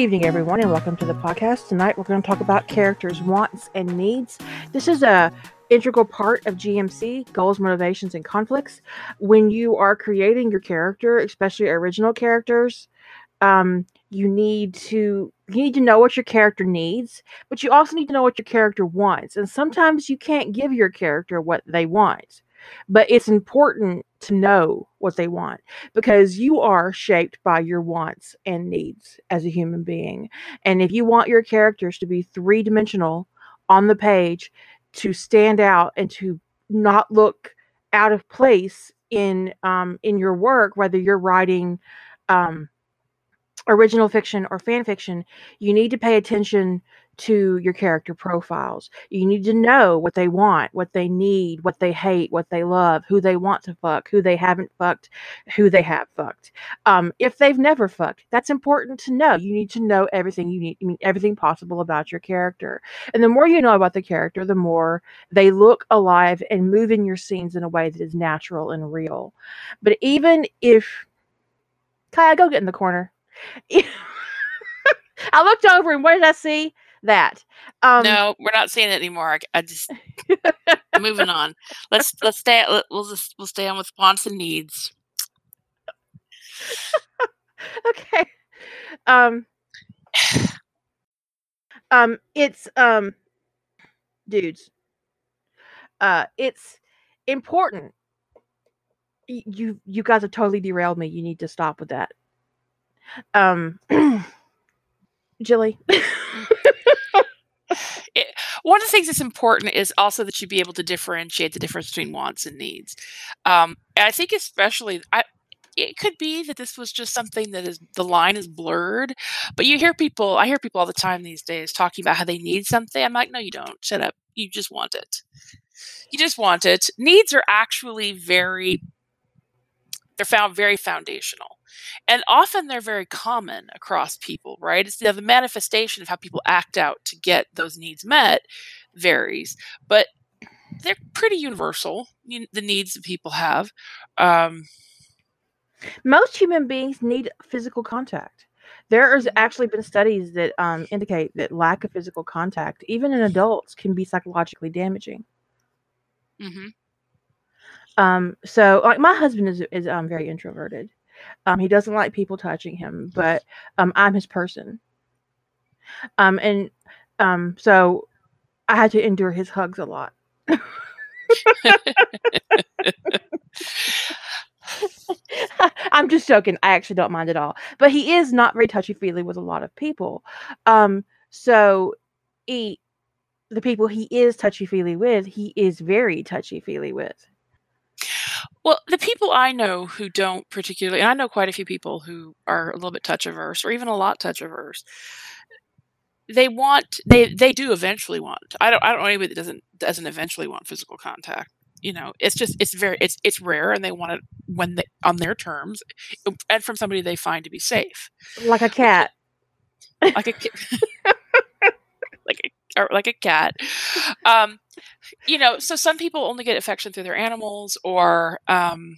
evening, everyone, and welcome to the podcast. Tonight, we're going to talk about characters' wants and needs. This is a integral part of GMC goals, motivations, and conflicts. When you are creating your character, especially original characters, um, you need to you need to know what your character needs, but you also need to know what your character wants. And sometimes you can't give your character what they want, but it's important to know what they want because you are shaped by your wants and needs as a human being. And if you want your characters to be three dimensional on the page, to stand out and to not look out of place in um, in your work, whether you're writing um, original fiction or fan fiction, you need to pay attention to your character profiles. You need to know what they want, what they need, what they hate, what they love, who they want to fuck, who they haven't fucked, who they have fucked. Um, if they've never fucked, that's important to know. You need to know everything you need, everything possible about your character. And the more you know about the character, the more they look alive and move in your scenes in a way that is natural and real. But even if Kaya, go get in the corner. I looked over and what did I see? That. Um, no, we're not seeing it anymore. I, I just moving on. Let's let's stay. Let, we'll just we'll stay on with wants and needs. okay. Um. Um. It's um. Dudes. Uh. It's important. You you guys have totally derailed me. You need to stop with that. Um, Jilly. one of the things that's important is also that you be able to differentiate the difference between wants and needs. Um, and I think especially, I, it could be that this was just something that is the line is blurred but you hear people i hear people all the time these days talking about how they need something. I'm like no you don't. Shut up. You just want it. You just want it. Needs are actually very they're found very foundational and often they're very common across people, right? It's you know, the manifestation of how people act out to get those needs met varies, but they're pretty universal. You, the needs that people have. Um, Most human beings need physical contact. There has actually been studies that um, indicate that lack of physical contact, even in adults, can be psychologically damaging. Mm-hmm. Um, so, like, my husband is is um, very introverted, um, he doesn't like people touching him, but um, I'm his person. Um, and um, so I had to endure his hugs a lot. I'm just joking. I actually don't mind at all. But he is not very touchy feely with a lot of people. Um, so he, the people he is touchy feely with, he is very touchy feely with. Well, the people I know who don't particularly, and I know quite a few people who are a little bit touch averse, or even a lot touch averse. They want, they they do eventually want. I don't, I don't know anybody that doesn't doesn't eventually want physical contact. You know, it's just it's very it's it's rare, and they want it when they on their terms, um, and from somebody they find to be safe, like a cat, like a a like a cat. Um, you know, so some people only get affection through their animals, or um,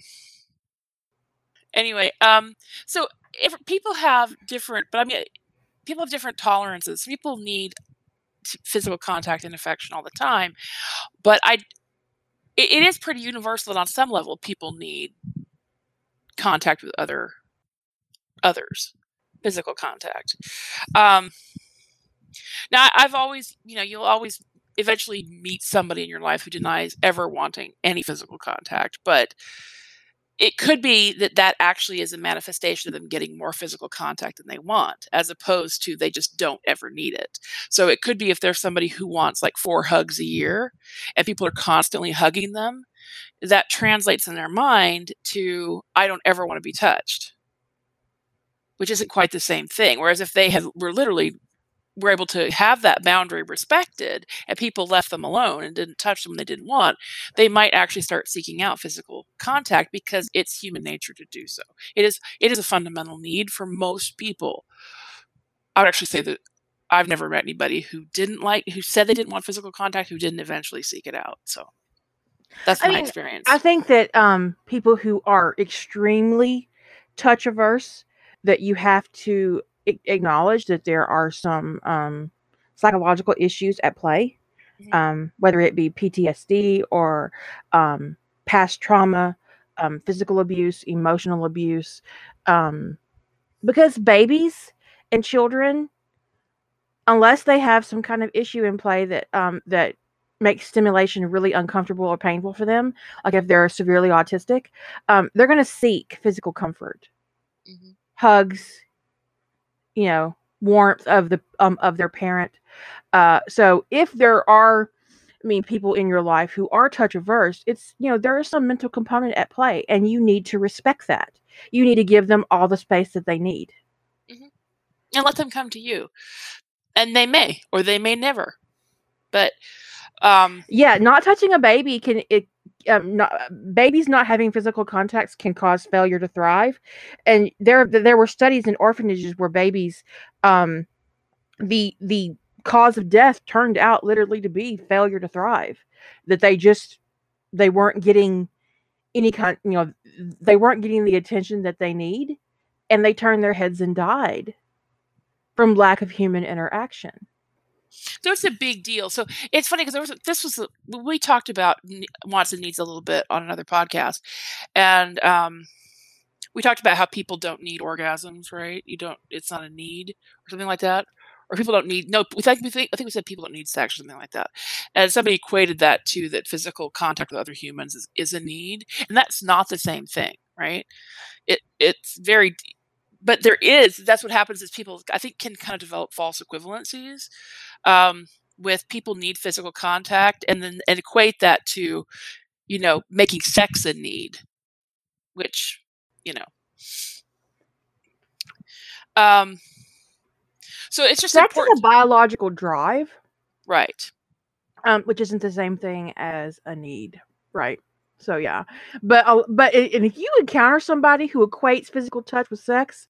anyway. Um, so if people have different, but I mean, people have different tolerances. People need physical contact and affection all the time, but I, it, it is pretty universal that on some level people need contact with other others, physical contact. Um, now, I've always, you know, you'll always eventually meet somebody in your life who denies ever wanting any physical contact, but it could be that that actually is a manifestation of them getting more physical contact than they want, as opposed to they just don't ever need it. So it could be if there's somebody who wants like four hugs a year and people are constantly hugging them, that translates in their mind to, I don't ever want to be touched, which isn't quite the same thing. Whereas if they had, were literally were able to have that boundary respected and people left them alone and didn't touch them they didn't want, they might actually start seeking out physical contact because it's human nature to do so. It is it is a fundamental need for most people. I would actually say that I've never met anybody who didn't like who said they didn't want physical contact who didn't eventually seek it out. So that's I my mean, experience. I think that um, people who are extremely touch averse that you have to acknowledge that there are some um, psychological issues at play, mm-hmm. um, whether it be PTSD or um, past trauma, um, physical abuse, emotional abuse, um, because babies and children, unless they have some kind of issue in play that um, that makes stimulation really uncomfortable or painful for them, like if they're severely autistic, um, they're going to seek physical comfort, mm-hmm. hugs, you know, warmth of the um, of their parent. Uh, so if there are I mean, people in your life who are touch averse, it's, you know, there is some mental component at play and you need to respect that. You need to give them all the space that they need. Mm-hmm. And let them come to you. And they may, or they may never. But, um, yeah, not touching a baby can, it, um, not, babies not having physical contacts can cause failure to thrive. And there, there were studies in orphanages where babies, um, the, the cause of death turned out literally to be failure to thrive that they just they weren't getting any kind you know they weren't getting the attention that they need and they turned their heads and died from lack of human interaction so it's a big deal. So it's funny because this was we talked about wants and needs a little bit on another podcast and um we talked about how people don't need orgasms right? You don't it's not a need or something like that or people don't need no we think, we think i think we said people don't need sex or something like that and somebody equated that to that physical contact with other humans is, is a need and that's not the same thing right? It it's very but there is that's what happens is people i think can kind of develop false equivalencies um, with people need physical contact and then and equate that to you know making sex a need which you know um so it's just Sex important. a biological drive, right? Um, which isn't the same thing as a need, right? So yeah, but uh, but and if you encounter somebody who equates physical touch with sex,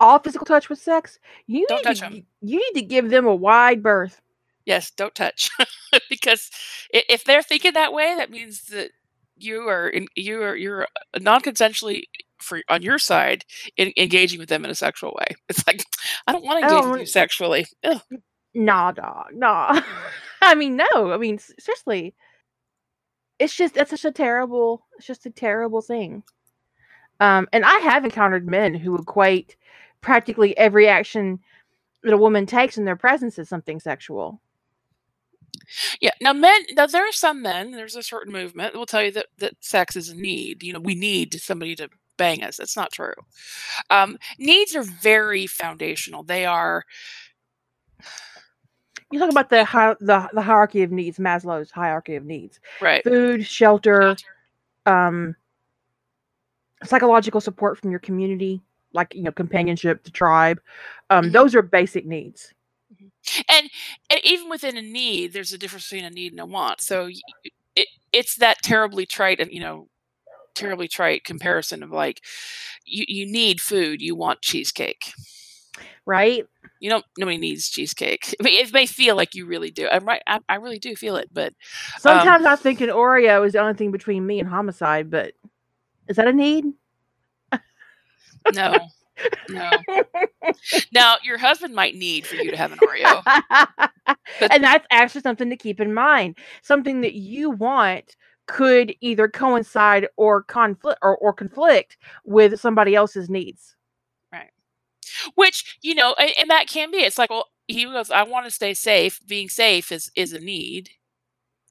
all physical touch with sex, you don't need touch to, them. You need to give them a wide berth. Yes, don't touch, because if they're thinking that way, that means that you are in, you are you're non-consensually for on your side in, engaging with them in a sexual way. It's like I don't want to engage with you sexually. Ugh. Nah, dog, nah. I mean, no. I mean, seriously, it's just that's such a terrible. It's just a terrible thing. Um, and I have encountered men who equate practically every action that a woman takes in their presence is something sexual. Yeah. Now, men. Now, there are some men. There's a certain movement that will tell you that that sex is a need. You know, we need somebody to bang us. That's not true. Um, needs are very foundational. They are. You talk about the hi- the the hierarchy of needs, Maslow's hierarchy of needs. Right. Food, shelter, um, psychological support from your community, like you know, companionship, the tribe. Um, mm-hmm. Those are basic needs. Mm-hmm. And, and even within a need, there's a difference between a need and a want. So it, it's that terribly trite and you know terribly trite comparison of like you, you need food you want cheesecake right you don't nobody needs cheesecake I mean, it may feel like you really do i'm right i, I really do feel it but sometimes um, i think an oreo is the only thing between me and homicide but is that a need no no now your husband might need for you to have an oreo but- and that's actually something to keep in mind something that you want could either coincide or conflict or, or conflict with somebody else's needs. Right. Which, you know, and, and that can be. It's like, well, he goes, I want to stay safe. Being safe is is a need.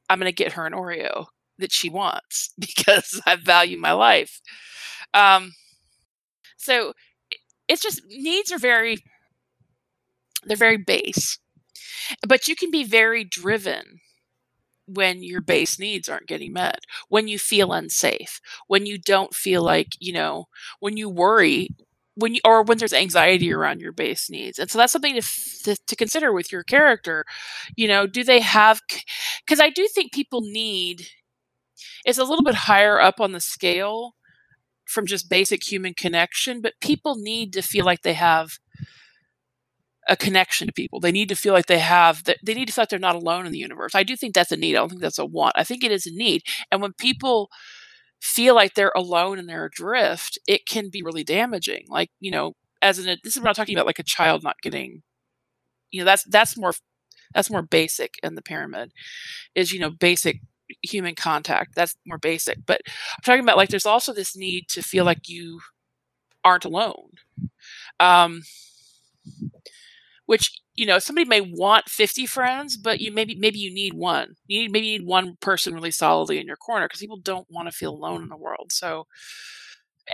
I'm going to get her an Oreo that she wants because I value my life. Um, so it's just needs are very they're very base, but you can be very driven when your base needs aren't getting met, when you feel unsafe, when you don't feel like, you know, when you worry, when you, or when there's anxiety around your base needs. And so that's something to, to, to consider with your character. You know, do they have, because I do think people need, it's a little bit higher up on the scale from just basic human connection, but people need to feel like they have a connection to people. They need to feel like they have that they need to feel like they're not alone in the universe. I do think that's a need. I don't think that's a want. I think it is a need. And when people feel like they're alone and they're adrift, it can be really damaging. Like, you know, as an this is I'm talking about, like a child not getting, you know, that's that's more that's more basic in the pyramid, is you know basic human contact. That's more basic. But I'm talking about like there's also this need to feel like you aren't alone. Um, which you know somebody may want 50 friends but you maybe maybe you need one you need maybe you need one person really solidly in your corner because people don't want to feel alone in the world so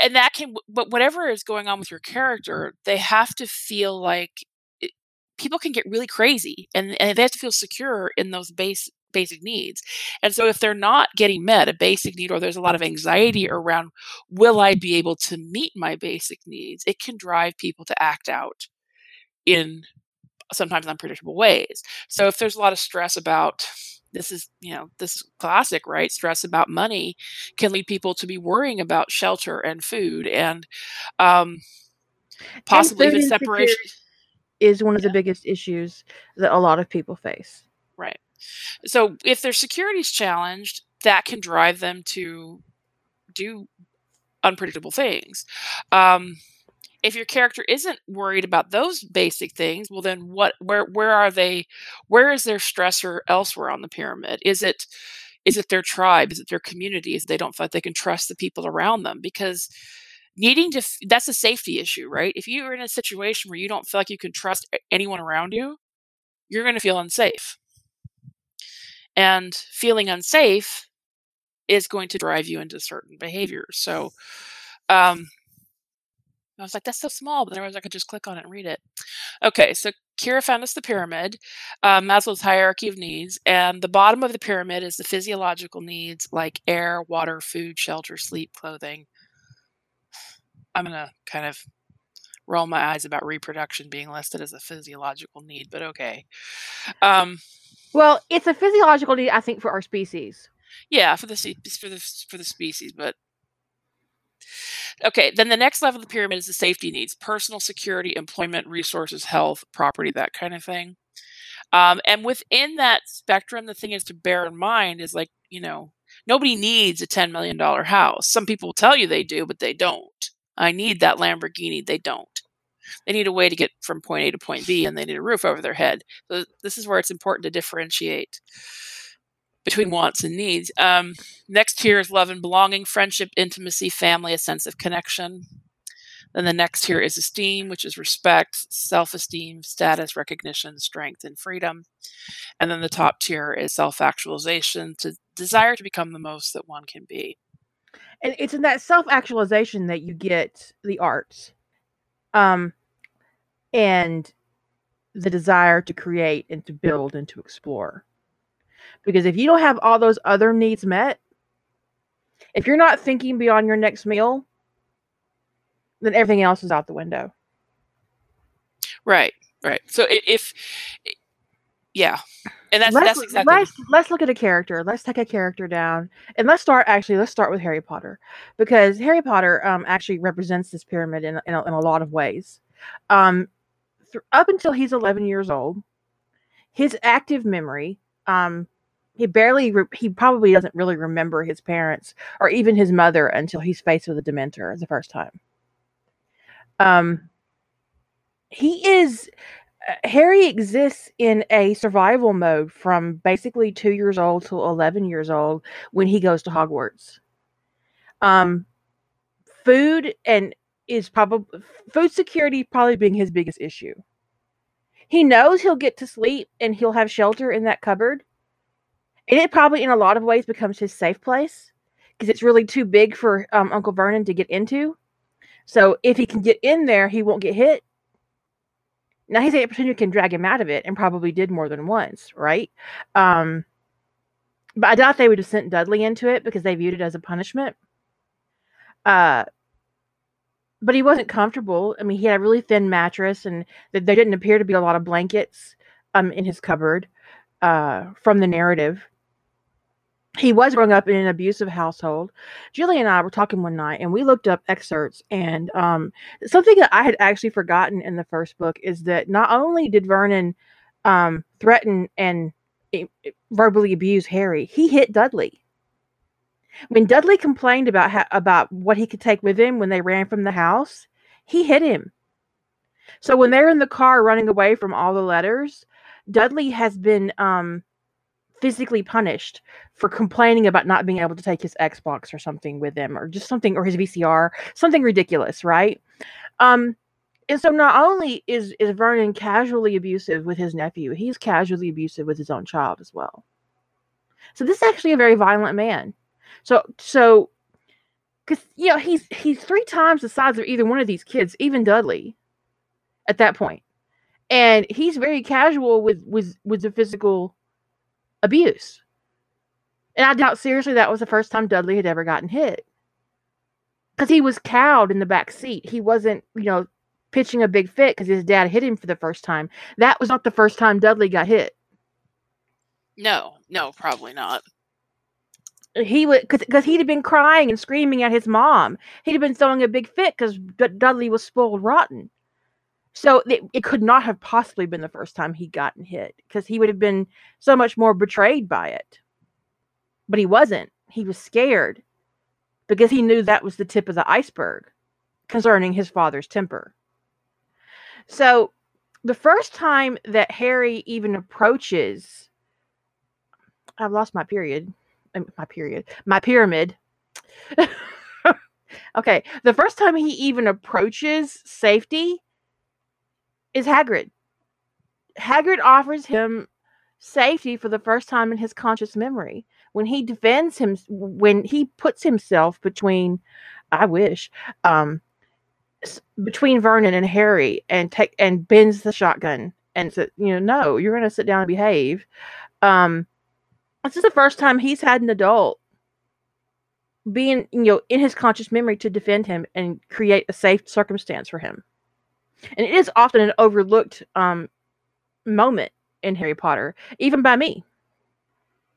and that can but whatever is going on with your character they have to feel like it, people can get really crazy and, and they have to feel secure in those base basic needs. And so if they're not getting met a basic need or there's a lot of anxiety around will i be able to meet my basic needs? it can drive people to act out in sometimes unpredictable ways. So if there's a lot of stress about this is you know this classic right? Stress about money can lead people to be worrying about shelter and food and um possibly And even separation is one of Yeah. the biggest issues that a lot of people face. right so if their security is challenged that can drive them to do unpredictable things. Um if your character isn't worried about those basic things well then what where where are they where is their stressor elsewhere on the pyramid? Is it is it their tribe? Is it their community? Is they don't feel like they can trust the people around them? Because needing to that's a safety issue right? If you're in a situation where you don't feel like you can trust anyone around you you're going to feel unsafe and feeling unsafe is going to drive you into certain behaviors so um I was like, that's so small, but otherwise I was like, I could just click on it and read it. Okay, so Kira found us the pyramid, uh, Maslow's hierarchy of needs, and the bottom of the pyramid is the physiological needs like air, water, food, shelter, sleep, clothing. I'm gonna kind of roll my eyes about reproduction being listed as a physiological need, but okay. Um, Well, it's a physiological need, I think, for our species. yeah, for the for the for the species, but okay. Then the next level of the pyramid is the safety needs: personal security, employment, resources, health, property, that kind of thing. Um, and within that spectrum, the thing is to bear in mind is like you know nobody needs a ten million dollar house. Some people tell you they do, but they don't. I need that Lamborghini. They don't. They need a way to get from point A to point B, and they need a roof over their head. So this is where it's important to differentiate between wants and needs. Um, next tier is love and belonging, friendship, intimacy, family, a sense of connection. Then the next tier is esteem, which is respect, self esteem, status, recognition, strength, and freedom. And then the top tier is self actualization, to desire to become the most that one can be. And it's in that self actualization that you get the arts. Um and the desire to create and to build and to explore. Because if you don't have all those other needs met, if you're not thinking beyond your next meal, then everything else is out the window. Right, right. So if, yeah, and that's let's, that's exactly let's let's look at a character. Let's take a character down, and let's start. Actually, let's start with Harry Potter because Harry Potter um, actually represents this pyramid in in a, in a lot of ways. Um, th- up until he's 11 years old, his active memory, um, he barely re- he probably doesn't really remember his parents or even his mother until he's faced with a Dementor the first time. Um, he is Harry exists in a survival mode from basically two years old to 11 years old when he goes to Hogwarts. Um, food and is probably food security probably being his biggest issue. He knows he'll get to sleep and he'll have shelter in that cupboard. And it probably, in a lot of ways, becomes his safe place because it's really too big for um, Uncle Vernon to get into. So if he can get in there, he won't get hit. Now he's the opportunity can drag him out of it, and probably did more than once, right? Um, but I doubt they would have sent Dudley into it because they viewed it as a punishment. Uh, but he wasn't comfortable. I mean, he had a really thin mattress, and th- there didn't appear to be a lot of blankets um in his cupboard. Uh, from the narrative, he was growing up in an abusive household. Julie and I were talking one night, and we looked up excerpts, and um, something that I had actually forgotten in the first book is that not only did Vernon um, threaten and eh, eh, verbally abuse Harry, he hit Dudley. When Dudley complained about ha- about what he could take with him when they ran from the house, he hit him. So when they're in the car running away from all the letters, Dudley has been um, physically punished for complaining about not being able to take his Xbox or something with him, or just something, or his VCR, something ridiculous, right? Um, and so not only is is Vernon casually abusive with his nephew, he's casually abusive with his own child as well. So this is actually a very violent man. So so because you know he's he's three times the size of either one of these kids, even Dudley, at that point, and he's very casual with with with the physical abuse. And I doubt seriously that was the first time Dudley had ever gotten hit. Because he was cowed in the back seat. He wasn't, you know, pitching a big fit because his dad hit him for the first time. That was not the first time Dudley got hit. No, no, probably not. He would because he'd have been crying and screaming at his mom. He'd have been throwing a big fit because D- Dudley was spoiled rotten. So it, it could not have possibly been the first time he'd gotten hit because he would have been so much more betrayed by it. But he wasn't. He was scared because he knew that was the tip of the iceberg concerning his father's temper. So the first time that Harry even approaches, I've lost my period, my period, my pyramid. okay, the first time he even approaches safety is Hagrid. Hagrid offers him safety for the first time in his conscious memory when he defends him when he puts himself between I wish um between Vernon and Harry and take and bends the shotgun and said, you know, no, you're going to sit down and behave. Um, this is the first time he's had an adult being, you know, in his conscious memory to defend him and create a safe circumstance for him. And it is often an overlooked um, moment in Harry Potter, even by me.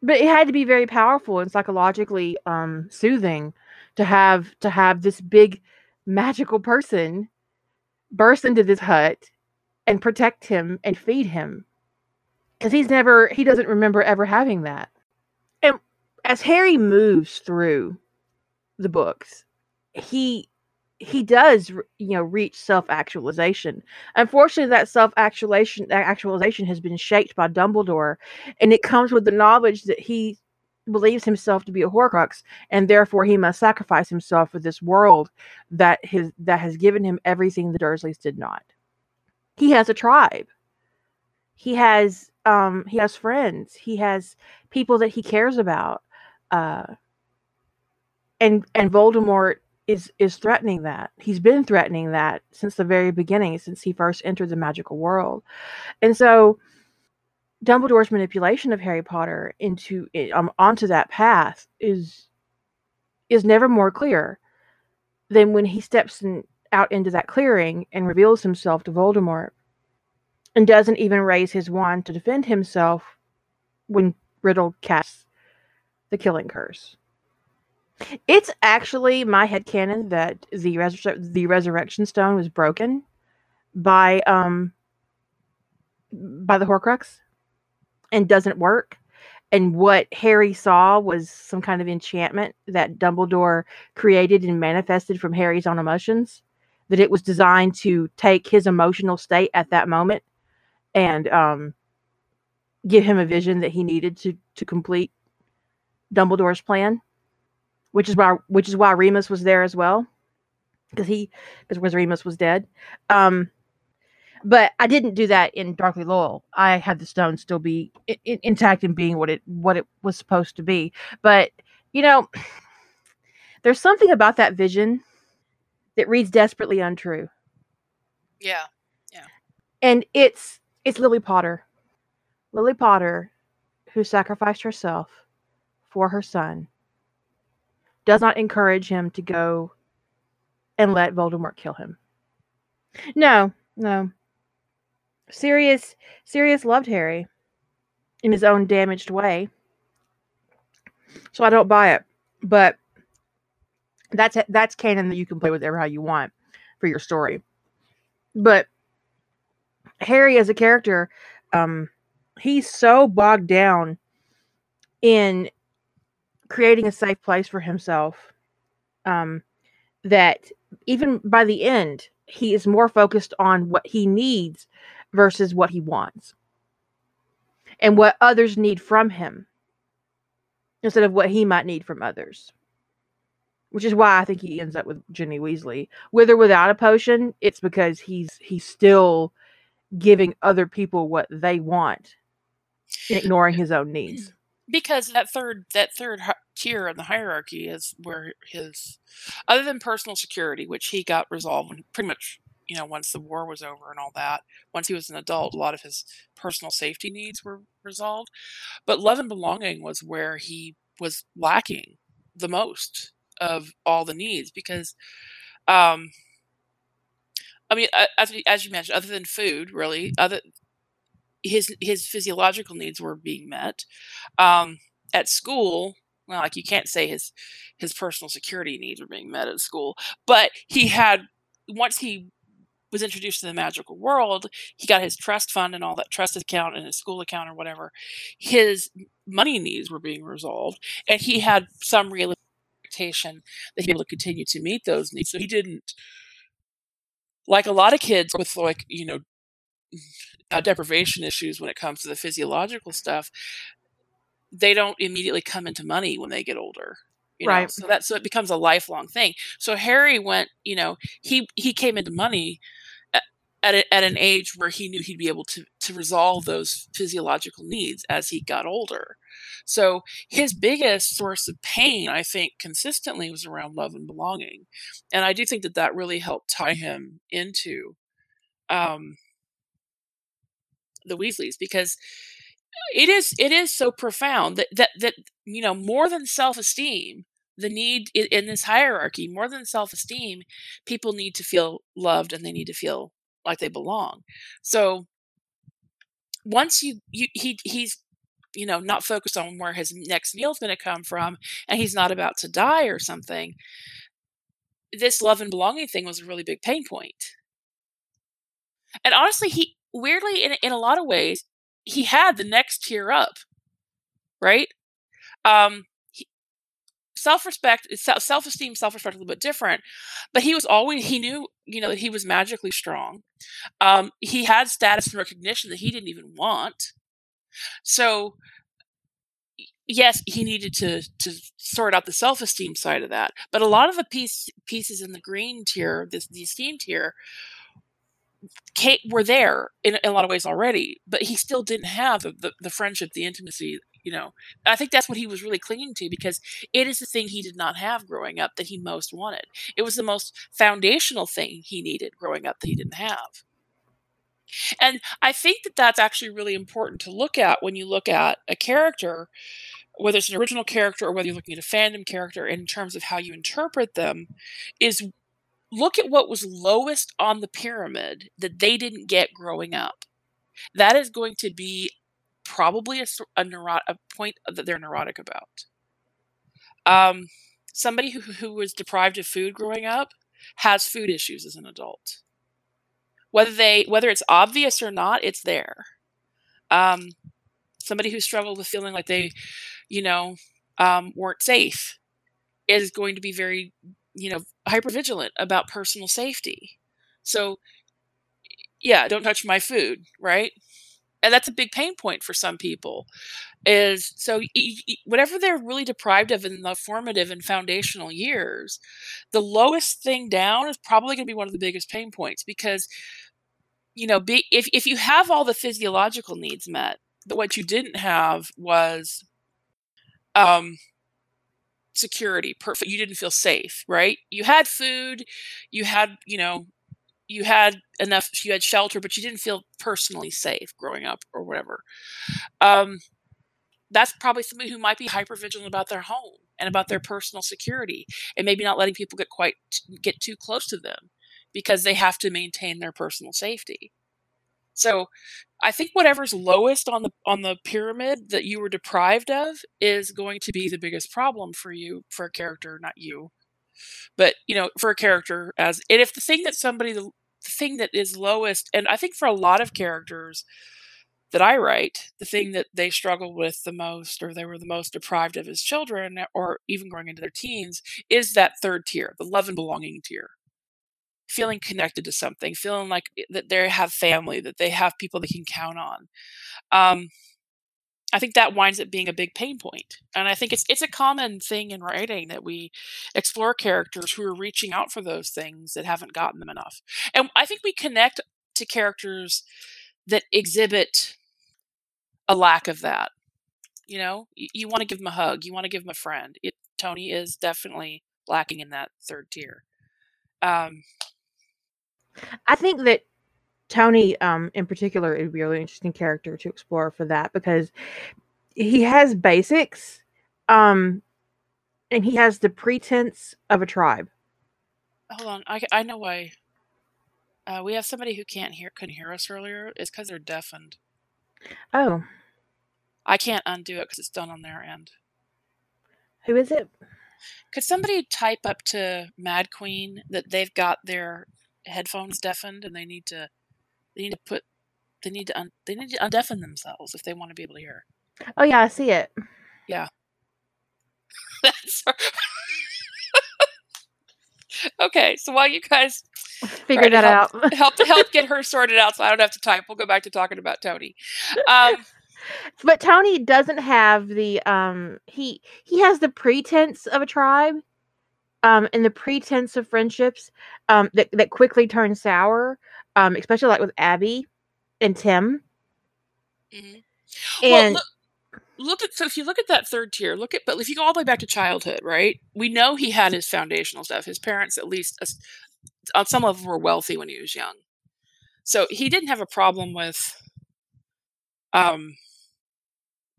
But it had to be very powerful and psychologically um, soothing to have to have this big magical person burst into this hut and protect him and feed him because he's never he doesn't remember ever having that and as harry moves through the books he he does you know reach self-actualization. Unfortunately that self-actualization that actualization has been shaped by dumbledore and it comes with the knowledge that he believes himself to be a horcrux and therefore he must sacrifice himself for this world that his that has given him everything the dursleys did not. He has a tribe. He has um he has friends. He has people that he cares about uh and and voldemort is is threatening that he's been threatening that since the very beginning since he first entered the magical world and so Dumbledore's manipulation of Harry Potter into um, onto that path is is never more clear than when he steps in, out into that clearing and reveals himself to Voldemort and doesn't even raise his wand to defend himself when Riddle casts the killing curse. It's actually my head canon that the resur- the resurrection stone was broken by um by the Horcrux and doesn't work. And what Harry saw was some kind of enchantment that Dumbledore created and manifested from Harry's own emotions. That it was designed to take his emotional state at that moment and um, give him a vision that he needed to to complete Dumbledore's plan, which is why which is why Remus was there as well, because he because Remus was dead. Um, but I didn't do that in Darkly Loyal. I had the stone still be in, intact and being what it what it was supposed to be. But you know, there's something about that vision that reads desperately untrue. Yeah, yeah. And it's it's Lily Potter, Lily Potter, who sacrificed herself for her son, does not encourage him to go and let Voldemort kill him. No, no. Sirius Sirius loved Harry in his own damaged way. So I don't buy it. But that's that's canon that you can play with ever how you want for your story. But Harry as a character, um, he's so bogged down in creating a safe place for himself um, that even by the end, he is more focused on what he needs versus what he wants and what others need from him instead of what he might need from others. Which is why I think he ends up with Ginny Weasley. With or without a potion, it's because he's he's still giving other people what they want ignoring his own needs. Because that third that third tier in the hierarchy is where his other than personal security, which he got resolved pretty much you know, once the war was over and all that, once he was an adult, a lot of his personal safety needs were resolved. But love and belonging was where he was lacking the most of all the needs because, um, I mean, as, as you mentioned, other than food, really, other his his physiological needs were being met. Um, at school, well, like you can't say his his personal security needs were being met at school, but he had once he was introduced to the magical world, he got his trust fund and all that trust account and his school account or whatever. His money needs were being resolved, and he had some real expectation that he'd be able to continue to meet those needs. So he didn't, like a lot of kids with like you know uh, deprivation issues when it comes to the physiological stuff, they don't immediately come into money when they get older. You know? Right. So that so it becomes a lifelong thing. So Harry went, you know, he he came into money at at, a, at an age where he knew he'd be able to to resolve those physiological needs as he got older. So his biggest source of pain, I think, consistently was around love and belonging, and I do think that that really helped tie him into um, the Weasleys because it is it is so profound that that that you know more than self-esteem the need in, in this hierarchy more than self-esteem people need to feel loved and they need to feel like they belong. So once you, you he he's you know not focused on where his next meal is going to come from and he's not about to die or something this love and belonging thing was a really big pain point. And honestly he weirdly in, in a lot of ways he had the next tier up, right? Um, self-respect, self-esteem, self-respect a little bit different, but he was always he knew you know that he was magically strong. Um, he had status and recognition that he didn't even want. So yes, he needed to to sort out the self esteem side of that. But a lot of the piece, pieces in the green tier, this the esteem tier, Kate were there in, a lot of ways already, but he still didn't have the, the, the, friendship, the intimacy. You know, I think that's what he was really clinging to because it is the thing he did not have growing up that he most wanted. It was the most foundational thing he needed growing up that he didn't have. And I think that that's actually really important to look at when you look at a character, whether it's an original character or whether you're looking at a fandom character in terms of how you interpret them, is look at what was lowest on the pyramid that they didn't get growing up. That is going to be probably a, a, a point that they're neurotic about. Um, somebody who, who was deprived of food growing up has food issues as an adult. Whether they whether it's obvious or not, it's there. Um, somebody who struggled with feeling like they, you know, um, weren't safe is going to be very you know, hyper vigilant about personal safety. So, yeah, don't touch my food, right? And that's a big pain point for some people. Is so whatever they're really deprived of in the formative and foundational years, the lowest thing down is probably going to be one of the biggest pain points because, you know, be, if if you have all the physiological needs met, but what you didn't have was um, security perfect you didn't feel safe right? You had food you had you know you had enough you had shelter but you didn't feel personally safe growing up or whatever. Um that's probably somebody who might be hyper vigilant about their home and about their personal security and maybe not letting people get quite get too close to them because they have to maintain their personal safety. So I think whatever's lowest on the on the pyramid that you were deprived of is going to be the biggest problem for you for a character, not you. But, you know, for a character as and if the thing that somebody the, the thing that is lowest and I think for a lot of characters that I write, the thing that they struggle with the most or they were the most deprived of as children or even growing into their teens is that third tier, the love and belonging tier. Feeling connected to something, feeling like that they have family, that they have people they can count on. Um, I think that winds up being a big pain point. And I think it's it's a common thing in writing that we explore characters who are reaching out for those things that haven't gotten them enough. And I think we connect to characters that exhibit a lack of that. You know, you, you want to give them a hug, you want to give them a friend. It, Tony is definitely lacking in that third tier. Um, I think that Tony, um, in particular, is a really interesting character to explore for that because he has basics, um, and he has the pretense of a tribe. Hold on, I, I know why. Uh, we have somebody who can't hear couldn't hear us earlier. It's because they're deafened. Oh, I can't undo it because it's done on their end. who is it? Could somebody type up to Mad Queen that they've got their headphones deafened and they need to they need to put they need to un, they need to undeafen themselves if they want to be able to hear. Oh yeah, I see it. Yeah. That's okay. So while you guys Figure that out. help help get her sorted out, so I don't have to type, we'll go back to talking about Tony. Um, but Tony doesn't have the um he he has the pretense of a tribe um and the pretense of friendships um that, that quickly turn sour um especially like with Abby and Tim mhm. Well, look, look at so if you look at that third tier, look at but if you go all the way back to childhood, right? We know he had his foundational stuff. His parents, at least, as- on some level, were wealthy when he was young, so he didn't have a problem with um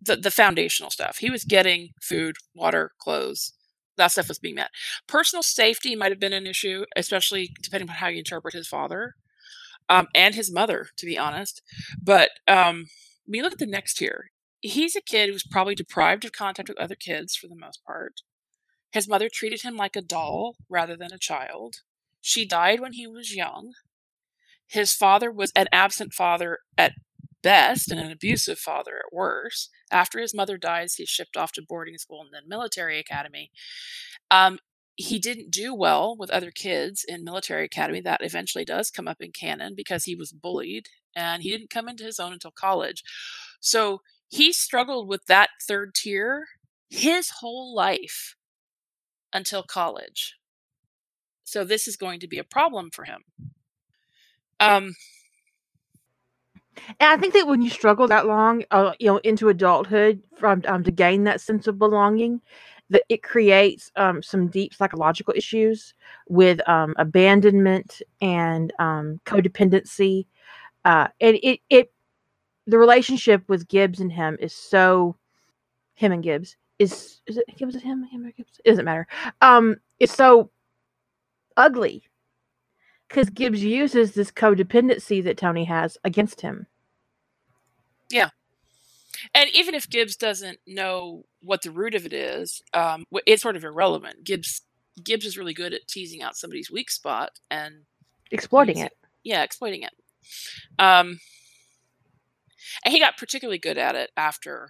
the the foundational stuff. He was getting food, water, clothes. That stuff was being met. Personal safety might have been an issue, especially depending on how you interpret his father um, and his mother, to be honest. But um, you look at the next tier, he's a kid who's probably deprived of contact with other kids for the most part. His mother treated him like a doll rather than a child. She died when he was young. His father was an absent father at best and an abusive father at worst. After his mother dies, he's shipped off to boarding school and then military academy. Um, he didn't do well with other kids in military academy. That eventually does come up in canon because he was bullied and he didn't come into his own until college. So he struggled with that third tier his whole life until college. So this is going to be a problem for him. Um, and I think that when you struggle that long uh, you know into adulthood from um, to gain that sense of belonging that it creates um, some deep psychological issues with um, abandonment and um, codependency. Uh, and it it the relationship with Gibbs and him is so him and Gibbs is is it Gibbs and him? Him or Gibbs? It doesn't matter. Um it's so ugly because Gibbs uses this codependency that Tony has against him Yeah. and even if Gibbs doesn't know what the root of it is, um, it's sort of irrelevant. Gibbs Gibbs is really good at teasing out somebody's weak spot and exploiting it yeah, exploiting it. Um, and he got particularly good at it after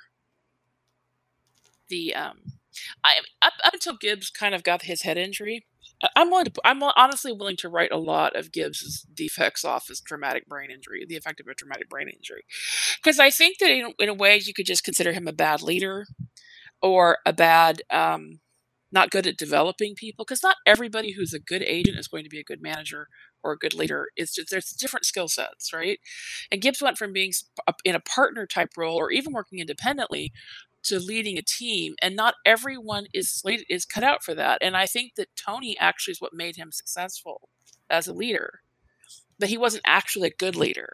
the um, I up, up until Gibbs kind of got his head injury. I'm willing to, I'm honestly willing to write a lot of Gibbs's defects off as traumatic brain injury, the effect of a traumatic brain injury, because I think that in, in a way you could just consider him a bad leader or a bad um, not good at developing people because not everybody who's a good agent is going to be a good manager or a good leader. It's just there's different skill sets right? And gibbs went from being in a partner type role or even working independently to leading a team and not everyone is slated is cut out for that and i think that tony actually is what made him successful as a leader but he wasn't actually a good leader.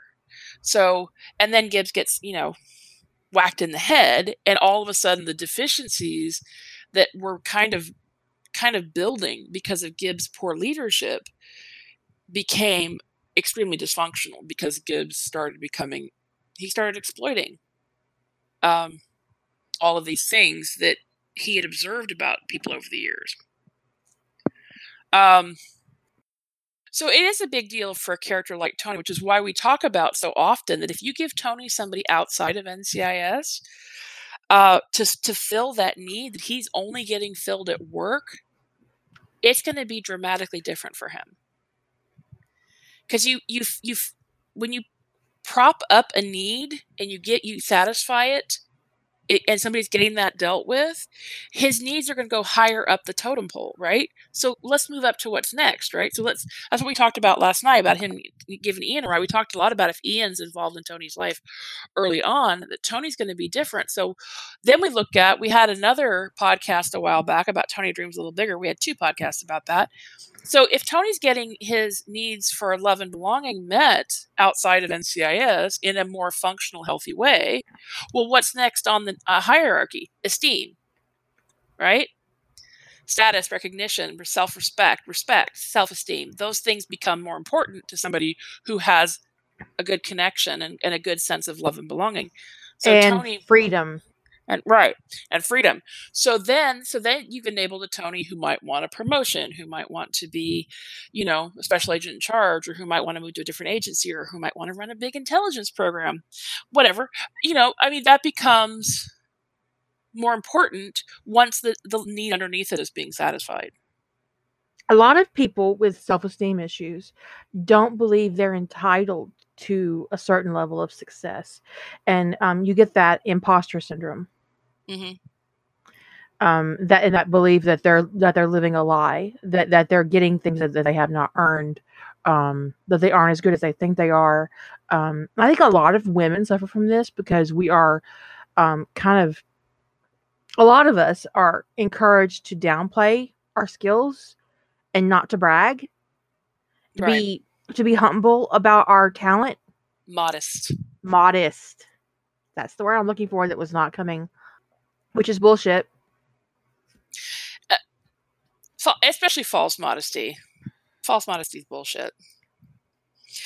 So and then gibbs gets you know whacked in the head and all of a sudden the deficiencies that were kind of kind of building because of Gibbs' poor leadership became extremely dysfunctional because Gibbs started becoming he started exploiting um, all of these things that he had observed about people over the years. Um, so it is a big deal for a character like Tony, which is why we talk about so often that if you give Tony somebody outside of NCIS uh, to to fill that need that he's only getting filled at work, it's going to be dramatically different for him. because you you you when you prop up a need and you get you satisfy it, it, and somebody's getting that dealt with, his needs are going to go higher up the totem pole, right? So let's move up to what's next, right? So let's that's what we talked about last night about him giving Ian a ride. We talked a lot about if Ian's involved in Tony's life early on, that Tony's going to be different. So then we look at we had another podcast a while back about Tony Dreams a little bigger. We had two podcasts about that. So if Tony's getting his needs for love and belonging met outside of NCIS in a more functional, healthy way, well, what's next on the uh, hierarchy? Esteem, right? Status, recognition, self respect, respect, self esteem. Those things become more important to somebody who has a good connection and, and a good sense of love and belonging. So and Tony, freedom and right and freedom. So then so then you've enabled a tony who might want a promotion who might want to be you know a special agent in charge or who might want to move to a different agency or who might want to run a big intelligence program. Whatever. You know i mean that becomes more important once the, the need underneath it is being satisfied. A lot of people with self-esteem issues don't believe they're entitled to a certain level of success. And um, you get that imposter syndrome Mm-hmm. Um, that and that believe that they're that they're living a lie, that that they're getting things that, that they have not earned, um, that they aren't as good as they think they are. Um, I think a lot of women suffer from this because we are um, kind of a lot of us are encouraged to downplay our skills and not to brag, to right. be to be humble about our talent, modest, modest. That's the word I'm looking for. That was not coming which is bullshit. Uh, especially false modesty. False modesty is bullshit.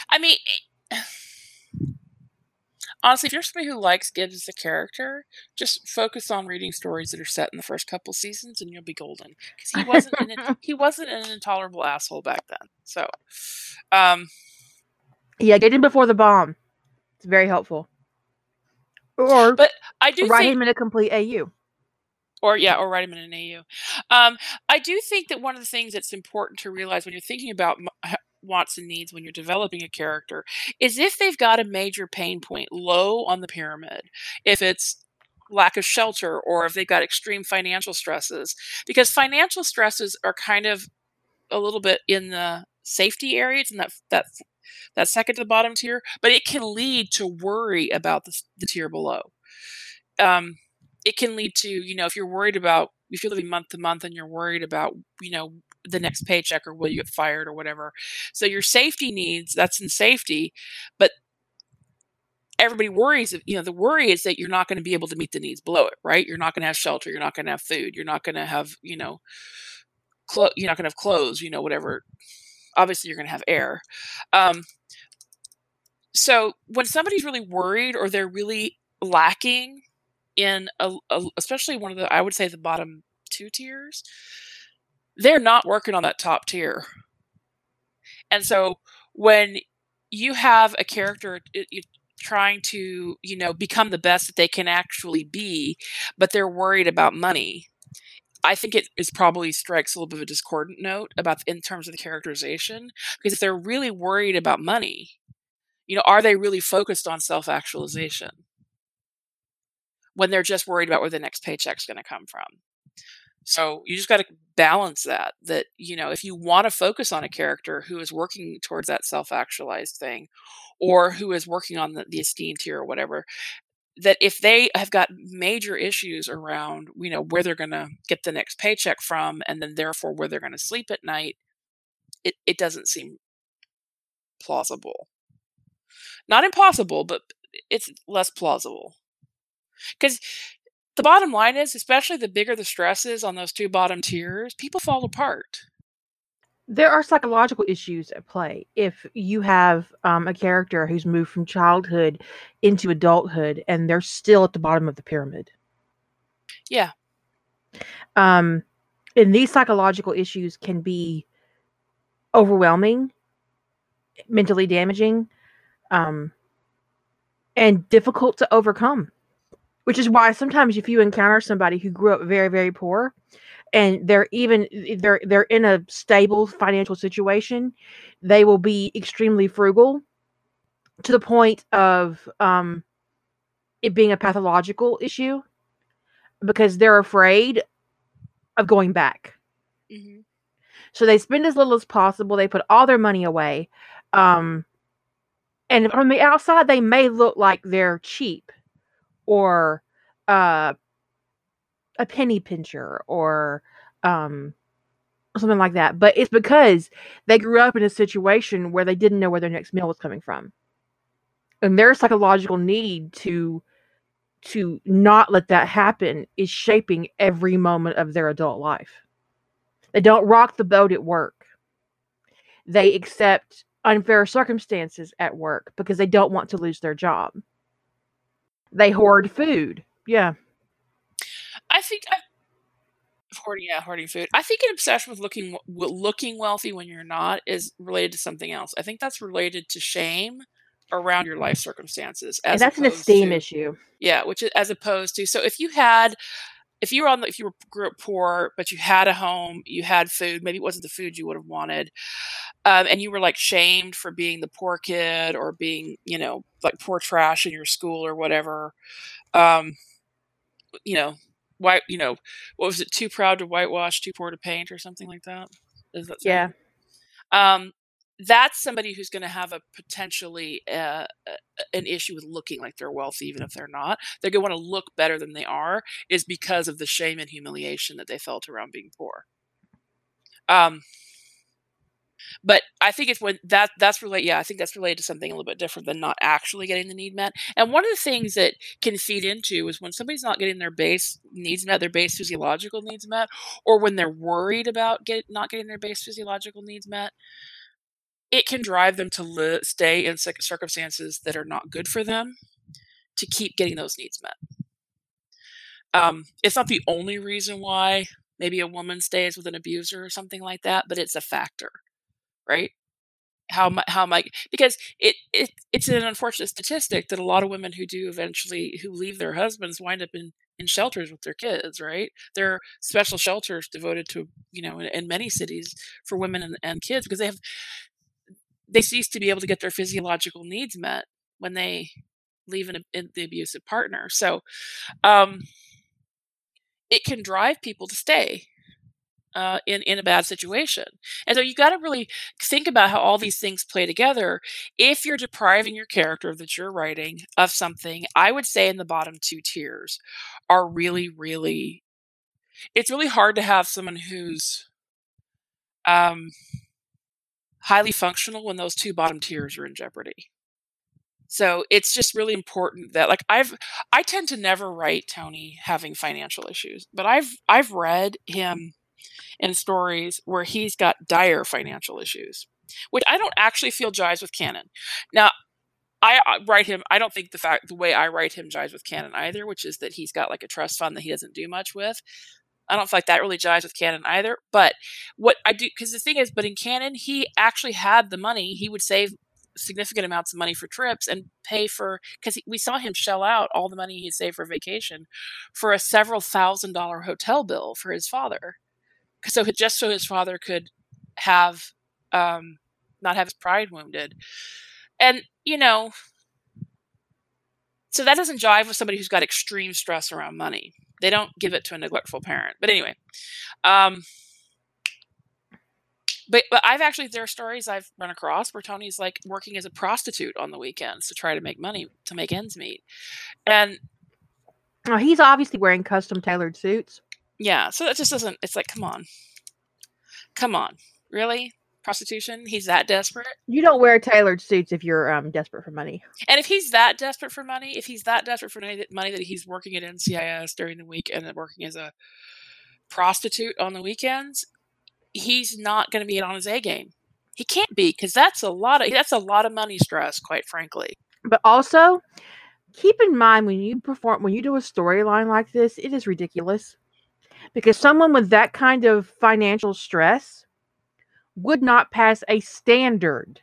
I mean, honestly, if you're somebody who likes Gibbs as a character, just focus on reading stories that are set in the first couple seasons, and you'll be golden. Because he wasn't an, he wasn't an intolerable asshole back then. So, um, yeah, get him before the bomb. It's very helpful. Or but I do write think, him in a complete AU or yeah, or write him in an AU. Um, I do think that one of the things that's important to realize when you're thinking about wants and needs when you're developing a character is if they've got a major pain point low on the pyramid, if it's lack of shelter or if they've got extreme financial stresses, because financial stresses are kind of a little bit in the safety areas and that that that second to the bottom tier, but it can lead to worry about the, the tier below. Um, it can lead to you know if you're worried about if you're living month to month and you're worried about you know the next paycheck or will you get fired or whatever so your safety needs that's in safety but everybody worries you know the worry is that you're not going to be able to meet the needs below it right you're not going to have shelter you're not going to have food you're not going to have you know clo- you're not going to have clothes you know whatever obviously you're going to have air um, so when somebody's really worried or they're really lacking in a, a, especially one of the I would say the bottom two tiers, they're not working on that top tier. And so when you have a character it, it, trying to, you know, become the best that they can actually be, but they're worried about money, I think it is probably strikes a little bit of a discordant note about in terms of the characterization because if they're really worried about money, you know, are they really focused on self actualization? when they're just worried about where the next paycheck's going to come from. So you just got to balance that. That, you know, if you want to focus on a character who is working towards that self actualized thing or who is working on the, the esteem tier or whatever, that if they have got major issues around, you know, where they're going to get the next paycheck from and then therefore where they're going to sleep at night, it, it doesn't seem plausible. Not impossible, but it's less plausible. Because the bottom line is, especially the bigger the stress is on those two bottom tiers, people fall apart. There are psychological issues at play if you have um, a character who's moved from childhood into adulthood and they're still at the bottom of the pyramid. Yeah. Um, and these psychological issues can be overwhelming, mentally damaging, um, and difficult to overcome which is why sometimes if you encounter somebody who grew up very very poor and they're even they're they're in a stable financial situation they will be extremely frugal to the point of um it being a pathological issue because they're afraid of going back. Hmm so they spend as little as possible they put all their money away um and from the outside they may look like they're cheap or uh a penny pincher or um something like that but it's because they grew up in a situation where they didn't know where their next meal was coming from. And their psychological need to to not let that happen is shaping every moment of their adult life. They don't rock the boat at work. They accept unfair circumstances at work because they don't want to lose their job. They hoard food. Yeah think I, hoarding, yeah, hoarding food. I think an obsession with looking looking wealthy when you're not is related to something else. I think that's related to shame around your life circumstances. and that's an esteem to issue yeah, which is as opposed to so if you had if you were on the, if you were grew up poor but you had a home, you had food, maybe it wasn't the food you would have wanted, um, and you were like shamed for being the poor kid or being you know like poor trash in your school or whatever. Um, you know, white, you know, what was it? Too proud to whitewash, too poor to paint, or something like that. Is that yeah? Um, that's somebody who's going to have a potentially uh, uh, an issue with looking like they're wealthy, even if they're not. They're going to want to look better than they are, is because of the shame and humiliation that they felt around being poor. Um, but I think it's when that that's related. Yeah, I think that's related to something a little bit different than not actually getting the need met. And one of the things that can feed into is when somebody's not getting their base needs met, their base physiological needs met, or when they're worried about get not getting their base physiological needs met. It can drive them to li- stay in circumstances that are not good for them to keep getting those needs met. Um, it's not the only reason why maybe a woman stays with an abuser or something like that, but it's a factor, right? how mu- how might because it, it it's an unfortunate statistic that a lot of women who do eventually who leave their husbands wind up in in shelters with their kids right there are special shelters devoted to you know in, in many cities for women and, and kids because they have they cease to be able to get their physiological needs met when they leave an, in the abusive partner so um it can drive people to stay uh, in in a bad situation. And so you got to really think about how all these things play together. If you're depriving your character that you're writing of something, I would say in the bottom two tiers are really, really. It's really hard to have someone who's um, highly functional when those two bottom tiers are in jeopardy. So it's just really important that like I've I tend to never write Tony having financial issues, but I've I've read him in stories where he's got dire financial issues, which I don't actually feel jives with canon. Now, I I write him. I don't think the fact the way I write him jives with canon either, which is that he's got like a trust fund that he doesn't do much with. I don't feel like that really jives with canon either. But what I do, because the thing is, but in canon, he actually had the money. He would save significant amounts of money for trips and pay for because we saw him shell out all the money he saved for vacation for a several thousand dollar hotel bill for his father so just so his father could have um not have his pride wounded. And you know so that doesn't jive with somebody who's got extreme stress around money. They don't give it to a neglectful parent. But anyway um but, but I've actually there are stories I've run across where Tony's like working as a prostitute on the weekends to try to make money to make ends meet, and he's obviously wearing custom tailored suits yeah, so that just doesn't. It's like, come on, come on, really? Prostitution? He's that desperate? you don't wear tailored suits if you're um desperate for money And if he's that desperate for money, if he's that desperate for money that, he's working at NCIS during the week and then working as a prostitute on the weekends, he's not going to be on his A game. He can't be because that's a lot of that's a lot of money stress, quite frankly. but also keep in mind when you perform when you do a storyline like this it is ridiculous because someone with that kind of financial stress would not pass a standard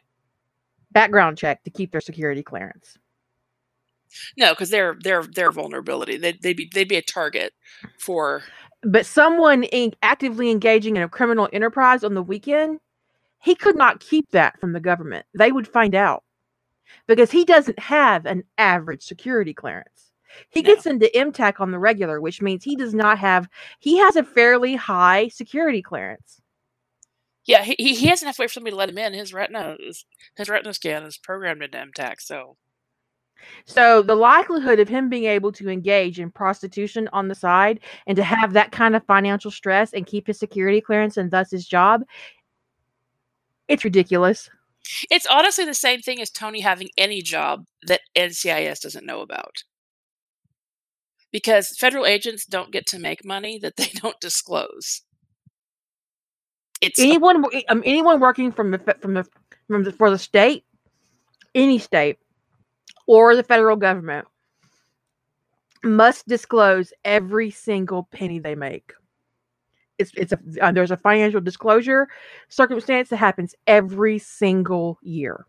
background check to keep their security clearance No, because their their their vulnerability. They'd, they'd be they'd be a target for. But someone in, actively engaging in a criminal enterprise on the weekend, he could not keep that from the government. They would find out because he doesn't have an average security clearance. He No. gets into MTAC on the regular, which means he does not have. He has a fairly high security clearance. Yeah, he he have to wait for somebody to let him in. His retina is, his retina scan is programmed into MTAC. So So the likelihood of him being able to engage in prostitution on the side and to have that kind of financial stress and keep his security clearance and thus his job, it's ridiculous. it's honestly the same thing as Tony having any job that NCIS doesn't know about. Because federal agents don't get to make money that they don't disclose. It's Anyone, um, anyone working from the from the from the for the state, any state, or the federal government must disclose every single penny they make. It's it's a uh, there's a financial disclosure circumstance that happens every single year.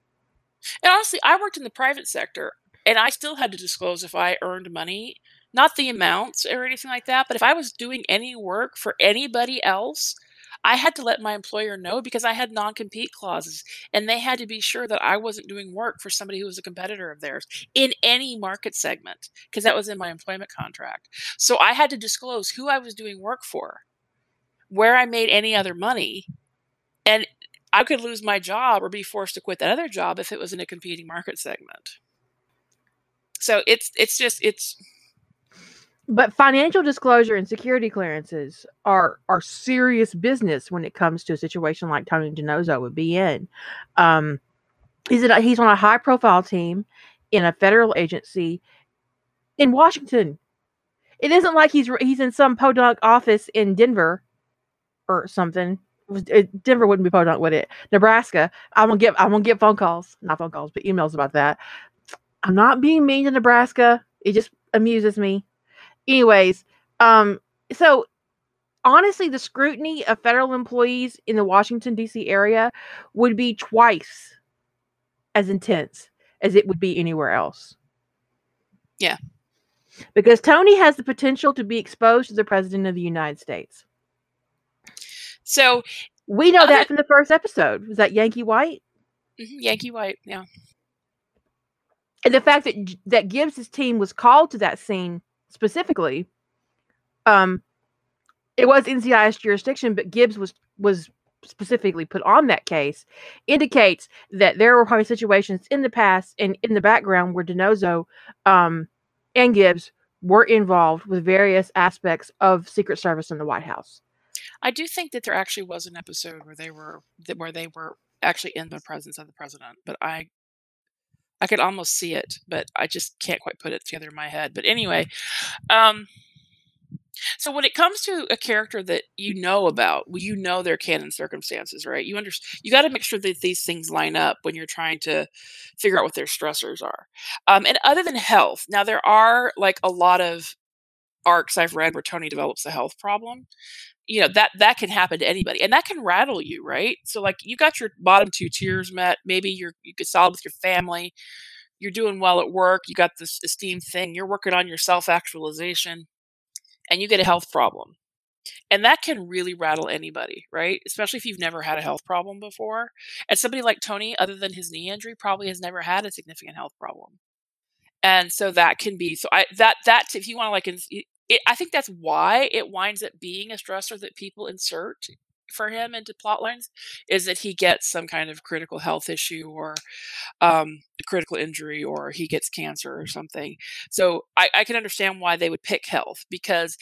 And honestly, I worked in the private sector and I still had to disclose if I earned money, not the amounts or anything like that, but if I was doing any work for anybody else, I had to let my employer know because I had non compete clauses and they had to be sure that I wasn't doing work for somebody who was a competitor of theirs in any market segment because that was in my employment contract. So I had to disclose who I was doing work for, where I made any other money, and I could lose my job or be forced to quit that other job if it was in a competing market segment. So it's it's just it's But financial disclosure and security clearances are are serious business when it comes to a situation like Tony DiNozzo would be in. Um, he's he's on a high profile team in a federal agency in Washington. It isn't like he's he's in some podunk office in Denver or something. Denver wouldn't be podunk, would it? Nebraska. I'm gonna get I'm gonna get phone calls, not phone calls, but emails about that. I'm not being mean to Nebraska. It just amuses me anyways um so honestly the scrutiny of federal employees in the washington d.c area would be twice as intense as it would be anywhere else Yeah. because tony has the potential to be exposed to the president of the united states so we know Other- that from the first episode was that yankee white mhm, Yankee White, yeah. and the fact that that Gibbs's team was called to that scene specifically, um, it was NCIS jurisdiction, but Gibbs was was specifically put on that case, indicates that there were probably situations in the past and in the background where DiNozzo um, and Gibbs were involved with various aspects of Secret Service in the White House. I do think that there actually was an episode where they were where they were actually in the presence of the president, but I I could almost see it, but I just can't quite put it together in my head. But anyway, um so when it comes to a character that you know about, well, you know their canon circumstances, right? You understand. You got to make sure that these things line up when you're trying to figure out what their stressors are. Um, and other than health, now there are like a lot of arcs I've read where Tony develops a health problem. You know that that can happen to anybody, and that can rattle you, right? So like you got your bottom two tiers met. Maybe you're you get solid with your family. You're doing well at work. You got this esteem thing. You're working on your self actualization and you get a health problem. And that can really rattle anybody, right? Especially if you've never had a health problem before. And somebody like Tony, other than his knee injury, probably has never had a significant health problem. And so that can be so I that that if you want to like it, I think that's why it winds up being a stressor that people insert for him into plot lines is that he gets some kind of critical health issue or um, critical injury or he gets cancer or something. So I, I can understand why they would pick health because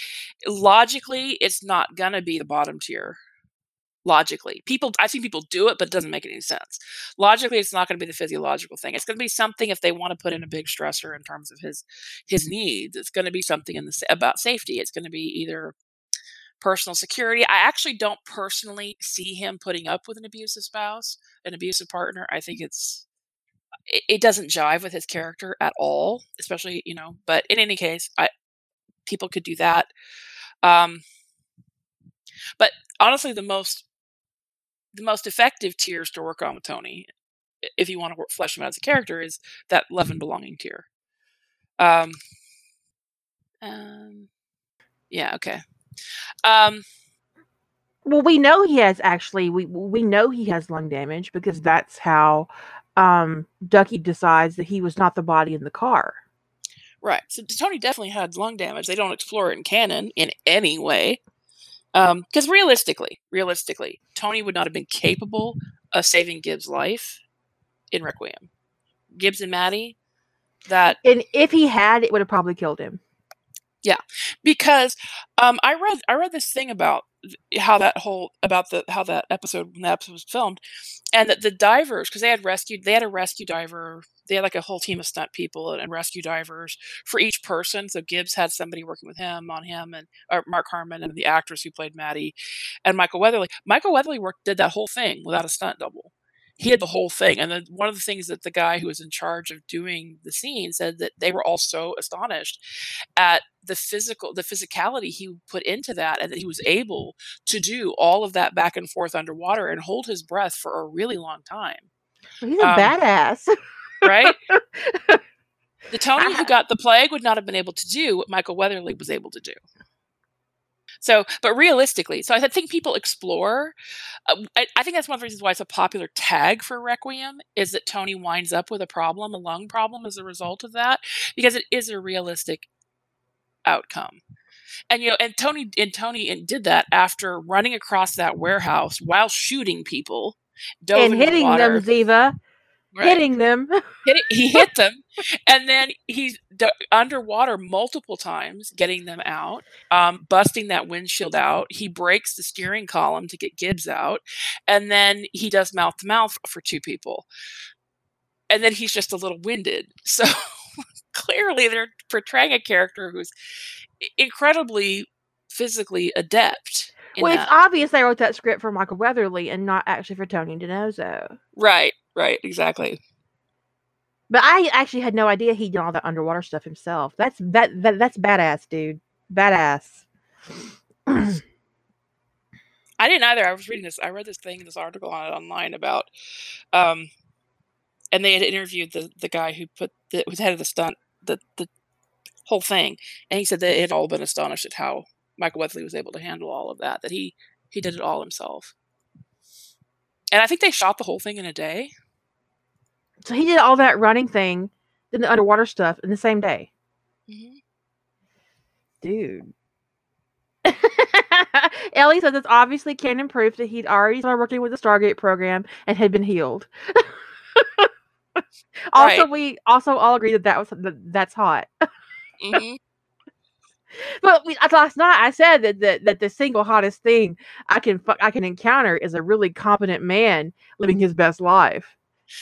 logically it's not gonna be the bottom tier. Logically, people I think people do it, but it doesn't make any sense. Logically, it's not going to be the physiological thing. It's going to be something if they want to put in a big stressor in terms of his his needs. It's going to be something in the about safety. It's going to be either personal security. I actually don't personally see him putting up with an abusive spouse, an abusive partner. I think it's it, it doesn't jive with his character at all, especially you know. But in any case, I people could do that. Um, but honestly, the most the most effective tiers to work on with Tony, if you want to flesh him out as a character, is that love and belonging tier. Um, um, yeah, okay. Um, well, we know he has actually. We we know he has lung damage because that's how um, Ducky decides that he was not the body in the car. Right. So Tony definitely had lung damage. They don't explore it in canon in any way. Because um, realistically, realistically, Tony would not have been capable of saving Gibbs' life in Requiem. Gibbs and Maddie, that and if he had, it would have probably killed him. Yeah, because um, I read I read this thing about how that whole about the how that episode when that episode was filmed, and that the divers because they had rescued they had a rescue diver they had like a whole team of stunt people and, rescue divers for each person. So Gibbs had somebody working with him on him and Mark Harmon and the actress who played Maddie and Michael Weatherly. Michael Weatherly worked did that whole thing without a stunt double he had the whole thing. And then one of the things that the guy who was in charge of doing the scene said that they were all so astonished at the physical, the physicality he put into that, and that he was able to do all of that back and forth underwater and hold his breath for a really long time. He's a um, badass, right? The Tony who got the plague would not have been able to do what Michael Weatherly was able to do. So, but realistically, so I think people explore. Uh, I, I, think that's one of the reasons why it's a popular tag for Requiem is that Tony winds up with a problem, a lung problem, as a result of that, because it is a realistic outcome. And you know, and Tony and Tony did that after running across that warehouse while shooting people, and hitting the them, Ziva right. hitting them. Hit he hit them, and then he's underwater multiple times, getting them out, um, busting that windshield out. He breaks the steering column to get Gibbs out, and then he does mouth to mouth for two people. And then he's just a little winded. So clearly, they're portraying a character who's incredibly physically adept. Well, it's obvious they wrote that script for Michael Weatherly and not actually for Tony DiNozzo. Right, right, exactly. But I actually had no idea he did all that underwater stuff himself. That's that, that that's badass, dude. Badass. I didn't either. I was reading this. I read this thing, in this article on it online about, um, and they had interviewed the the guy who put the was head of the stunt the the whole thing, and he said they had all been astonished at how Michael Weatherly was able to handle all of that. That he he did it all himself. And I think they shot the whole thing in a day. So he did all that running thing, then the underwater stuff in the same day. Mm-hmm. Dude. Ellie says it's obviously canon proof that he'd already started working with the Stargate program and had been healed. also, right. we also all agree that that was that, that's hot. mm-hmm. But we, last night I said that, that that the single hottest thing I can I can encounter is a really competent man living his best life.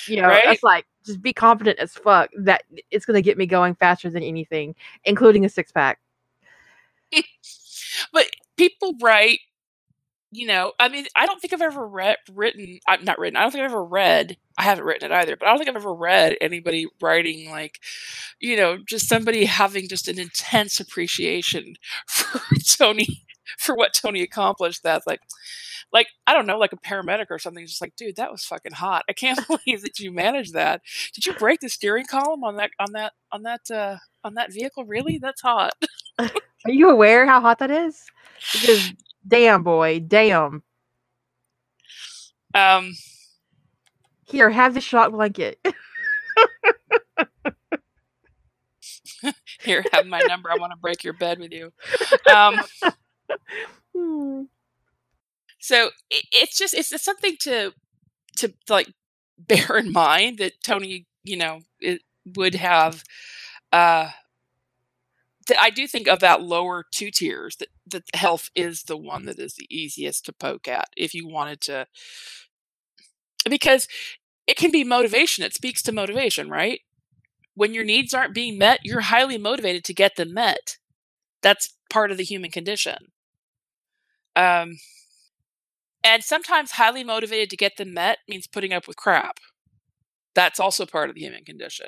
You know, right? it's like just be confident as fuck that it's going to get me going faster than anything, including a six pack. but people write you know, I mean, I don't think I've ever read written. I'm not written. I don't think I've ever read. I haven't written it either, but I don't think I've ever read anybody writing like, you know, just somebody having just an intense appreciation for Tony for what Tony accomplished. That's like, like I don't know, like a paramedic or something. Just like, dude, that was fucking hot. I can't believe that you managed that. Did you break the steering column on that on that on that uh, on that vehicle? Really? That's hot. Are you aware how hot that is? Because Damn, boy. Damn. Um. Here, have the shock blanket. Here, have my number. I want to break your bed with you. Um. So it, it's just it's, it's something to to like bear in mind that Tony, you know, it would have uh I do think of that lower two tiers that that health is the one that is the easiest to poke at if you wanted to because it can be motivation it speaks to motivation right? When your needs aren't being met you're highly motivated to get them met. That's part of the human condition. Um and sometimes highly motivated to get them met means putting up with crap that's also part of the human condition.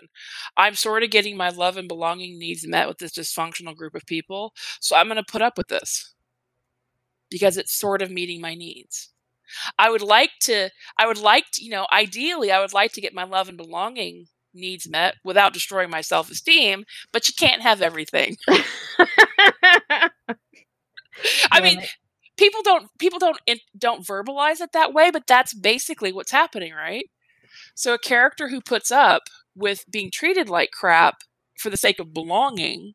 I'm sort of getting my love and belonging needs met with this dysfunctional group of people, so I'm going to put up with this because it's sort of meeting my needs. I would like to, I would like to, you know, ideally, I would like to get my love and belonging needs met without destroying my self esteem, but you can't have everything. I mean, people don't people don't don't verbalize it that way, but that's basically what's happening, right? So a character who puts up with being treated like crap for the sake of belonging,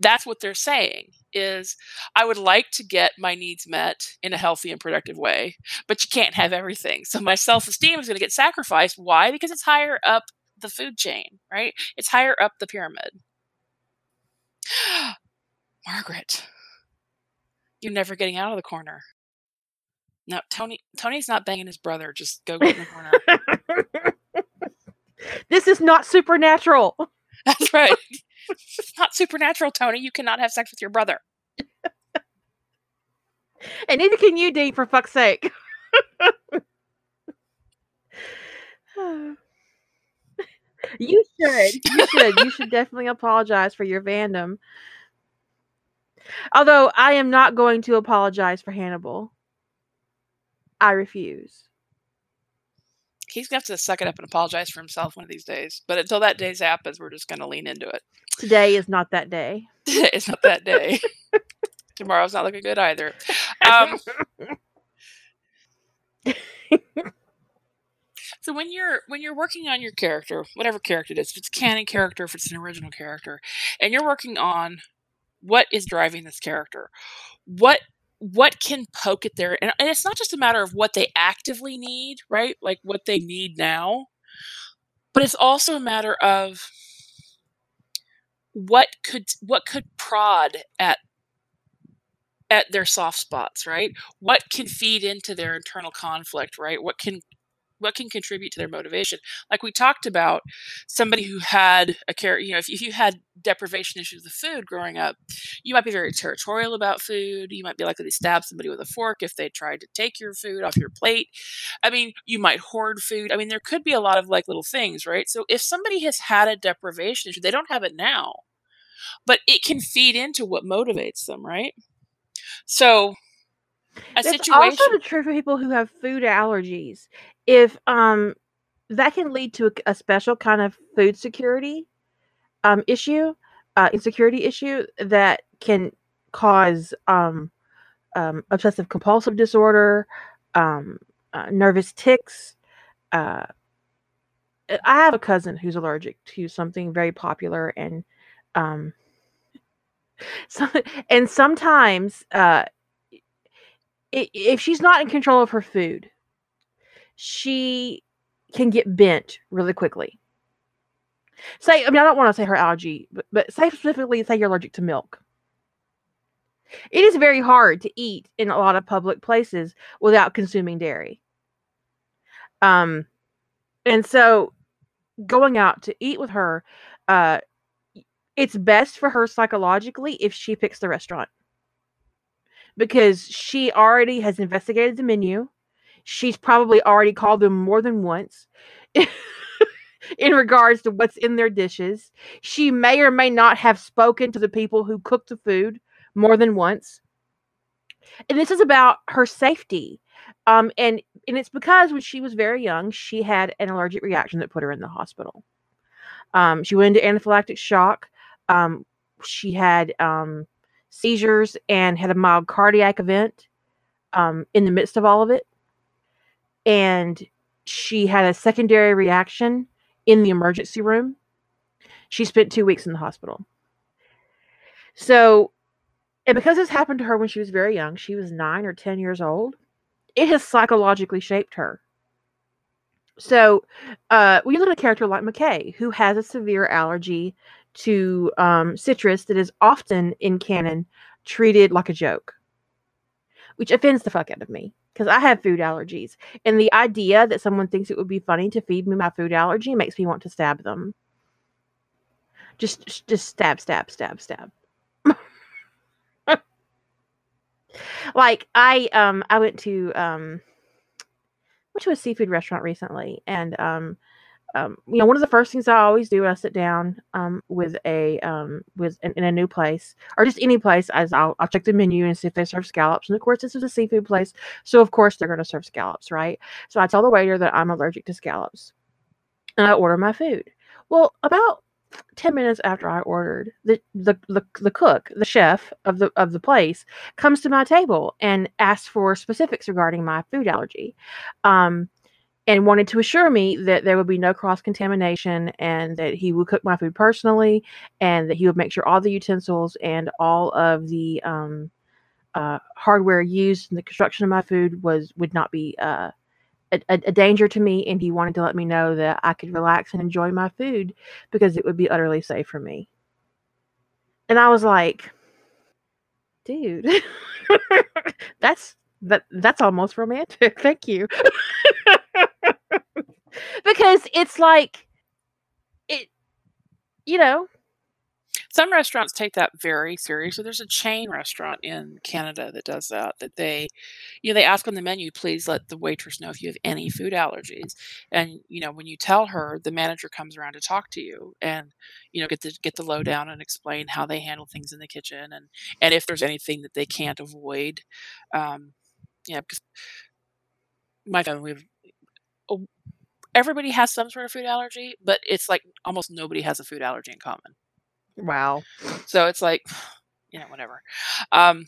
that's what they're saying is I would like to get my needs met in a healthy and productive way, but you can't have everything. So my self-esteem is going to get sacrificed. Why? Because it's higher up the food chain, right? It's higher up the pyramid. Margaret, you're never getting out of the corner. No, Tony. Tony's not banging his brother. Just go get in the corner. this is not supernatural. That's right. it's not supernatural, Tony. You cannot have sex with your brother. and neither can you, Dee, for fuck's sake. you should. You should. You should definitely apologize for your fandom. Although I am not going to apologize for Hannibal. I refuse. He's gonna have to suck it up and apologize for himself one of these days. But until that day happens, we're just gonna lean into it. Today is not that day. it's not that day. Tomorrow's not looking good either. Um, so when you're when you're working on your character, whatever character it is, if it's a canon character, if it's an original character, and you're working on what is driving this character, what what can poke at their and, and it's not just a matter of what they actively need, right? Like what they need now, but it's also a matter of what could what could prod at at their soft spots, right? What can feed into their internal conflict, right? What can what can contribute to their motivation. Like we talked about somebody who had a care you know if, if you had deprivation issues with food growing up you might be very territorial about food. You might be likely to stab somebody with a fork if they tried to take your food off your plate. I mean you might hoard food. I mean there could be a lot of like little things right? So if somebody has had a deprivation issue they don't have it now but it can feed into what motivates them right? So a That's situation also the true for people who have food allergies if um that can lead to a, a special kind of food security um issue uh insecurity issue that can cause um um obsessive compulsive disorder um uh, nervous tics uh i have a cousin who's allergic to something very popular and um so, and sometimes uh if she's not in control of her food she can get bent really quickly. Say, I mean, I don't want to say her allergy, but, but say specifically, say you're allergic to milk. It is very hard to eat in a lot of public places without consuming dairy. Um, and so going out to eat with her, uh, it's best for her psychologically if she picks the restaurant because she already has investigated the menu she's probably already called them more than once in regards to what's in their dishes. She may or may not have spoken to the people who cook the food more than once. And this is about her safety. Um, and and it's because when she was very young, she had an allergic reaction that put her in the hospital. Um, she went into anaphylactic shock. Um, she had um, seizures and had a mild cardiac event um, in the midst of all of it and she had a secondary reaction in the emergency room. She spent two weeks in the hospital. So, and because this happened to her when she was very young, she was nine or 10 years old, it has psychologically shaped her. So, uh, we look at a character like McKay, who has a severe allergy to um, citrus that is often in canon treated like a joke, which offends the fuck out of me because I have food allergies. And the idea that someone thinks it would be funny to feed me my food allergy makes me want to stab them. Just just stab, stab, stab, stab. like I um I went to um went to a seafood restaurant recently and um um, you know, one of the first things I always do when I sit down um, with a um, with in, in, a new place or just any place, as I'll, I'll check the menu and see if they serve scallops. And of course, this is a seafood place, so of course they're going to serve scallops, right? So I tell the waiter that I'm allergic to scallops, and I order my food. Well, about 10 minutes after I ordered, the, the the the cook, the chef of the of the place, comes to my table and asks for specifics regarding my food allergy. Um, and wanted to assure me that there would be no cross contamination and that he would cook my food personally and that he would make sure all the utensils and all of the um, uh, hardware used in the construction of my food was would not be uh, a, a, danger to me and he wanted to let me know that I could relax and enjoy my food because it would be utterly safe for me. And I was like, dude, that's that that's almost romantic. Thank you. because it's like it you know some restaurants take that very seriously. There's a chain restaurant in Canada that does that. That they, you know, they ask on the menu, please let the waitress know if you have any food allergies. And you know, when you tell her, the manager comes around to talk to you and you know get the get the lowdown and explain how they handle things in the kitchen and and if there's anything that they can't avoid. Um, yeah, because my family, have everybody has some sort of food allergy, but it's like almost nobody has a food allergy in common. Wow. So it's like, you know, whatever. Um,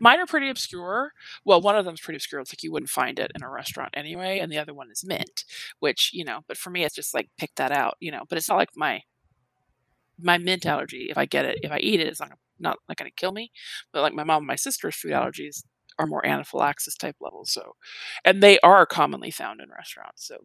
mine are pretty obscure. Well, one of them's pretty obscure. It's like you wouldn't find it in a restaurant anyway, and the other one is mint, which you know. But for me, it's just like pick that out, you know. But it's not like my my mint allergy. If I get it, if I eat it, it's not not, not going to kill me. But like my mom and my sister's food allergies are more anaphylaxis type levels. So, and they are commonly found in restaurants. So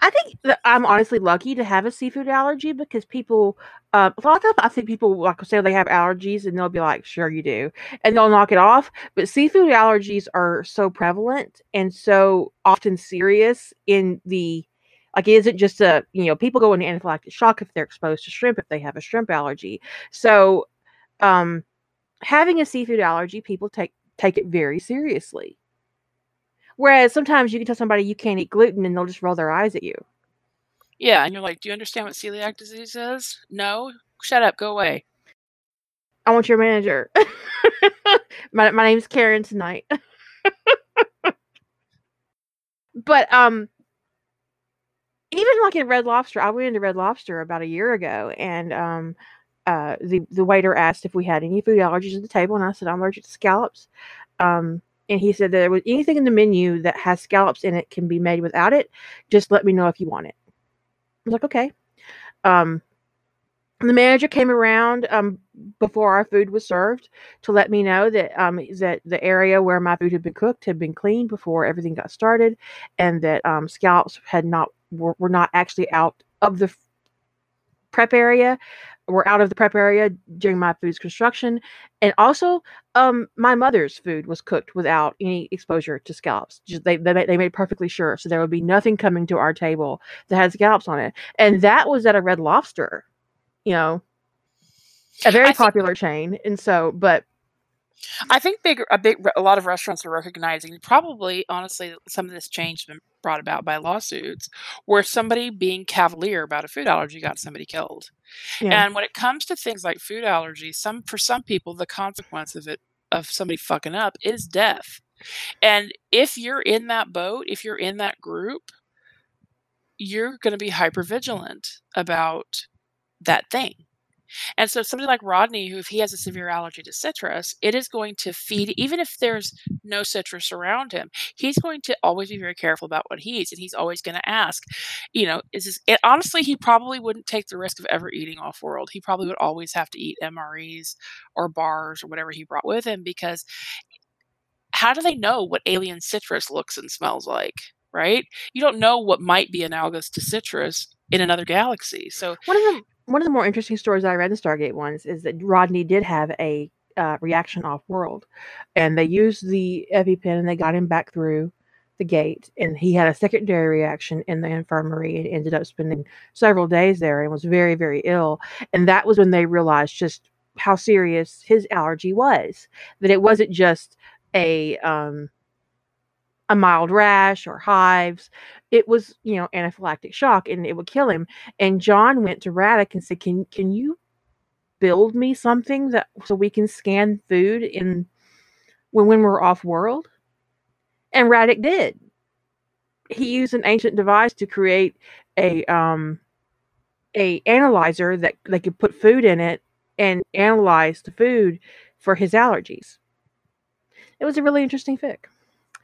I think that I'm honestly lucky to have a seafood allergy because people, uh, a lot of times I see people like say they have allergies and they'll be like, "Sure, you do," and they'll knock it off. But seafood allergies are so prevalent and so often serious in the like it isn't just a you know people go into anaphylactic shock if they're exposed to shrimp if they have a shrimp allergy. So, um, having a seafood allergy, people take take it very seriously. Whereas sometimes you can tell somebody you can't eat gluten and they'll just roll their eyes at you. Yeah, and you're like, "Do you understand what celiac disease is?" No. Shut up. Go away. I want your manager. my my name's Karen tonight. but um even like in Red Lobster, I went into Red Lobster about a year ago and um uh the the waiter asked if we had any food allergies at the table and I said I'm allergic to scallops. Um and he said that there was anything in the menu that has scallops in it can be made without it. Just let me know if you want it. I was like, okay. Um, the manager came around um, before our food was served to let me know that um, that the area where my food had been cooked had been cleaned before everything got started, and that um, scallops had not were, were not actually out of the prep area were out of the prep area during my food's construction. And also, um, my mother's food was cooked without any exposure to scallops. Just, they, they, they made perfectly sure. So there would be nothing coming to our table that had scallops on it. And that was at a Red Lobster, you know, a very I popular think, chain. And so, but I think big a big a lot of restaurants are recognizing probably honestly some of this change has been brought about by lawsuits where somebody being cavalier about a food allergy got somebody killed. Yeah. And when it comes to things like food allergies, some for some people the consequence of it of somebody fucking up is death. And if you're in that boat, if you're in that group, you're going to be hyper vigilant about that thing. And so somebody like Rodney, who if he has a severe allergy to citrus, it is going to feed, even if there's no citrus around him, he's going to always be very careful about what he eats. And he's always going to ask, you know, is this, it, honestly, he probably wouldn't take the risk of ever eating off world. He probably would always have to eat MREs or bars or whatever he brought with him because how do they know what alien citrus looks and smells like? Right? You don't know what might be analogous to citrus in another galaxy. So one of the one of the more interesting stories I read in Stargate ones is that Rodney did have a uh, reaction off world, and they used the EpiPen and they got him back through the gate, and he had a secondary reaction in the infirmary and ended up spending several days there and was very very ill. And that was when they realized just how serious his allergy was. That it wasn't just a um, a mild rash or hives. It was, you know, anaphylactic shock and it would kill him. And John went to Radek and said, Can can you build me something that so we can scan food in when when we're off world? And Radek did. He used an ancient device to create a um a analyzer that they could put food in it and analyze the food for his allergies. It was a really interesting fic.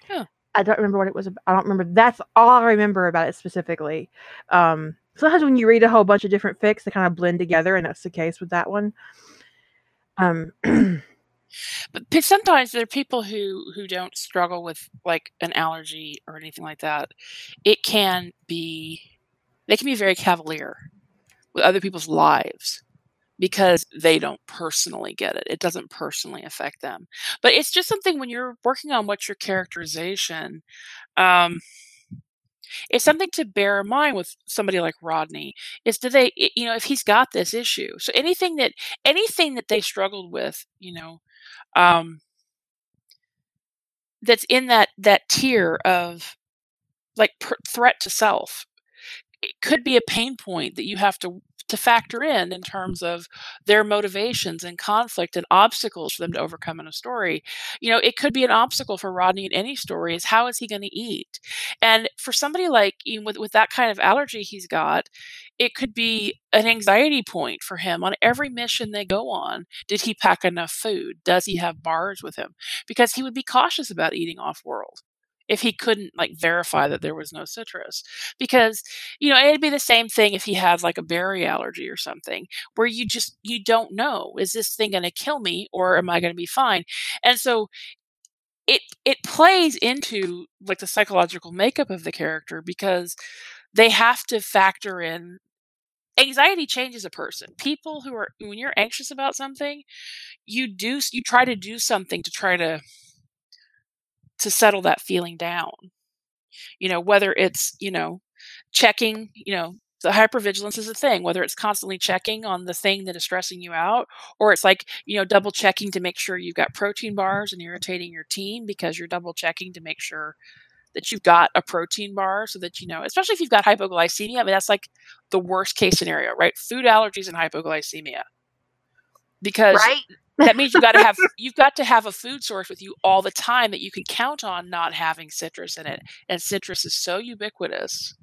Huh. I don't remember what it was. I don't remember. That's all I remember about it specifically. Um, sometimes when you read a whole bunch of different fics, they kind of blend together, and that's the case with that one. Um, But sometimes there are people who who don't struggle with like an allergy or anything like that. It can be they can be very cavalier with other people's lives because they don't personally get it. It doesn't personally affect them. But it's just something when you're working on what's your characterization, um, it's something to bear in mind with somebody like Rodney. Is do they, you know, if he's got this issue, so anything that anything that they struggled with, you know, um, that's in that that tier of like per- threat to self it could be a pain point that you have to to factor in in terms of their motivations and conflict and obstacles for them to overcome in a story. You know, it could be an obstacle for Rodney in any story is how is he going to eat? And for somebody like you with with that kind of allergy he's got, it could be an anxiety point for him on every mission they go on. Did he pack enough food? Does he have bars with him? Because he would be cautious about eating off world if he couldn't like verify that there was no citrus because you know it'd be the same thing if he has like a berry allergy or something where you just you don't know is this thing going to kill me or am i going to be fine? And so it it plays into like the psychological makeup of the character because they have to factor in anxiety changes a person. People who are when you're anxious about something you do you try to do something to try to to settle that feeling down. You know whether it's you know checking you know the hypervigilance is a thing whether it's constantly checking on the thing that is stressing you out or it's like you know double checking to make sure you've got protein bars and irritating your team because you're double checking to make sure that you've got a protein bar so that you know especially if you've got hypoglycemia i mean that's like the worst case scenario right? Food allergies and hypoglycemia. Because right? That means you got to have you've got to have a food source with you all the time that you can count on not having citrus in it and citrus is so ubiquitous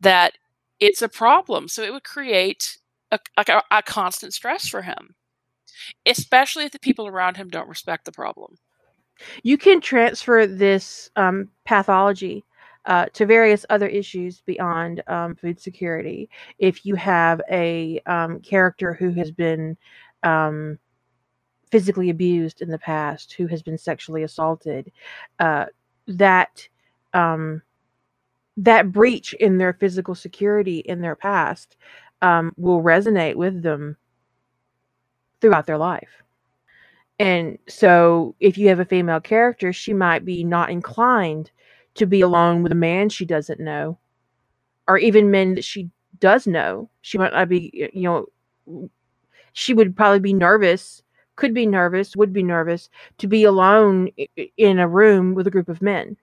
that it's a problem so it would create a, a, a constant stress for him especially if the people around him don't respect the problem You can transfer this um, pathology uh, to various other issues beyond um, food security. If you have a um, character who has been um, physically abused in the past, who has been sexually assaulted, uh, that um, that breach in their physical security in their past um, will resonate with them throughout their life. And so, if you have a female character, she might be not inclined to be alone with a man she doesn't know, or even men that she does know. She might not be, you know, she would probably be nervous, could be nervous, would be nervous to be alone in a room with a group of men.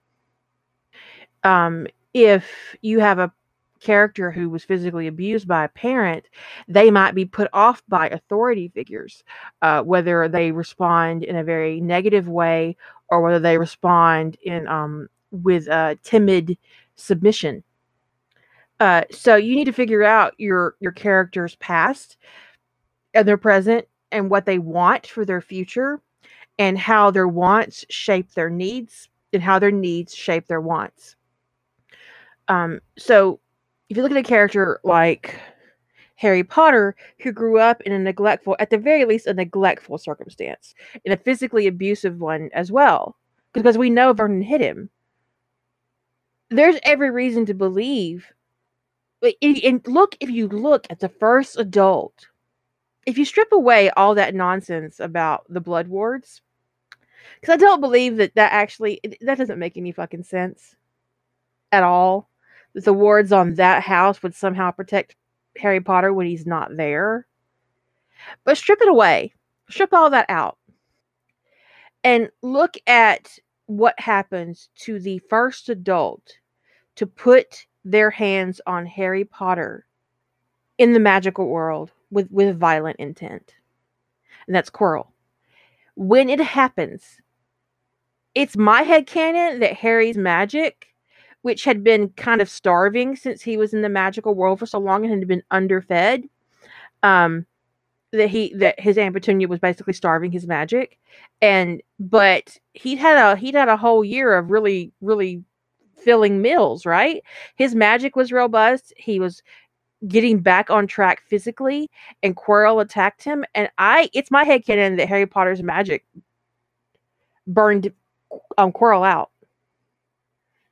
Um, if you have a character who was physically abused by a parent, they might be put off by authority figures, uh, whether they respond in a very negative way or whether they respond in um, with uh, timid submission. Uh, so you need to figure out your your character's past and their present and what they want for their future and how their wants shape their needs and how their needs shape their wants. Um, so if you look at a character like Harry Potter, who grew up in a neglectful, at the very least, a neglectful circumstance, in a physically abusive one as well, because we know Vernon hit him. There's every reason to believe. And look, if you look at the first adult, if you strip away all that nonsense about the blood wards, because I don't believe that that actually that doesn't make any fucking sense at all. That the wards on that house would somehow protect Harry Potter when he's not there. But strip it away, strip all that out, and look at what happens to the first adult to put their hands on Harry Potter in the magical world with with violent intent, and that's Quirrell. When it happens, it's my head canon that Harry's magic which had been kind of starving since he was in the magical world for so long and had been underfed. Um, that he that his Aunt Petunia was basically starving his magic, and but he'd had a he'd had a whole year of really really filling meals. Right, his magic was robust. He was getting back on track physically, and Quirrell attacked him. And I, it's my head canon that Harry Potter's magic burned um, Quirrell out.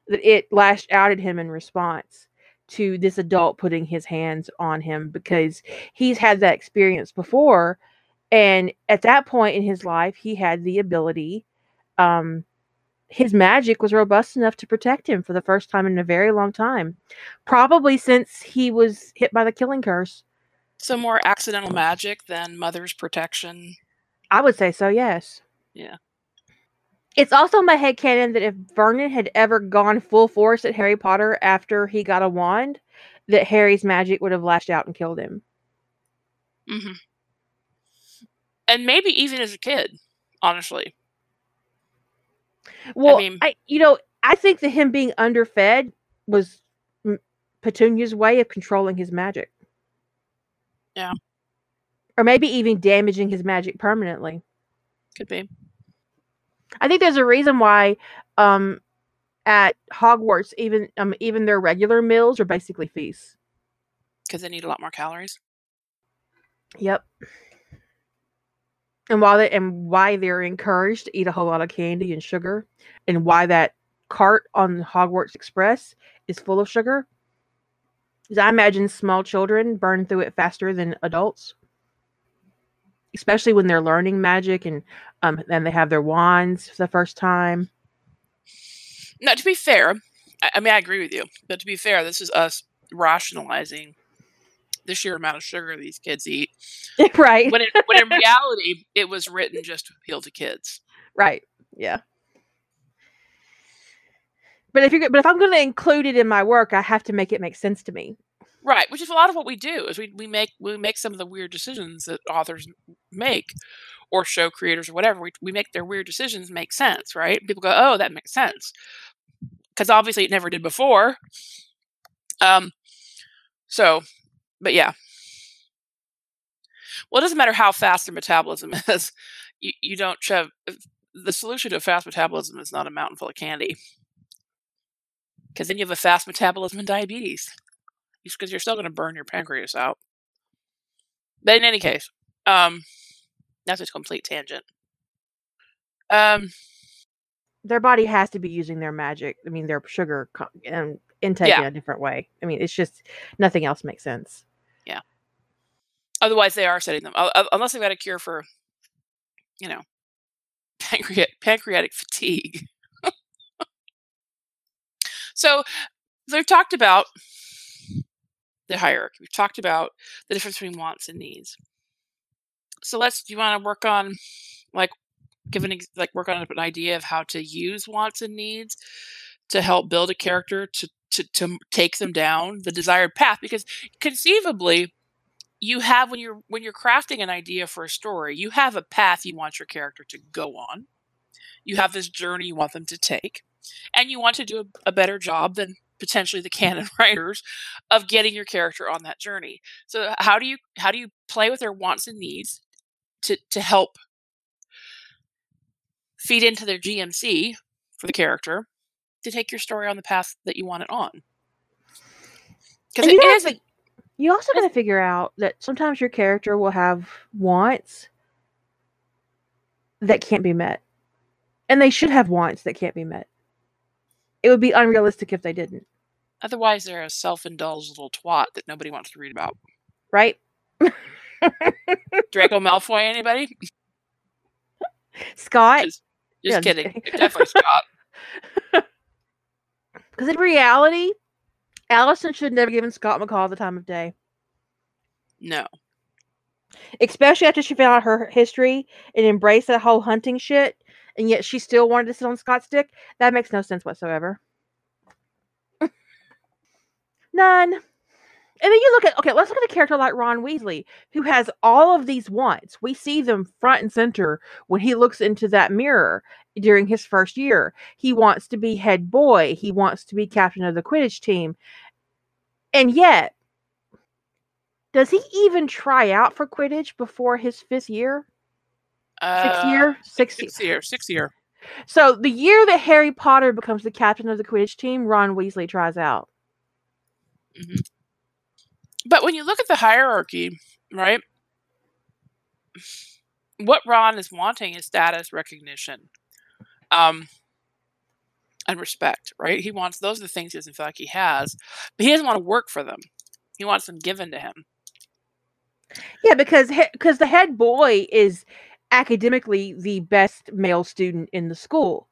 That it lashed out at him in response to this adult putting his hands on him because he's had that experience before. And at that point in his life, he had the ability, um, his magic was robust enough to protect him for the first time in a very long time. Probably since he was hit by the killing curse. So more accidental magic than mother's protection. I would say so, yes. Yeah. It's also my head canon that if Vernon had ever gone full force at Harry Potter after he got a wand, that Harry's magic would have lashed out and killed him. hmm And maybe even as a kid, honestly. Well, I, mean- you know, I think that him being underfed was Petunia's way of controlling his magic. Yeah. Or maybe even damaging his magic permanently. Could be. I think there's a reason why um at Hogwarts even um even their regular meals are basically feasts. Because they need a lot more calories. Yep. And why they and why they're encouraged to eat a whole lot of candy and sugar, and why that cart on Hogwarts Express is full of sugar. Because I imagine small children burn through it faster than adults, especially when they're learning magic and um then they have their wands for the first time. Now, to be fair, I, I mean, I agree with you, but to be fair, this is us rationalizing the sheer amount of sugar these kids eat. right. When, it, when in reality, it was written just to appeal to kids. Right. Yeah. But if you're but if I'm going to include it in my work, I have to make it make sense to me. Right, which is a lot of what we do is we, we make we make some of the weird decisions that authors make or show creators or whatever. We, we make their weird decisions make sense, right? People go, oh, that makes sense. Because obviously it never did before. Um so but yeah. Well, it doesn't matter how fast your metabolism is. You you don't shove the solution to a fast metabolism is not a mountain full of candy. Because then you have a fast metabolism and diabetes because you're still going to burn your pancreas out. But in any case, um, that's a complete tangent. Um, Their body has to be using their magic. I mean, their sugar co- um, intake Yeah. in a different way. I mean, it's just nothing else makes sense. Otherwise, they are setting them unless they've got a cure for, you know, pancreatic pancreatic fatigue. so they've talked about the hierarchy. We've talked about the difference between wants and needs. So let's. Do you want to work on, like, give an like work on an idea of how to use wants and needs to help build a character to to to take them down the desired path? Because conceivably, you have when you're when you're crafting an idea for a story, you have a path you want your character to go on. You have this journey you want them to take, and you want to do a, a better job than potentially the canon writers of getting your character on that journey. So how do you how do you play with their wants and needs to to help feed into their GMC for the character to take your story on the path that you want it on? Because it is it you have is a, You also got to figure out that sometimes your character will have wants that can't be met. And they should have wants that can't be met. It would be unrealistic if they didn't, otherwise they're a self-indulged little twat that nobody wants to read about. right? Draco Malfoy, anybody? Scott, Just, Yeah, just just kidding. kidding. Definitely Scott. because in reality, Allison should never given Scott McCall the time of day. No. especially after she found out her history and embraced that whole hunting shit, and yet she still wanted to sit on Scott's dick. That makes no sense whatsoever. None. And then you look at okay, let's look at a character like Ron Weasley, who has all of these wants. We see them front and center when he looks into that mirror during his first year. He wants to be head boy. He wants to be captain of the Quidditch team. And yet, does he even try out for Quidditch before his fifth year? Sixth Uh, year? Sixth Six year. Six year. So the year that Harry Potter becomes the captain of the Quidditch team, Ron Weasley tries out. But when you look at the hierarchy, right? What Ron is wanting is status recognition, um, and respect. Right? He wants those are the things he doesn't feel like he has, but he doesn't want to work for them. He wants them given to him. Yeah, because because the head boy is academically the best male student in the school.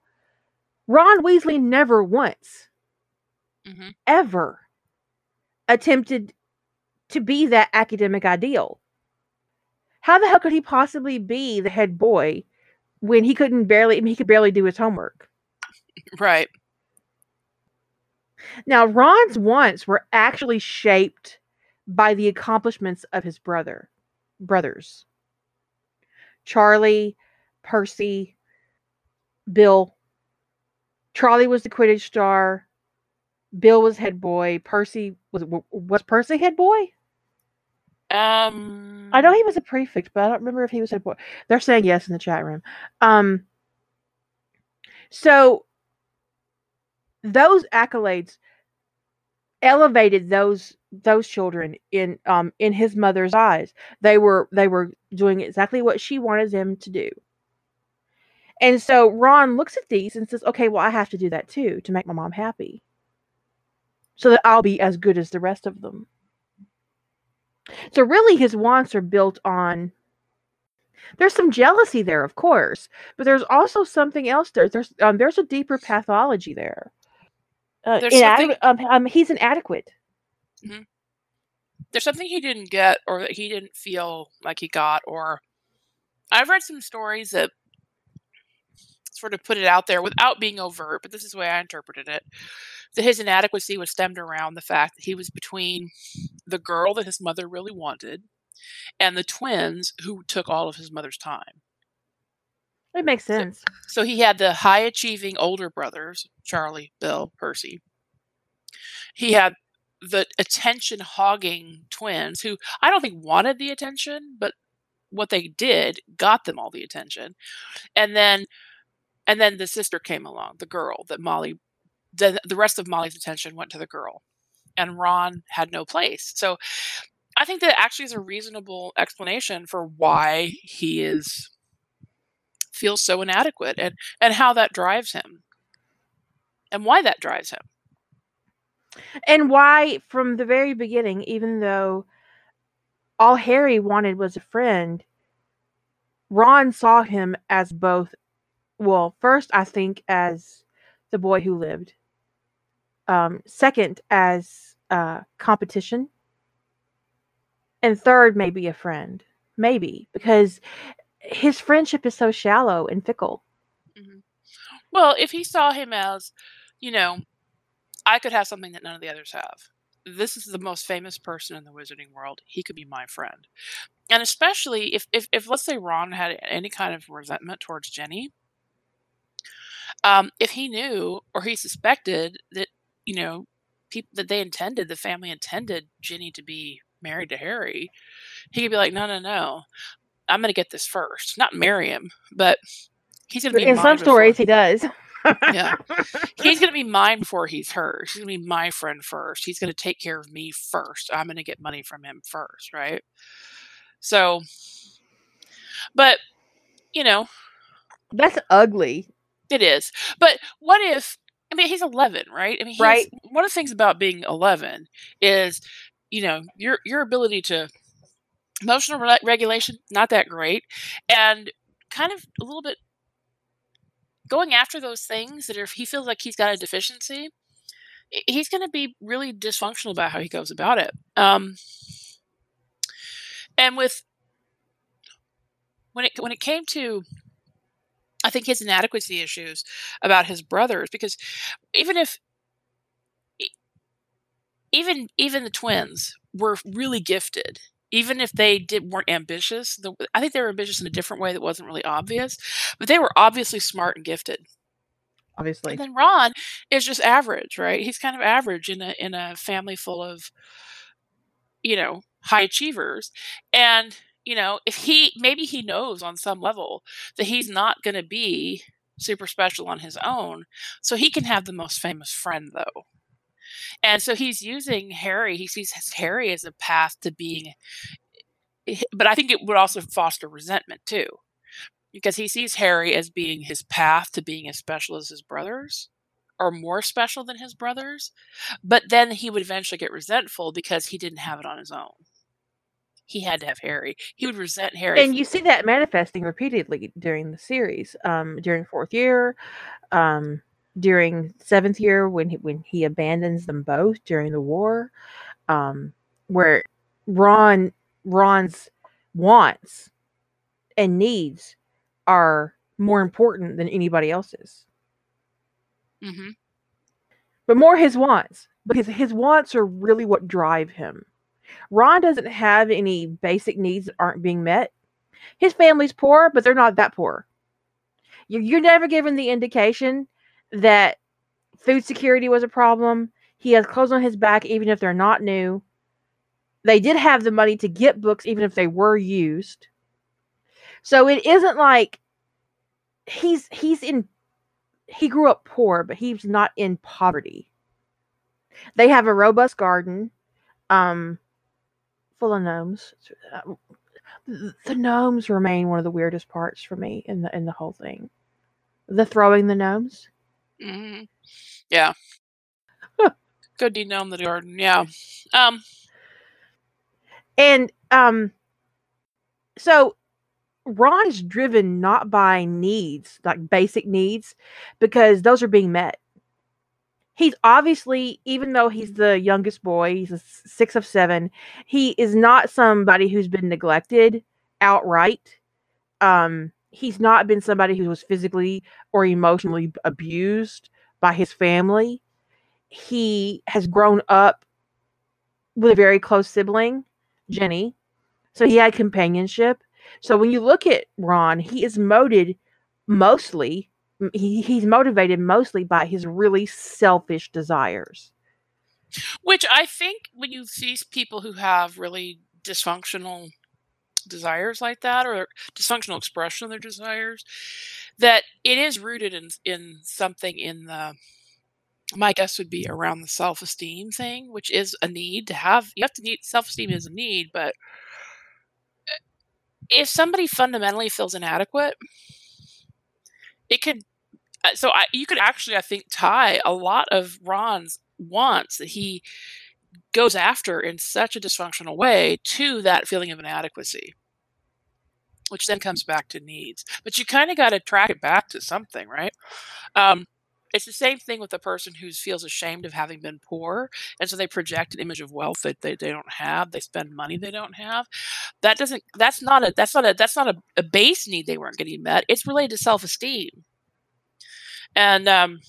Ron Weasley never once, Mhm. ever attempted to be that academic ideal. How the hell could he possibly be the head boy when he couldn't barely I mean, he could barely do his homework? Right. Now, Ron's wants were actually shaped by the accomplishments of his brother, brothers. Charlie, Percy, Bill. Charlie was the Quidditch star. Bill was head boy. Percy was was Percy head boy? Um. I know he was a prefect, but I don't remember if he was head boy. They're saying yes in the chat room. Um. So those accolades elevated those those children in um in his mother's eyes. They were they were doing exactly what she wanted them to do. And so Ron looks at these and says, "Okay, well I have to do that too to make my mom happy." So that I'll be as good as the rest of them. So really his wants are built on there's some jealousy there, of course, but there's also something else there. There's um, there's a deeper pathology there. Uh, There's something- um, um, he's inadequate. there's something he didn't get or that he didn't feel like he got or i've read some stories that sort of put it out there without being overt but this is the way i interpreted it that his inadequacy was stemmed around the fact that he was between the girl that his mother really wanted and the twins who took all of his mother's time It makes sense. so he had the high achieving older brothers, Charlie, Bill, Percy. He had the attention hogging twins who I don't think wanted the attention, but what they did got them all the attention. And then and then the sister came along, the girl that Molly the, the rest of Molly's attention went to the girl. And Ron had no place. So I think that actually is a reasonable explanation for why he is feels so inadequate and and how that drives him and why that drives him And why, from the very beginning, even though all Harry wanted was a friend, Ron saw him as both. Well, first, I think as the boy who lived. Um, second, as uh, competition. And third, maybe a friend. Maybe because his friendship is so shallow and fickle. well if he saw him as you know i could have something that none of the others have this is the most famous person in the wizarding world he could be my friend and especially if if, if let's say ron had any kind of resentment towards ginny um, if he knew or he suspected that you know people that they intended the family intended Ginny to be married to Harry, he could be like, no, no, no, I'm going to get this first, not marry him, but he's going to be In some before- stories, he does. Yeah. he's going to be mine before he's hers. He's going to be my friend first. He's going to take care of me first. I'm going to get money from him first, right? So, but you know, That's ugly. It is. But what if I mean he's 11, right? I mean he's, Right. one of the things about being 11 is you know, your your ability to emotional re- regulation not that great and kind of a little bit going after those things that if he feels like he's got a deficiency he's going to be really dysfunctional about how he goes about it um and with when it when it came to I think his inadequacy issues about his brothers because even if even even the twins were really gifted even if they did weren't ambitious the, i think they were ambitious in a different way that wasn't really obvious but they were obviously smart and gifted Obviously. and then ron is just average right he's kind of average in a in a family full of you know high achievers and you know if he maybe he knows on some level that he's not going to be super special on his own so he can have the most famous friend though and so he's using Harry, he sees Harry as a path to being, eh, eh, but I think it would also foster resentment too, because he sees Harry as being his path to being as special as his brothers or more special than his brothers. But then he would eventually get resentful because he didn't have it on his own. He had to have Harry. He would resent Harry. And you see that manifesting repeatedly during the series. Um, during fourth year, um, during seventh year when he, when he abandons them both during the war, um, where Ron Ron's wants and needs are more important than anybody else's, hmm but more his wants because his wants are really what drive him. Ron doesn't have any basic needs that aren't being met. His family's poor, but they're not that poor. You- You're never given the indication that food security was a problem. He has clothes on his back, even if they're not new. They did have the money to get books, even if they were used. So it isn't like he's he's in he grew up poor, but he's not in poverty. They have a robust garden, um, full of gnomes. The gnomes remain one of the weirdest parts for me in the in the whole thing. The throwing the gnomes. hmm Yeah. Good de-gnome the garden. Yeah. Um. And um so Ron is driven not by needs, like basic needs, because those are being met. He's obviously, even though he's the youngest boy, he's a six of seven, he is not somebody who's been neglected outright. Um, he's not been somebody who was physically or emotionally abused by his family. He has grown up with a very close sibling, Ginny. So he had companionship. So when you look at Ron, he is motivated mostly he, he's motivated mostly by his really selfish desires. Which I think when you see people who have really dysfunctional desires like that or dysfunctional expression of their desires, that it is rooted in in something in the my guess would be around the self-esteem thing, which is a need to have. You have to need self-esteem is a need, but eh, if somebody fundamentally feels inadequate, it could. Uh, So I, you could actually, I think, tie a lot of Ron's wants that he goes after in such a dysfunctional way to that feeling of inadequacy, which then comes back to needs. But you kind of got to track it back to something, right? Um, it's the same thing with a person who feels ashamed of having been poor, and so they project an image of wealth that they, they don't have. They spend money they don't have. That doesn't. That's not a. That's not a. That's not a, a base need they weren't getting met. It's related to self esteem. And um,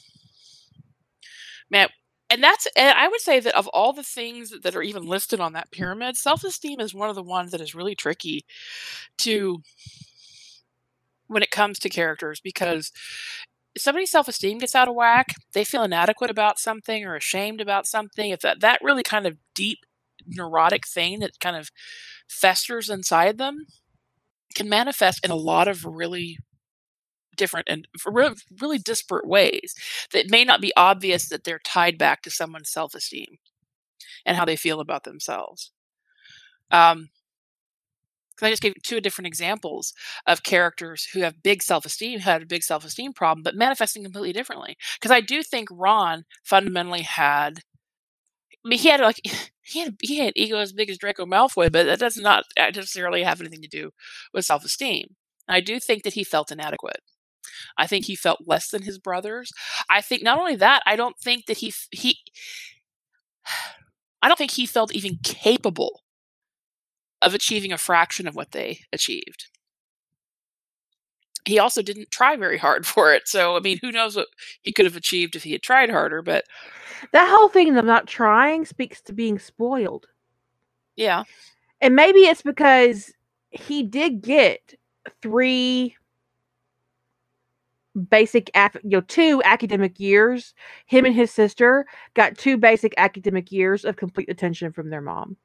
man, and that's. And I would say that of all the things that, are even listed on that pyramid, self esteem is one of the ones that is really tricky to when it comes to characters because somebody's self-esteem gets out of whack they feel inadequate about something or ashamed about something if that, that really kind of deep neurotic thing that kind of festers inside them can manifest in a lot of really different and really disparate ways that may not be obvious that they're tied back to someone's self-esteem and how they feel about themselves um, I just gave two different examples of characters who have big self-esteem, who had a big self-esteem problem, but manifesting completely differently. Because I do think Ron fundamentally had. I mean, he had like he had he had ego as big as Draco Malfoy, but that does not necessarily have anything to do with self-esteem. I do think that he felt inadequate. I think he felt less than his brothers. I think not only that, I don't think that he he. I don't think he felt even capable of achieving a fraction of what they achieved. he also didn't try very hard for it. So, I mean, who knows what he could have achieved if he had tried harder, but That whole thing of not trying speaks to being spoiled. yeah. And maybe it's because he did get three basic you know two academic years. Him and his sister got two basic academic years of complete attention from their mom.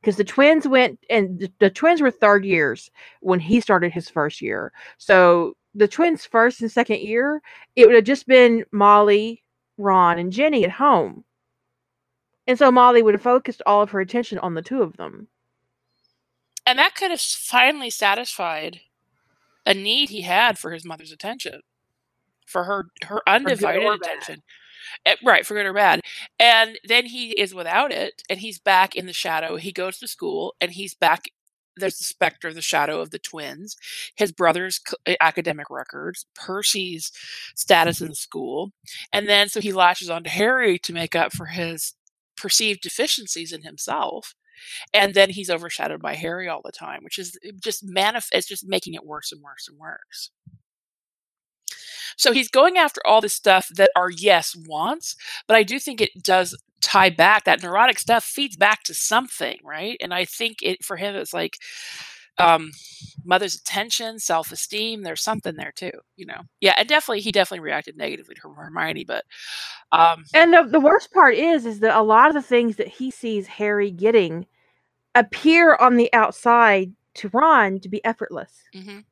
Because the twins went and the, the twins were third years when he started his first year. So the twins first and second year it would have just been molly ron and ginny at home. And so molly would have focused all of her attention on the two of them. And that could have finally satisfied a need he had for his mother's attention, for her her undivided bad. attention. Eh, right, for good or bad. And then he is without it, and he's back in the shadow. He goes to school, and he's back. There's the specter, the shadow of the twins, his brother's eh, academic records, Percy's status in school, and then so he latches on to Harry to make up for his perceived deficiencies in himself and then he's overshadowed by Harry all the time, which is eh, just manif- It's just making it worse and worse and worse. So he's going after all this stuff that are yes wants, but I do think it does tie back. That neurotic stuff feeds back to something, right? And I think it for him it's like um, mother's attention, self esteem. There's something there too, you know. Yeah, and definitely he definitely reacted negatively to Hermione, but um, And the, the worst part is, is that a lot of the things that he sees Harry getting appear on the outside to Ron to be effortless. mhm.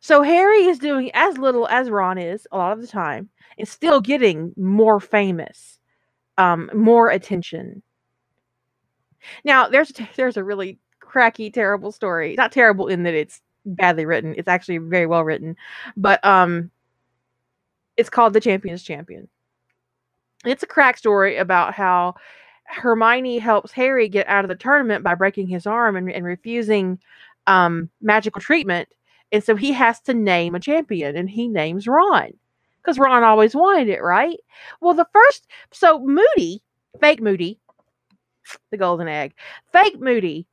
So Harry is doing as little as Ron is a lot of the time, and still getting more famous, um, more attention. Now, there's there's a really cracky, terrible story. Not terrible in that it's badly written. It's actually very well written, but um, it's called The Champion's Champion. It's a crack story about how Hermione helps Harry get out of the tournament by breaking his arm and, and refusing um, magical treatment. And so he has to name a champion, and he names Ron because Ron always wanted it, right? Well, the first, so Moody, fake Moody, the golden egg, fake Moody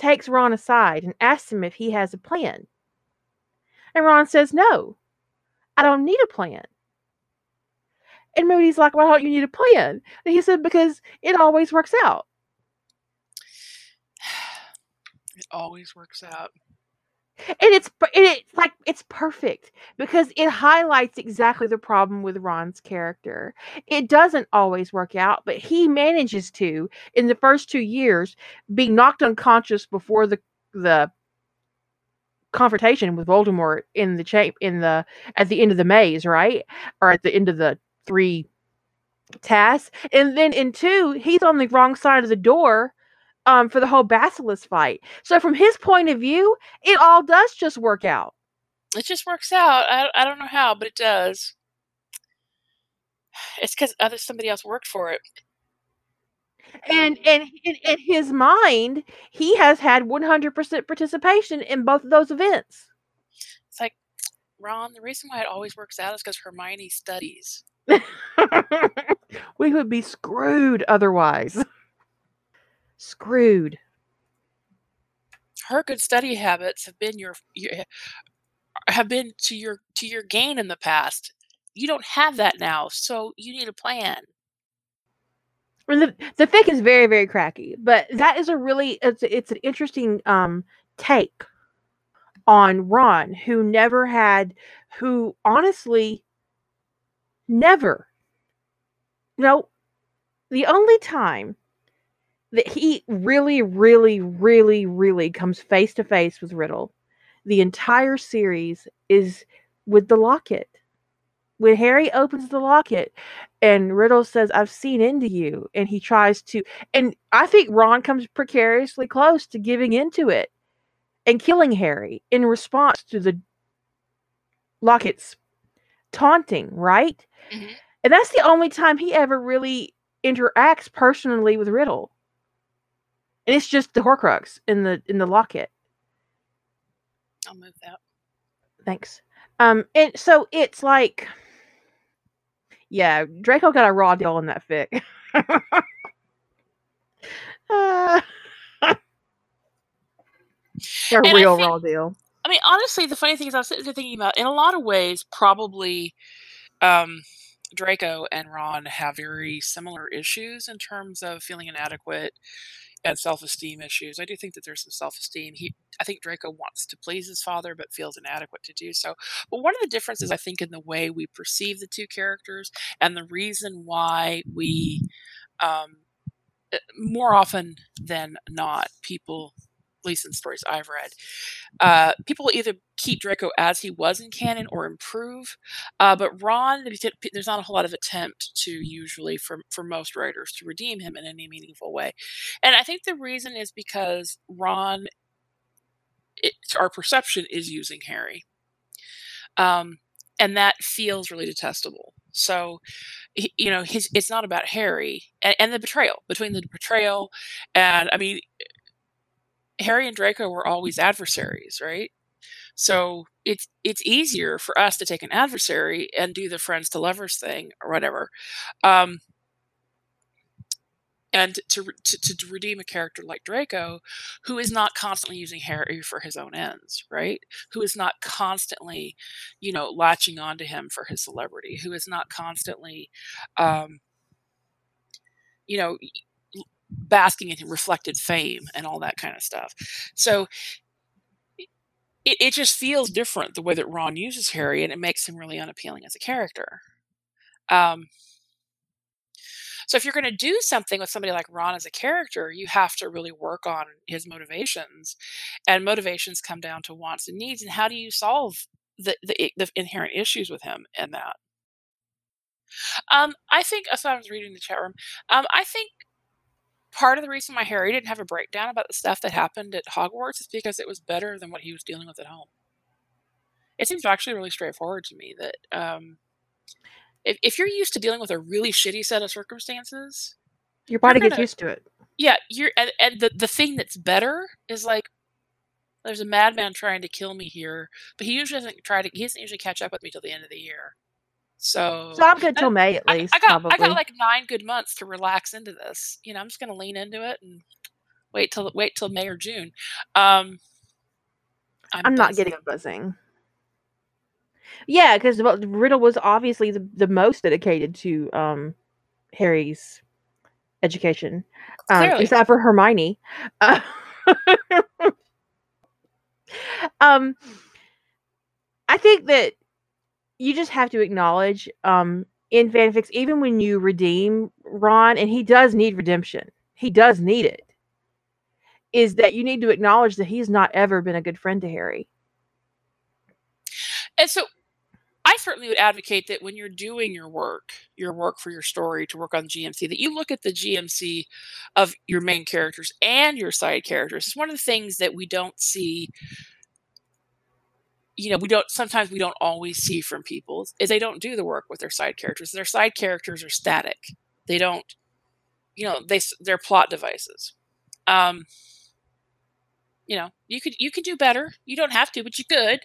takes Ron aside and asks him if he has a plan. And Ron says, No, I don't need a plan. And Moody's like, Why don't you need a plan? And he said, Because it always works out. it always works out. And it's it's like it's perfect because it highlights exactly the problem with Ron's character. It doesn't always work out, but he manages to in the first 2 years be knocked unconscious before the the confrontation with Voldemort in the cha- in the at the end of the maze, right? Or at the end of the three tasks. And then in 2, he's on the wrong side of the door um for the whole basilisk fight. So from his point of view, it all does just work out. It just works out. I, I don't know how, but it does. It's because other somebody else worked for it. And and in, in his mind, he has had 100% participation in both of those events. It's like, Ron, the reason why it always works out is because Hermione studies. we would be screwed otherwise. Screwed. Her good study habits have been your, your have been to your to your gain in the past. You don't have that now, so you need a plan. The the fic is very very cracky, but that is a really it's it's an interesting um take on Ron, who never had, who honestly never. No, the only time that he really, really, really, really comes face to face with Riddle, the entire series is with the locket. When Harry opens the locket and Riddle says, I've seen into you, and he tries to, and I think Ron comes precariously close to giving into it and killing Harry in response to the locket's taunting, right? Mhm. And that's the only time he ever really interacts personally with Riddle. And it's just the Horcrux in the in the locket. I'll move that. Thanks. Um, and so it's like, yeah, Draco got a raw deal in that fic. Uh, a real think- raw deal. I mean, honestly, the funny thing is, I was sitting there thinking about, in a lot of ways, probably um, Draco and Ron have very similar issues in terms of feeling inadequate and self-esteem issues. I do think that there's some self-esteem. He, I think Draco wants to please his father, but feels inadequate to do so. But one of the differences, I think, in the way we perceive the two characters, and the reason why we, um, eh, more often than not, people in stories I've read. Uh, people either keep Draco as he was in canon or improve, uh, but Ron, there's not a whole lot of attempt to usually for for most writers to redeem him in any meaningful way, and I think the reason is because Ron, it, our perception is using Harry, um, and that feels really detestable. So, you know, his, it's not about Harry and, and, the betrayal between the betrayal and I mean, Harry and Draco were always adversaries, right? So it's it's easier for us to take an adversary and do the friends to lovers thing or whatever, um, and to, to to redeem a character like Draco, who is not constantly using Harry for his own ends, right? Who is not constantly, you know, latching onto him for his celebrity. Who is not constantly, um, you know, basking in reflected fame and all that kind of stuff. So it, it just feels different the way that Ron uses Harry, and it makes him really unappealing as a character. Um, so if you're going to do something with somebody like Ron as a character, you have to really work on his motivations, and motivations come down to wants and needs. And how do you solve the the, the inherent issues with him and that? Um, I think, as I was reading the chat room, um, I think part of the reason why Harry didn't have a breakdown about the stuff that happened at Hogwarts is because it was better than what he was dealing with at home. It seems actually really straightforward to me that um, if, if you're used to dealing with a really shitty set of circumstances, your body gonna, gets used to it. Yeah, you're and, and the the thing that's better is like there's a madman trying to kill me here, but he usually doesn't try to. He doesn't usually catch up with me till the end of the year. So, so I'm good till May at least. I, I got probably. I got like nine good months to relax into this. You know, I'm just gonna lean into it and wait till wait till May or June. Um, I'm, I'm not getting a buzzing. Yeah, because Riddle was obviously the, the most dedicated to um, Harry's education, um, except for Hermione. Uh, um, I think that you just have to acknowledge um, in fanfics, even when you redeem Ron, and he does need redemption, he does need it, is that you need to acknowledge that he's not ever been a good friend to Harry. And so I certainly would advocate that when you're doing your work, your work for your story to work on GMC, that you look at the GMC of your main characters and your side characters. It's one of the things that we don't see you know we don't sometimes we don't always see from people is they don't do the work with their side characters. Their side characters are static. They don't you know they they're plot devices. Um you know you could you could do better. You don't have to but you could.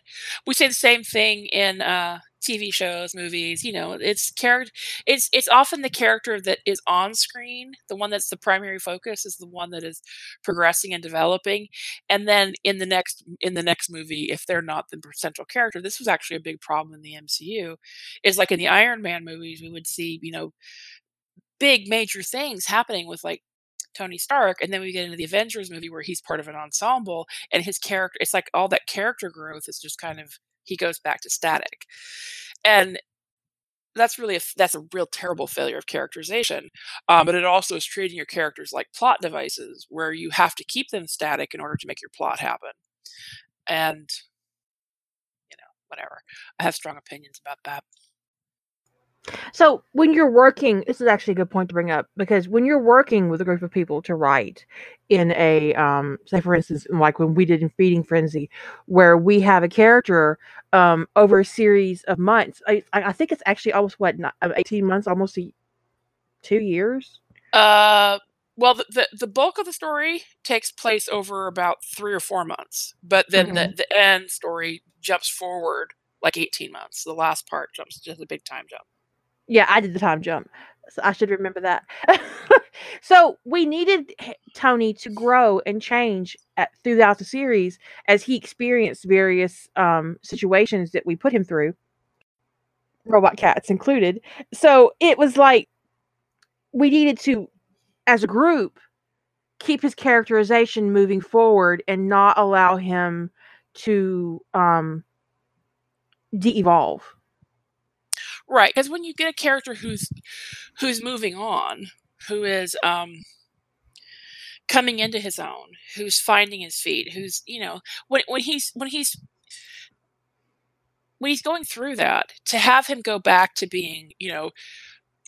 We say the same thing in uh TV shows, movies, you know, it's character it's it's often the character that is on screen, the one that's the primary focus is the one that is progressing and developing. And then in the next in the next movie, if they're not the central character, this was actually a big problem in the MCU, is like in the Iron Man movies, we would see, you know, big major things happening with like Tony Stark, and then we get into the Avengers movie where he's part of an ensemble, and his character, it's like all that character growth is just kind of he goes back to static. And that's really a that's a real terrible failure of characterization um, but it also is treating your characters like plot devices where you have to keep them static in order to make your plot happen. And you know whatever. I have strong opinions about that so when you're working, this is actually a good point to bring up because when you're working with a group of people to write in a um, say for instance, like when we did in Feeding Frenzy, where we have a character um, over a series of months. I, I think it's actually almost what uh, eighteen months, almost a, two years. Uh, well, the, the, the bulk of the story takes place over about three or four months, but then mm-hmm. the the end story jumps forward like eighteen months. The last part jumps just a big time jump. Yeah, I did the time jump. So I should remember that. so we needed Tony to grow and change at, throughout the series as he experienced various um, situations that we put him through, robot cats included. So it was like we needed to, as a group, keep his characterization moving forward and not allow him to um, de-evolve. Right, because when you get a character who's who's moving on, who is um, coming into his own, who's finding his feet, who's you know when when he's when he's when he's going through that, to have him go back to being you know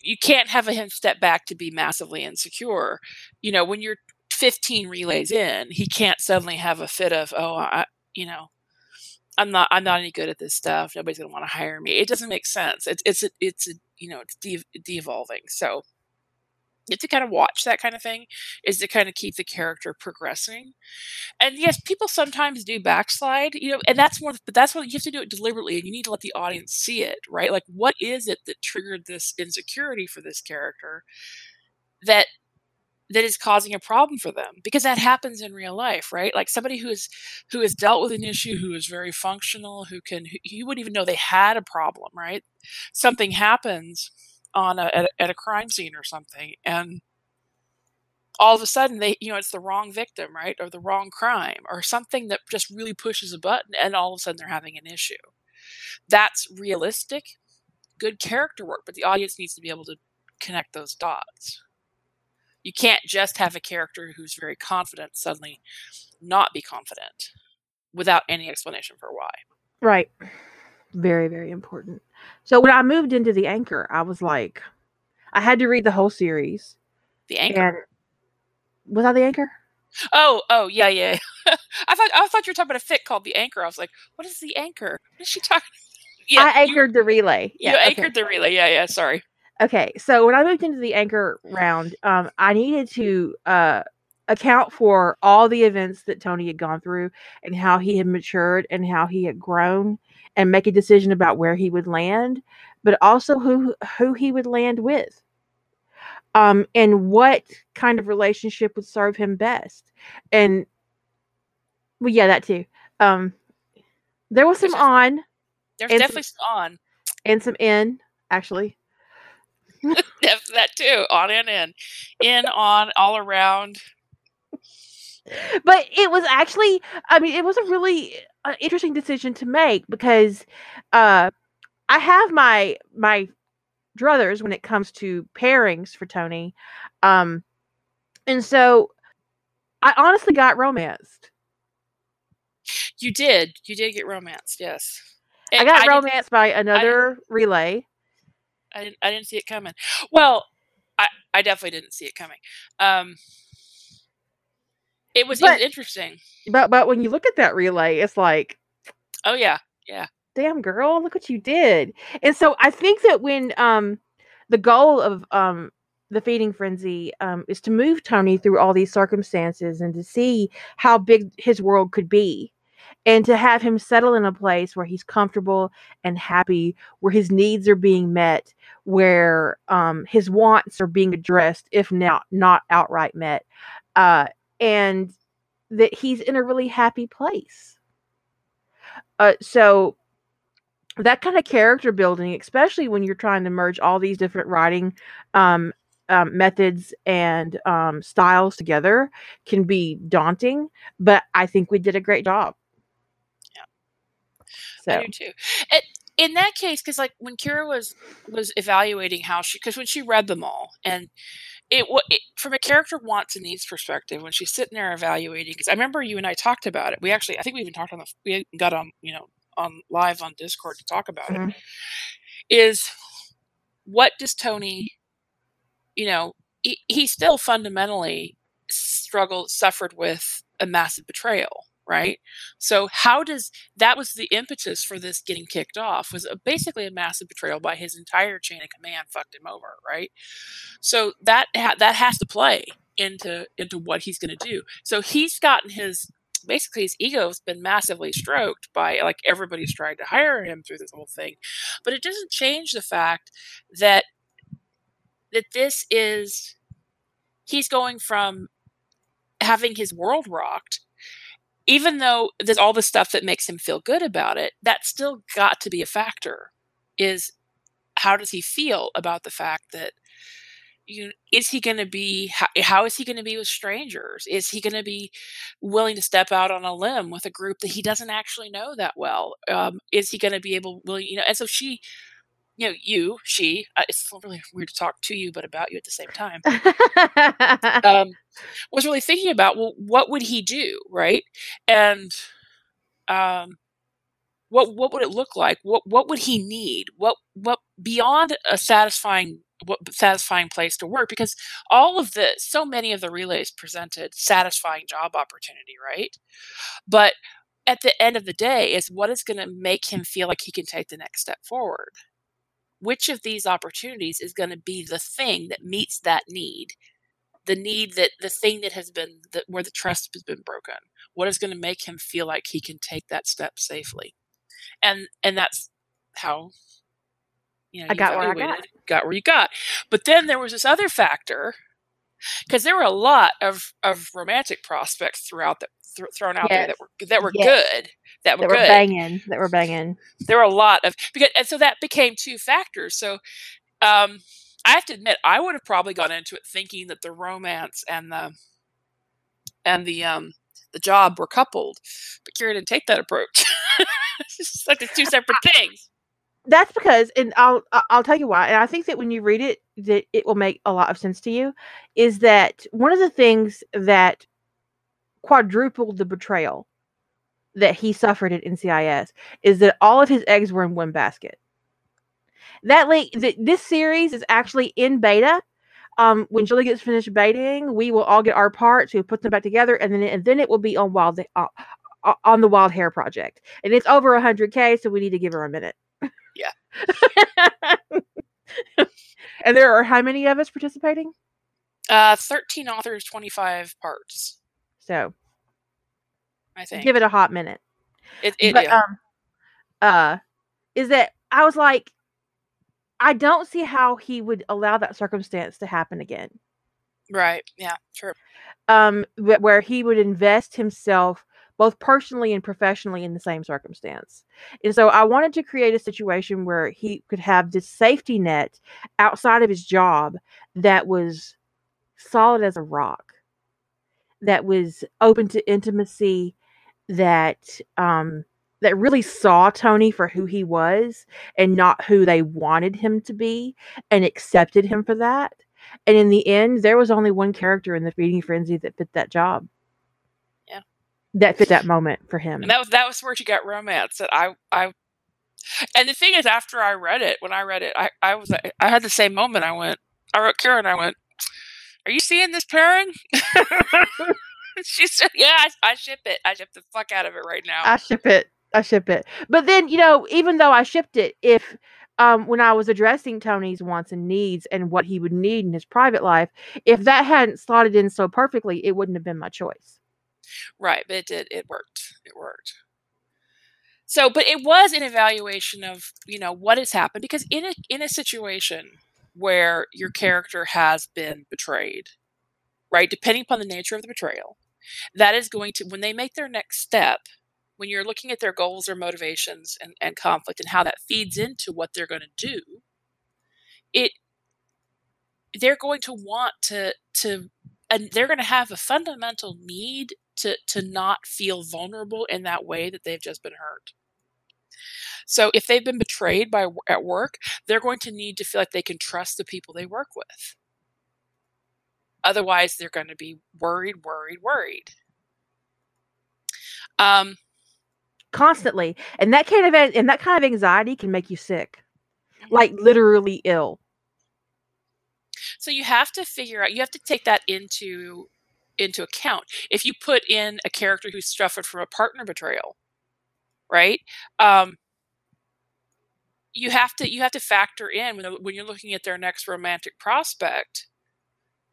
you can't have him step back to be massively insecure. You know when you're 15 relays in, he can't suddenly have a fit of oh I you know I'm not I'm not any good at this stuff. Nobody's gonna want to hire me. It doesn't make sense. It's it's a, it's a, you know it's de- de-evolving. So you have to kind of watch that kind of thing is to kind of keep the character progressing. And yes, people sometimes do backslide, you know, and that's more but that's what you have to do it deliberately and you need to let the audience see it, right? Like what is it that triggered this insecurity for this character that that is causing a problem for them because that happens in real life right? Like somebody who is who has dealt with an issue who is very functional who can who, you wouldn't even know they had a problem right? Something happens on a at, a at a crime scene or something and all of a sudden they you know it's the wrong victim right? Or the wrong crime or something that just really pushes a button and all of a sudden they're having an issue. That's realistic good character work but the audience needs to be able to connect those dots you can't just have a character who's very confident suddenly not be confident without any explanation for why. Right. Very, very important. So when I moved into the anchor, I was like, I had to read the whole series. The anchor. Was I the anchor? Oh, oh, yeah, yeah. I thought I thought you were talking about a fic called the anchor. I was like, what is the anchor? What is she talking? Yeah, I anchored you, the relay. Yeah, you anchored okay. the relay. Yeah, yeah. Sorry. Okay, so when I moved into the anchor round, um, I needed to uh, account for all the events that Tony had gone through and how he had matured and how he had grown, and make a decision about where he would land, but also who who he would land with, um, and what kind of relationship would serve him best. And well, yeah, that too. Um, there was some there's on. There's definitely some, some on and some in actually. that too, on and in, in, on, all around. But it was actually, I mean, it was a really uh, interesting decision to make because uh, I have my my druthers when it comes to pairings for Tony, um, and so I honestly got romanced. You did. You did get romanced. Yes. And I got I romanced by another relay. I didn't I didn't see it coming. Well, I I definitely didn't see it coming. Um, it was, but, it was interesting. But but when you look at that relay, it's like, oh yeah, yeah. Damn girl, look what you did. And so I think that when um the goal of um the feeding frenzy um, is to move Tony through all these circumstances and to see how big his world could be and to have him settle in a place where he's comfortable and happy, where his needs are being met, where um, his wants are being addressed, if not not outright met, uh, and that he's in a really happy place. Uh, so that kind of character building, especially when you're trying to merge all these different writing um, um, methods and um, styles together, can be daunting. But I think we did a great job. So. I do too. It, in that case, because like when Kira was was evaluating how she, because when she read them all, and it, it from a character wants and needs perspective, when she's sitting there evaluating, because I remember you and I talked about it. We actually, I think we even talked on the, we got on, you know, on live on Discord to talk about mm-hmm. it. Is what does Tony, you know, he, he still fundamentally struggled, suffered with a massive betrayal right? So how does that was the impetus for this getting kicked off was basically a massive betrayal by his entire chain of command fucked him over right? So that ha- that has to play into into what he's going to do. So he's gotten his basically his ego has been massively stroked by like everybody's tried to hire him through this whole thing. But it doesn't change the fact that that this is he's going from having his world rocked even though there's all the stuff that makes him feel good about it that still got to be a factor is how does he feel about the fact that you is he going to be how, how is he going to be with strangers? Is he going to be willing to step out on a limb with a group that he doesn't actually know that well? Um, is he going to be able willing you know and so she you know you she uh, it's really weird to talk to you but about you at the same time. Um, was really thinking about well what would he do right? And um what what would it look like? What what would he need? What what beyond a satisfying what satisfying place to work because all of the, so many of the relays presented satisfying job opportunity right? But at the end of the day is what is going to make him feel like he can take the next step forward which of these opportunities is going to be the thing that meets that need the need that the thing that has been that where the trust has been broken what is going to make him feel like he can take that step safely and and that's how you know, I got where I got. Got where you got. But then there was this other factor because there were a lot of, of romantic prospects throughout that th- thrown out yes. there that were that were yes. good that were, that were good. banging that were banging there were a lot of because and so that became two factors so um i have to admit i would have probably gone into it thinking that the romance and the and the um the job were coupled but kira didn't take that approach it's like it's two separate things that's because and I'll I'll tell you why. And I think that when you read it that it will make a lot of sense to you is that one of the things that quadrupled the betrayal that he suffered at NCIS is that all of his eggs were in one basket. That link that this series is actually in beta. Um, when Julie gets finished betaing, we will all get our parts. We put them back together, and then and then it will be on wild uh, on the Wild Hair project, and it's over 100k. So we need to give her a minute. Yeah. and there are how many of us participating? Uh, 13 authors, 25 parts. So, I think. Give it a hot minute. It, it but, yeah. um, uh, is that I was like, I don't see how he would allow that circumstance to happen again. Right. Yeah. Sure. Um, where he would invest himself both personally and professionally in the same circumstance. And so I wanted to create a situation where he could have this safety net outside of his job that was solid as a rock, that was open to intimacy, that um that really saw Tony for who he was and not who they wanted him to be and accepted him for that. And in the end, there was only one character in the feeding frenzy that fit that job that fit that moment for him. And that was that was where you got romance. That I I and the thing is, after I read it, when I read it, I I was I had the same moment. I went, I wrote Karen. I went, "Are you seeing this pairing?" she said, "Yeah, I, I ship it. I ship the fuck out of it right now. I ship it. I ship it." But then you know, even though I shipped it, if um, when I was addressing Tony's wants and needs and what he would need in his private life, if that hadn't slotted in so perfectly, it wouldn't have been my choice. Right, but it did. It worked. It worked. So, but it was an evaluation of you know what has happened because in a in a situation where your character has been betrayed, right? Depending upon the nature of the betrayal, that is going to when they make their next step when you're looking at their goals or motivations and, and conflict and how that feeds into what they're going to do it they're going to want to to and they're going to have a fundamental need to to not feel vulnerable in that way that they've just been hurt. So if they've been betrayed by at work, they're going to need to feel like they can trust the people they work with. Otherwise, they're going to be worried, worried, worried. Um, constantly, and that kind of and that kind of anxiety can make you sick, like literally ill. So you have to figure out. You have to take that into into account. If you put in a character who's suffered from a partner betrayal, right? Um, you have to you have to factor in when, when you're looking at their next romantic prospect.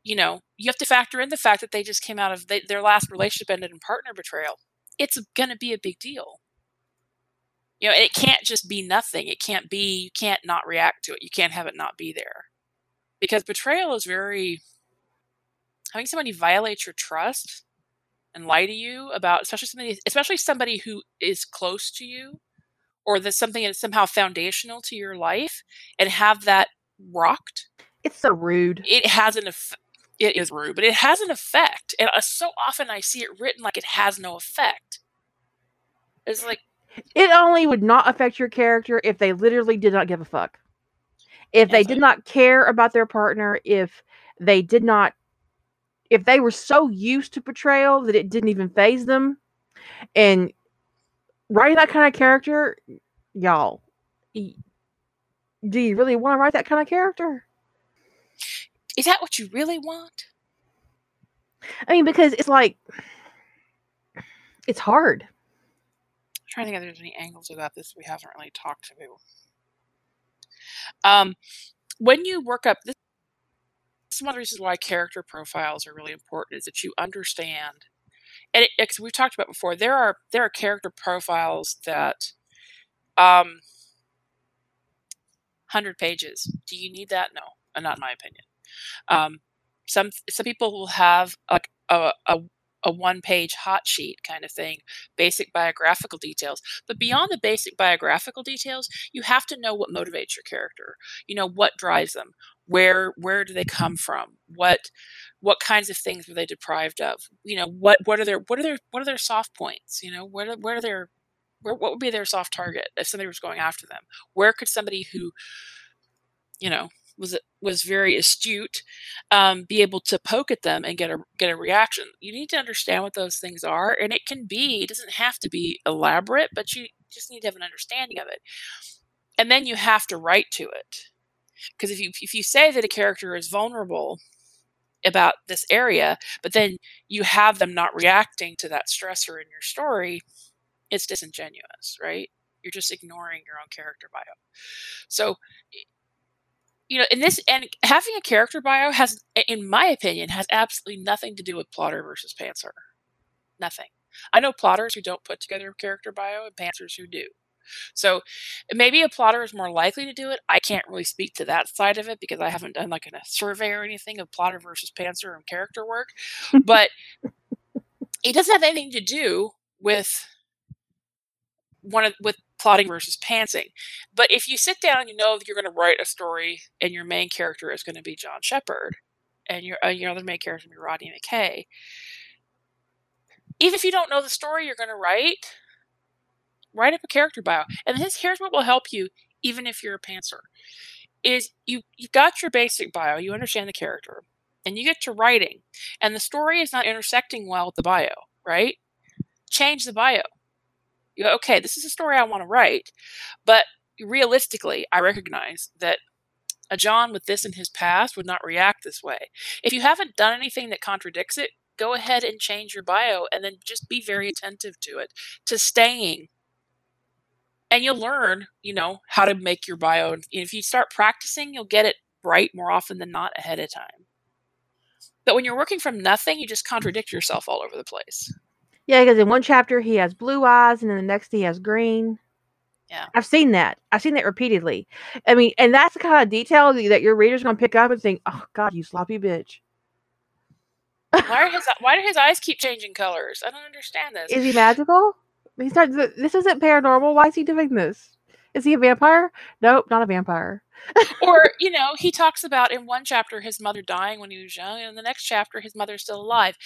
You know, you have to factor in the fact that they just came out of they, their last relationship ended in partner betrayal. It's going to be a big deal. You know, it can't just be nothing. It can't be you can't not react to it. You can't have it not be there because betrayal is very having somebody violate your trust and lie to you about especially somebody especially somebody who is close to you or that's something that's somehow foundational to your life and have that rocked It's so rude. it has an effect it is rude but it has an effect and uh, so often i see it written like it has no effect it's like It only would not affect your character if they literally did not give a fuck. If they did not care about their partner, if they did not, if they were so used to portrayal that it didn't even faze them, and writing that kind of character, y'all, do you really want to write that kind of character? is that what you really want I mean, because it's like, it's hard. I'm trying to think if there's any angles about this we haven't really talked to. Um, when you work up this, this is one of the reasons why character profiles are really important is that you understand, and because we've talked about before, there are there are character profiles that, um, hundred pages. Do you need that? No, not in my opinion. Um, some some people will have like a, a a one page hot sheet kind of thing, basic biographical details. But beyond the basic biographical details, you have to know what motivates your character. You know what drives them. Where where do they come from? What what kinds of things were they deprived of? You know what what are their what are their what are their soft points? You know where where are their where, what would be their soft target if somebody was going after them? Where could somebody who you know was was very astute um, be able to poke at them and get a get a reaction. You need to understand what those things are, and it can be. It doesn't have to be elaborate, but you just need to have an understanding of it. And then you have to write to it, because if you if you say that a character is vulnerable about this area, but then you have them not reacting to that stressor in your story, it's disingenuous, right? You're just ignoring your own character bio. So you know, in this and having a character bio has, in my opinion, has absolutely nothing to do with plotter versus pantser. Nothing. I know plotters who don't put together a character bio and pantsers who do. So maybe a plotter is more likely to do it. I can't really speak to that side of it because I haven't done like a survey or anything of plotter versus pantser and character work. but it doesn't have anything to do with one of with plotting versus pantsing. But if you sit down you know that you're going to write a story and your main character is going to be John Shepard and your uh, your other main character is going to be Rodney McKay, even if you don't know the story you're going to write, write up a character bio. And this, here's what will help you, even if you're a pantser, is you you've got your basic bio, you understand the character, and you get to writing, and the story is not intersecting well with the bio, right? Change the bio you go, okay, this is a story I want to write, but realistically, I recognize that a John with this in his past would not react this way. If you haven't done anything that contradicts it, go ahead and change your bio and then just be very attentive to it, to staying. And you'll learn, you know, how to make your bio. If you start practicing, you'll get it right more often than not ahead of time. But when you're working from nothing, you just contradict yourself all over the place. Yeah, because in one chapter he has blue eyes, and in the next he has green. Yeah. I've seen that. I've seen that repeatedly. I mean, and that's the kind of detail that your reader's going to pick up and think, "Oh God, you sloppy bitch." Why are his why do his eyes keep changing colors? I don't understand this. Is he magical? He's not. This isn't paranormal. Why is he doing this? Is he a vampire? Nope, not a vampire. or you know he talks about in one chapter his mother dying when he was young and in the next chapter his mother's still alive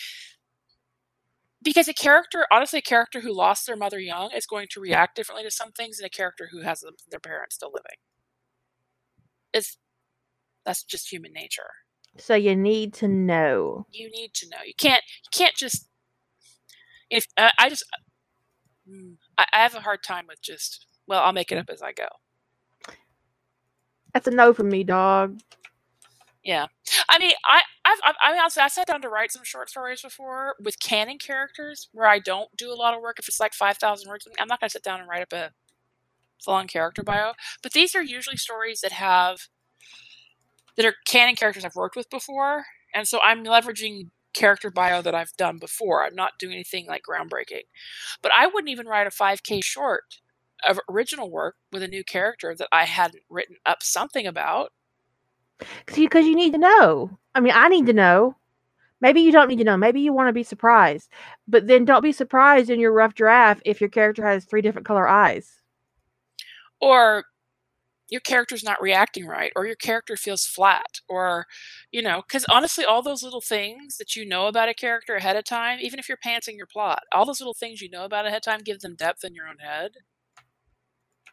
because a character honestly a character who lost their mother young is going to react differently to some things than a character who has their parents still living it's that's just human nature So you need to know. you need to know you can't you can't just if uh, i just mm, I, I have a hard time with just well i'll make it up as i go That's a no from me, dog. Yeah, I mean, I, I've, I've, I mean, honestly, I sat down to write some short stories before with canon characters where I don't do a lot of work. If it's like five thousand words, I'm not going to sit down and write up a full-on character bio. But these are usually stories that have that are canon characters I've worked with before, and so I'm leveraging character bio that I've done before. I'm not doing anything like groundbreaking. But I wouldn't even write a 5K short of original work with a new character that I hadn't written up something about Because you need to know. I mean, I need to know. Maybe you don't need to know. Maybe you want to be surprised. But then don't be surprised in your rough draft if your character has three different color eyes. Or your character's not reacting right, or your character feels flat, or, you know, because honestly, all those little things that you know about a character ahead of time, even if you're pantsing your plot, all those little things you know about ahead of time give them depth in your own head.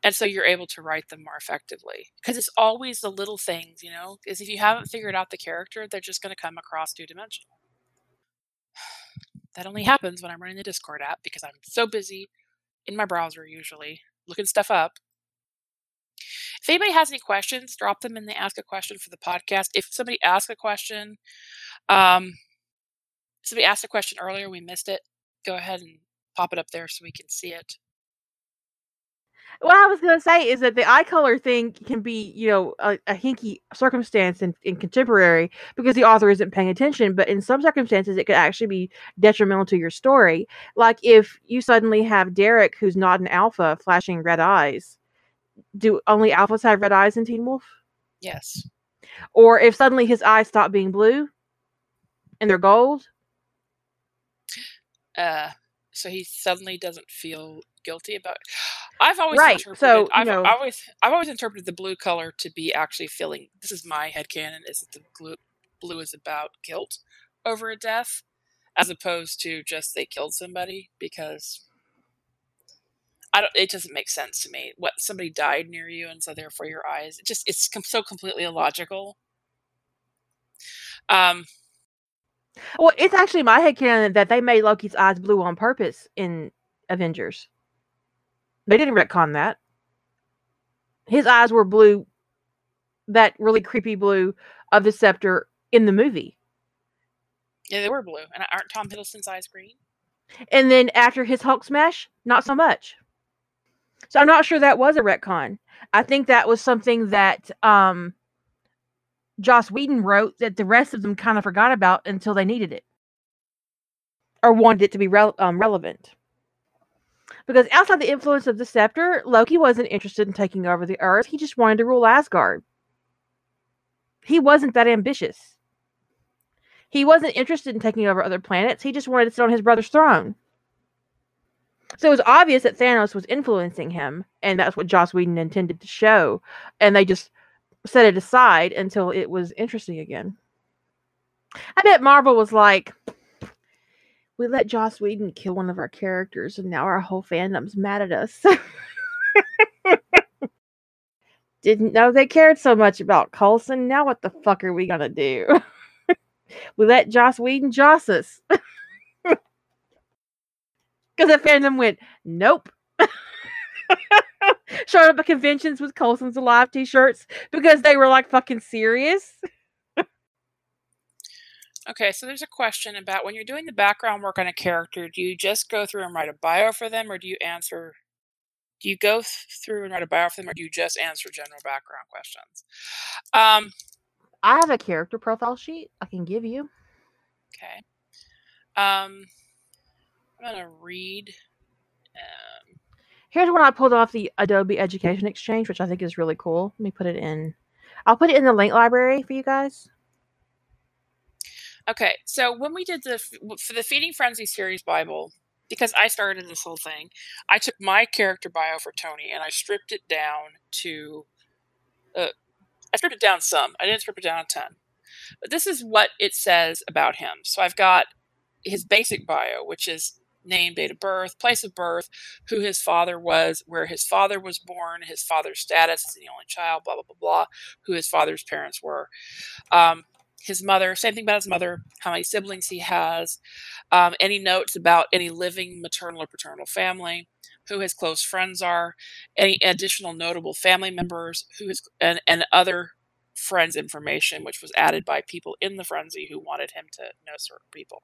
And so you're able to write them more effectively. Because it's always the little things, you know, because if you haven't figured out the character, they're just going to come across two dimensional. That only happens when I'm running the Discord app because I'm so busy in my browser usually looking stuff up. If anybody has any questions, drop them in the ask a question for the podcast. If somebody asks a question, um, somebody asked a question earlier, we missed it, go ahead and pop it up there so we can see it. What I was gonna say is that the eye color thing can be, you know, a, a hinky circumstance in, in contemporary because the author isn't paying attention. But in some circumstances, it could actually be detrimental to your story. Like if you suddenly have Derek, who's not an alpha, flashing red eyes. Do only alphas have red eyes in Teen Wolf? Yes. Or if suddenly his eyes stop being blue and they're gold? Uh, so he suddenly doesn't feel guilty about. It. I've always Right, interpreted. so, I've know- always I've always interpreted the blue color to be actually feeling. This is my headcanon, Is that the blue blue is about guilt over a death, as opposed to just they killed somebody because. I don't. It doesn't make sense to me. What somebody died near you, and so therefore your eyes. It just it's com- so completely illogical. Um, Well, it's actually my headcanon that they made Loki's eyes blue on purpose in Avengers. They didn't retcon that. His eyes were blue, that really creepy blue of the scepter in the movie. yeah, they were blue, and aren't Tom Hiddleston's eyes green? And then after his Hulk smash, not so much. So I'm not sure that was a retcon. I think that was something that um, Joss Whedon wrote that the rest of them kind of forgot about until they needed it or wanted it to be rel- um, relevant. Because outside the influence of the scepter, Loki wasn't interested in taking over the Earth. He just wanted to rule Asgard. He wasn't that ambitious. He wasn't interested in taking over other planets. He just wanted to sit on his brother's throne. So it was obvious that Thanos was influencing him, and that's what Joss Whedon intended to show. And they just set it aside until it was interesting again. I bet Marvel was like, we let Joss Whedon kill one of our characters, and now our whole fandom's mad at us. Didn't know they cared so much about Coulson. Now what the fuck are we gonna do? we let Joss Whedon joss us. Because the fandom went, nope. Showed up at conventions with Coulson's Alive t shirts because they were like fucking serious. Okay, so there's a question about when you're doing the background work on a character, do you just go through and write a bio for them, or do you answer? Do you go th- through and write a bio for them, or do you just answer general background questions? Um, I have a character profile sheet I can give you. okay. Um, I'm gonna read. Um, Here's one I pulled off the Adobe Education Exchange, which I think is really cool. Let me put it in. I'll put it in the link library for you guys. Okay, so when we did the for the Feeding Frenzy series Bible, because I started this whole thing, I took my character bio for Tony and I stripped it down to. Uh, I stripped it down some. I didn't strip it down a ton. But this is what it says about him. So I've got his basic bio, which is name, date of birth, place of birth, who his father was, where his father was born, his father's status as the only child, blah, blah, blah, blah, who his father's parents were. Um, his mother, same thing about his mother, how many siblings he has, um, any notes about any living maternal or paternal family, who his close friends are, any additional notable family members, who his, and, and other friends information, which was added by people in the frenzy who wanted him to know certain people.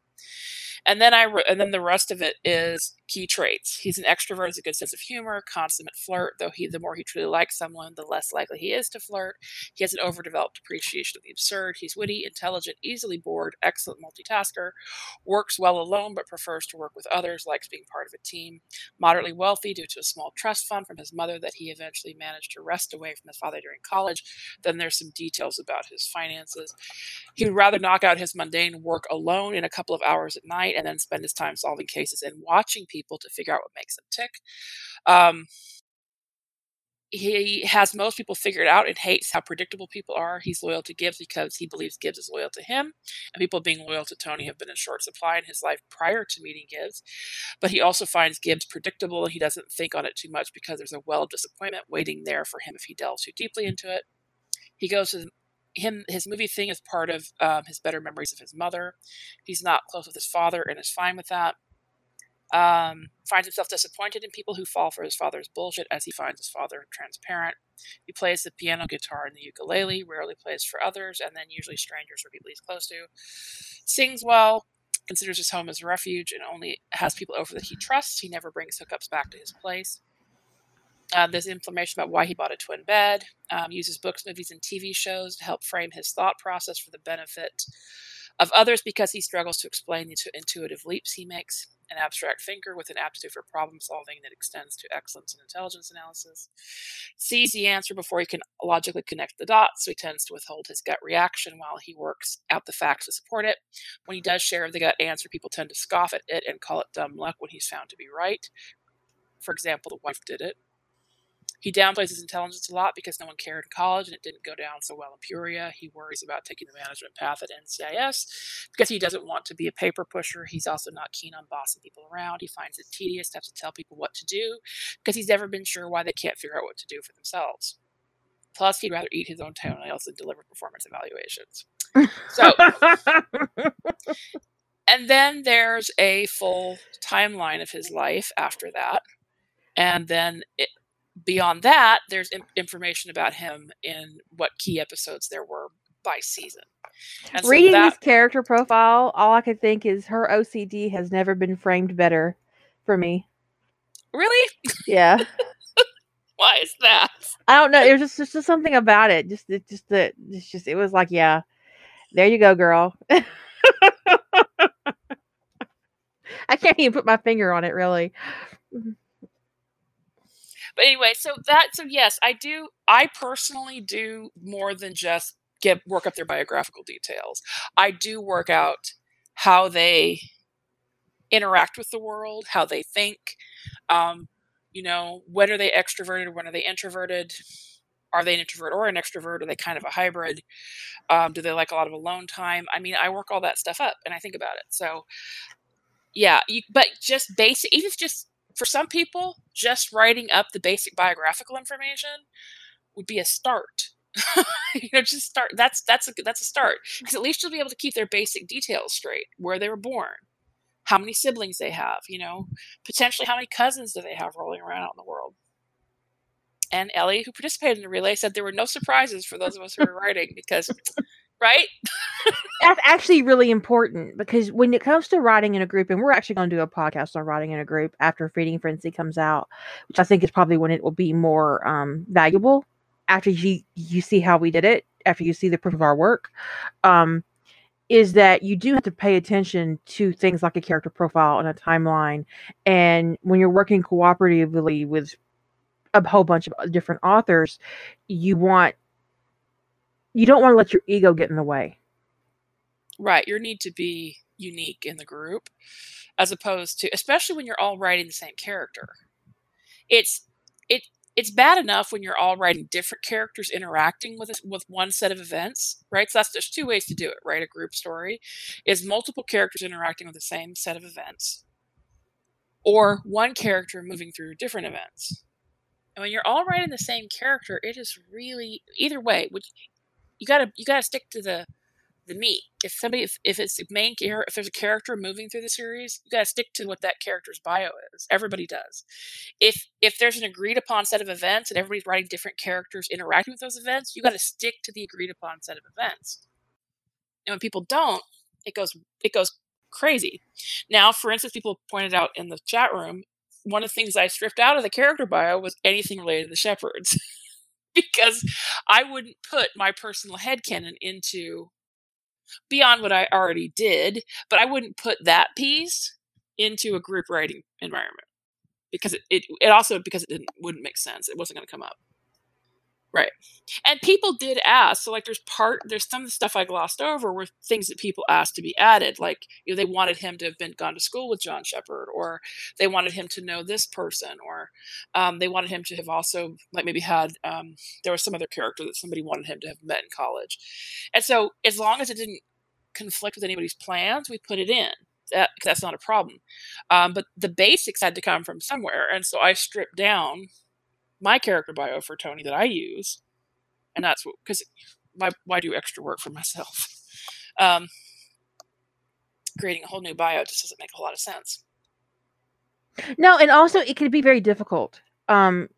And then I and then the rest of it is key traits. He's an extrovert, has a good sense of humor, consummate flirt. Though he, the more he truly likes someone, the less likely he is to flirt. He has an overdeveloped appreciation of the absurd. He's witty, intelligent, easily bored, excellent multitasker. Works well alone, but prefers to work with others. Likes being part of a team. Moderately wealthy due to a small trust fund from his mother that he eventually managed to wrest away from his father during college. Then there's some details about his finances. He would rather knock out his mundane work alone in a couple of hours at night and then spend his time solving cases and watching people to figure out what makes them tick. Um, he has most people figured out and hates how predictable people are. He's loyal to Gibbs because he believes Gibbs is loyal to him. And people being loyal to Tony have been in short supply in his life prior to meeting Gibbs. But he also finds Gibbs predictable and he doesn't think on it too much because there's a well of disappointment waiting there for him if he delves too deeply into it. He goes to him his movie thing is part of um, his better memories of his mother. He's not close with his father and is fine with that. Um, finds himself disappointed in people who fall for his father's bullshit as he finds his father transparent. He plays the piano, guitar, and the ukulele, rarely plays for others, and then usually strangers or people he's close to. Sings well, considers his home as a refuge, and only has people over that he trusts. He never brings hookups back to his place. Uh, there's information about why he bought a twin bed, um, uses books, movies, and TV shows to help frame his thought process for the benefit of others because he struggles to explain the intuitive leaps he makes an abstract thinker with an aptitude for problem solving that extends to excellence in intelligence analysis, sees the answer before he can logically connect the dots, so he tends to withhold his gut reaction while he works out the facts to support it. When he does share the gut answer, people tend to scoff at it and call it dumb luck when he's found to be right. For example, the wife did it. He downplays his intelligence a lot because no one cared in college and it didn't go down so well in Peoria. He worries about taking the management path at NCIS because he doesn't want to be a paper pusher. He's also not keen on bossing people around. He finds it tedious to have to tell people what to do because he's never been sure why they can't figure out what to do for themselves. Plus, he'd rather eat his own toenails than deliver performance evaluations. So, and then there's a full timeline of his life after that. And then it, beyond that, there's information about him in what key episodes there were by season. And Reading so that, his character profile, all I could think is her OCD has never been framed better for me. Really? Yeah. Why is that? I don't know. It was just, just, just something about it. Just it just the it's just it was like, yeah. There you go, girl. I can't even put my finger on it really. But anyway, so that so yes, I do. I personally do more than just get work up their biographical details. I do work out how they interact with the world, how they think. Um, you know, when are they extroverted? When are they introverted? Are they an introvert or an extrovert? Are they kind of a hybrid? Um, do they like a lot of alone time? I mean, I work all that stuff up and I think about it. So, yeah, you, but just basic, even just for some people, just writing up the basic biographical information would be a start. you know, just start. That's that's a that's a start because at least you'll be able to keep their basic details straight: where they were born, how many siblings they have, you know, potentially how many cousins do they have rolling around out in the world. And Ellie, who participated in the relay, said there were no surprises for those of us who were writing because right? That's actually really important because when it comes to writing in a group, and we're actually going to do a podcast on writing in a group after Feeding Frenzy comes out, which I think is probably when it will be more um, valuable after you you see how we did it, after you see the proof of our work. Um, is that you do have to pay attention to things like a character profile and a timeline, and when you're working cooperatively with a whole bunch of different authors, you want you don't want to let your ego get in the way. Right. You need to be unique in the group as opposed to especially when you're all writing the same character. It's it it's bad enough when you're all writing different characters interacting with with one set of events, right? So that's there's two ways to do it, right? A group story is multiple characters interacting with the same set of events, or one character moving through different events. And when you're all writing the same character, it is really either way. Which you gotta you gotta stick to the the meat. If somebody if, if it's main character if there's a character moving through the series, you gotta stick to what that character's bio is. Everybody does. If if there's an agreed upon set of events and everybody's writing different characters interacting with those events, you gotta stick to the agreed upon set of events. And when people don't, it goes it goes crazy. Now, for instance, people pointed out in the chat room, one of the things I stripped out of the character bio was anything related to the shepherds. because I wouldn't put my personal headcanon into beyond what I already did, but I wouldn't put that piece into a group writing environment because it, it, it also because it didn't wouldn't make sense. It wasn't going to come up. Right. And people did ask. So like there's part there's some of the stuff I glossed over were things that people asked to be added. Like, you know, they wanted him to have been gone to school with John Shepard, or they wanted him to know this person, or um, they wanted him to have also like maybe had um, there was some other character that somebody wanted him to have met in college. And so as long as it didn't conflict with anybody's plans, we put it in. That, that's not a problem. Um, but the basics had to come from somewhere. And so I stripped down my character bio for Tony that I use, and that's what because why why do extra work for myself? Um, creating a whole new bio just doesn't make a lot of sense. No, and also it can be very difficult um,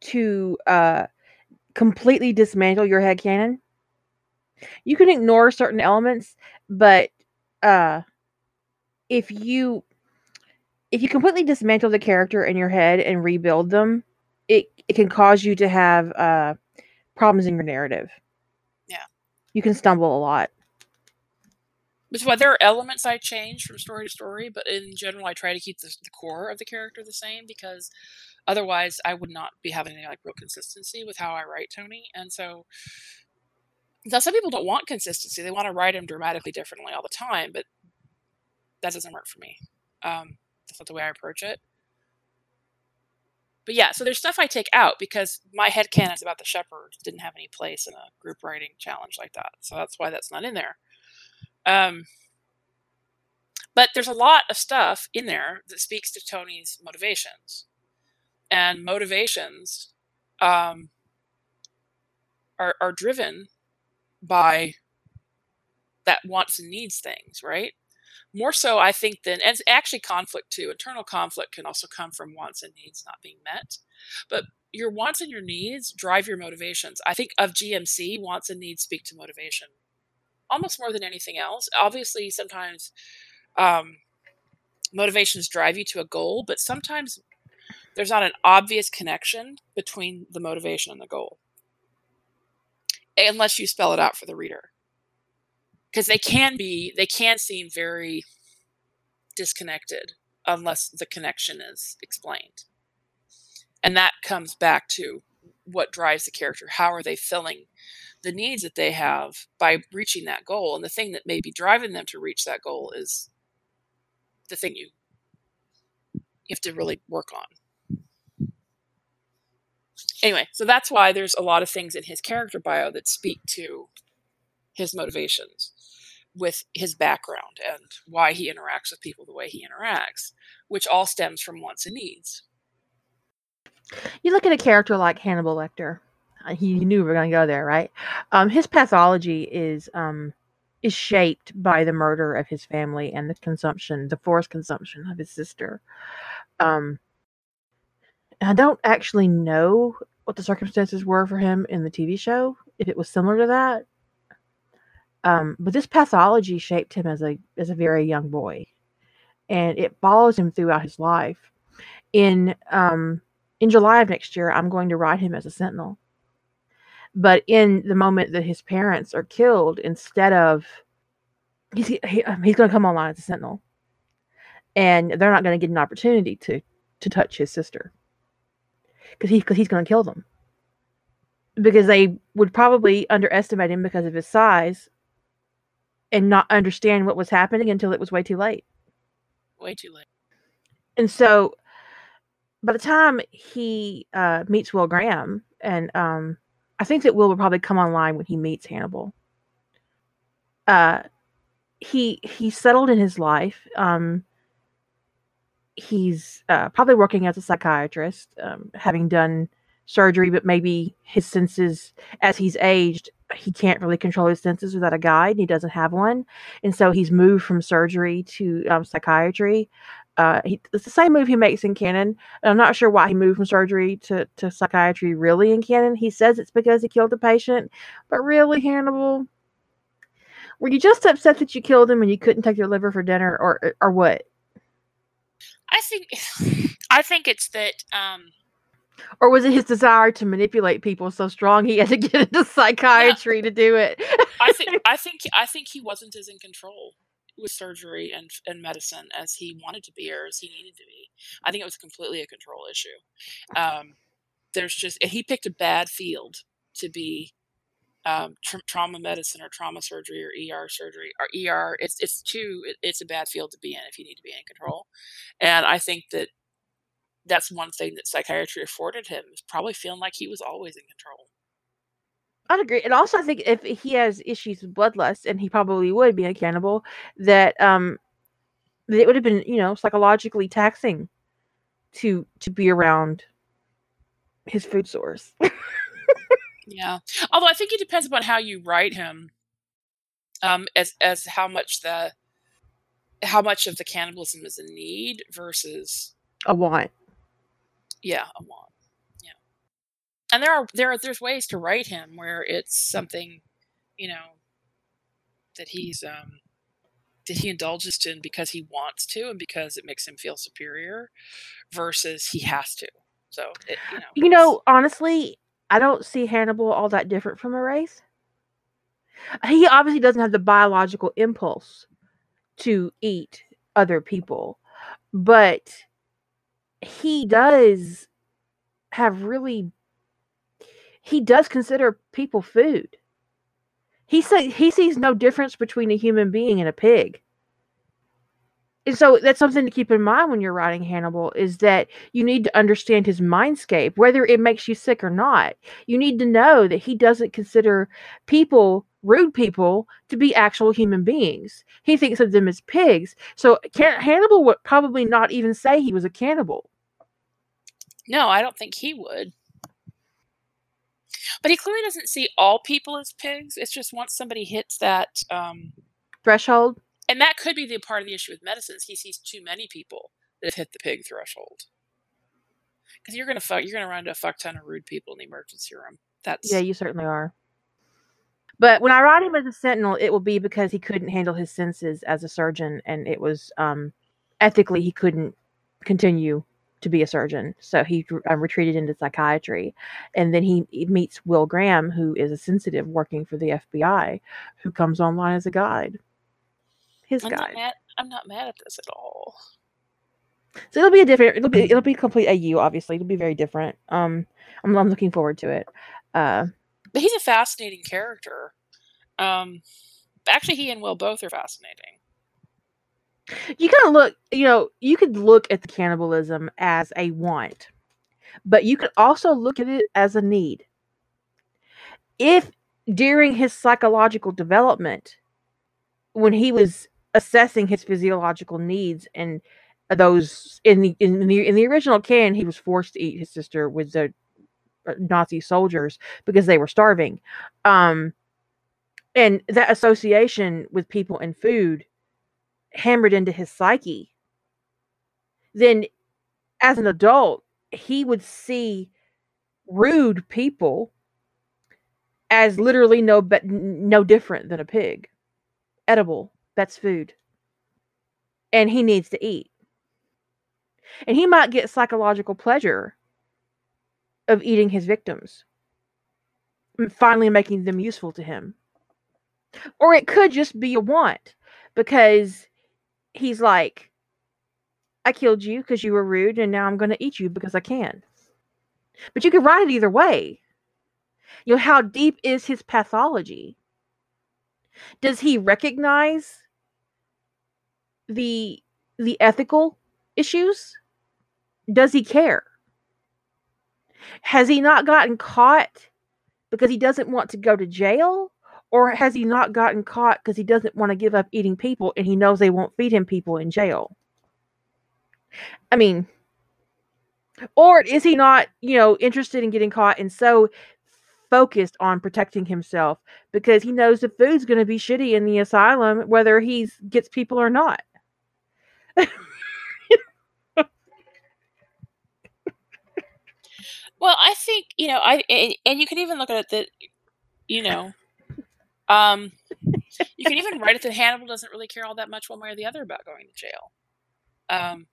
to uh, completely dismantle your head canon. You can ignore certain elements, but uh, if you if you completely dismantle the character in your head and rebuild them, it it can cause you to have uh, problems in your narrative. Yeah, you can stumble a lot. Which is why there are elements I change from story to story, but in general, I try to keep the, the core of the character the same because otherwise, I would not be having any like real consistency with how I write Tony. And so, now some people don't want consistency; they want to write him dramatically differently all the time, but that doesn't work for me. Um, that's not the way I approach it. But yeah, so there's stuff I take out because my head is about the shepherd didn't have any place in a group writing challenge like that. So that's why that's not in there. Um, but there's a lot of stuff in there that speaks to Tony's motivations. And motivations um, are, are driven by that wants and needs things, right? More so i think than and actually conflict too internal conflict can also come from wants and needs not being met. But your wants and your needs drive your motivations. I think of gmc wants and needs speak to motivation almost more than anything else. Obviously sometimes um, motivations drive you to a goal but sometimes there's not an obvious connection between the motivation and the goal. Unless you spell it out for the reader because they can be they can seem very disconnected unless the connection is explained. And that comes back to what drives the character. How are they filling the needs that they have by reaching that goal? And the thing that may be driving them to reach that goal is the thing you you have to really work on. Anyway so that's why there's a lot of things in his character bio that speak to his motivations with his background and why he interacts with people the way he interacts, which all stems from wants and needs. You look at a character like Hannibal Lecter. Uh, he knew we were going to go there, right? Um, his pathology is um, is shaped by the murder of his family and the consumption, the forced consumption of his sister. Um, I don't actually know what the circumstances were for him in the TV show, if it was similar to that. Um, but this pathology shaped him as a as a very young boy, and it follows him throughout his life. In um, in July of next year, I'm going to write him as a sentinel. But in the moment that his parents are killed, instead of he's he, um, he's going to come online as a sentinel, and they're not going to get an opportunity to to touch his sister because he because he's going to kill them because they would probably underestimate him because of his size and not understand what was happening until it was way too late. Way too late. And so by the time he uh, meets Will Graham, and um, I think that Will will probably come online when he meets Hannibal. Uh, he he's settled in his life. Um, he's uh, probably working as a psychiatrist, um, having done surgery, but maybe his senses, as he's aged, he can't really control his senses without a guide. And he doesn't have one, and so he's moved from surgery to um, psychiatry. Uh, he, it's the same move he makes in canon. I'm not sure why he moved from surgery to, to psychiatry really in canon. He says it's because he killed a patient, but really, Hannibal, were you just upset that you killed him and you couldn't take your liver for dinner, or or what? I think, I think it's that um, or was it his desire to manipulate people so strong he had to get into psychiatry yeah. to do it? I think I think I think he wasn't as in control with surgery and and medicine as he wanted to be or as he needed to be. I think it was completely a control issue. Um, there's just he picked a bad field to be um, tra- trauma medicine or trauma surgery or ER surgery or ER. It's it's too it's a bad field to be in if you need to be in control. And I think that that's one thing that psychiatry afforded him is probably feeling like he was always in control. I'd agree. And also, I think if he has issues with bloodlust, and he probably would be a cannibal, that um, it would have been you know psychologically taxing to to be around his food source. yeah, although I think it depends upon how you write him, um, as as how much the how much of the cannibalism is a need versus a want. Yeah, a want. Yeah, and there are there are there's ways to write him where it's something, you know, that he's um that he indulges in because he wants to and because it makes him feel superior versus he has to. So, it, you know, you know, honestly, I don't see Hannibal all that different from a race. He obviously doesn't have the biological impulse to eat other people, but he does have really he does consider people food. He say he sees no difference between a human being and a pig. And so that's something to keep in mind when you're writing Hannibal is that you need to understand his mindscape, whether it makes you sick or not. You need to know that he doesn't consider people, rude people, to be actual human beings. He thinks of them as pigs. So Hannibal would probably not even say he was a cannibal. No, I don't think he would. But he clearly doesn't see all people as pigs. It's just once somebody hits that um, threshold. And that could be the part of the issue with medicines. He sees too many people that have hit the pig threshold. Because you're gonna fuck, you're gonna run into a fuck ton of rude people in the emergency room. That's yeah, you certainly are. But when I write him as a sentinel, it will be because he couldn't handle his senses as a surgeon, and it was um, ethically he couldn't continue to be a surgeon. So he uh, retreated into psychiatry. And then he, he, meets Will Graham, who is a sensitive working for the FBI, who comes online as a guide. His I'm guide. Not mad, I'm not mad at this at all. So it'll be a different. It'll be it'll be complete AU. Obviously, it'll be very different. Um, I'm I'm looking forward to it. Uh, but he's a fascinating character. Um, actually, he and Will both are fascinating you kind of look, you know, you could look at the cannibalism as a want, but you could also look at it as a need. If during his psychological development, when he was assessing his physiological needs and those in the in the in the original can, he was forced to eat his sister with the uh, Nazi soldiers because they were starving. Um, and that association with people and food hammered into his psyche, then as an adult, he would see rude people as literally no but no different than a pig. Edible, that's food. And he needs to eat. And he might get psychological pleasure of eating his victims, finally making them useful to him. Or it could just be a want because he's like, I killed you because you were rude, and now I'm going to eat you because I can. But you can write it either way. You know, how deep is his pathology? Does he recognize the the ethical issues? Does he care? Has he not gotten caught because he doesn't want to go to jail? Or has he not gotten caught because he doesn't want to give up eating people and he knows they won't feed him people in jail? I mean, or is he not, you know, interested in getting caught and so focused on protecting himself because he knows the food's going to be shitty in the asylum whether he gets people or not? Well, I think, you know, I and, and you can even look at it that you know, um, you can even write it that Hannibal doesn't really care all that much one way or the other about going to jail. Um,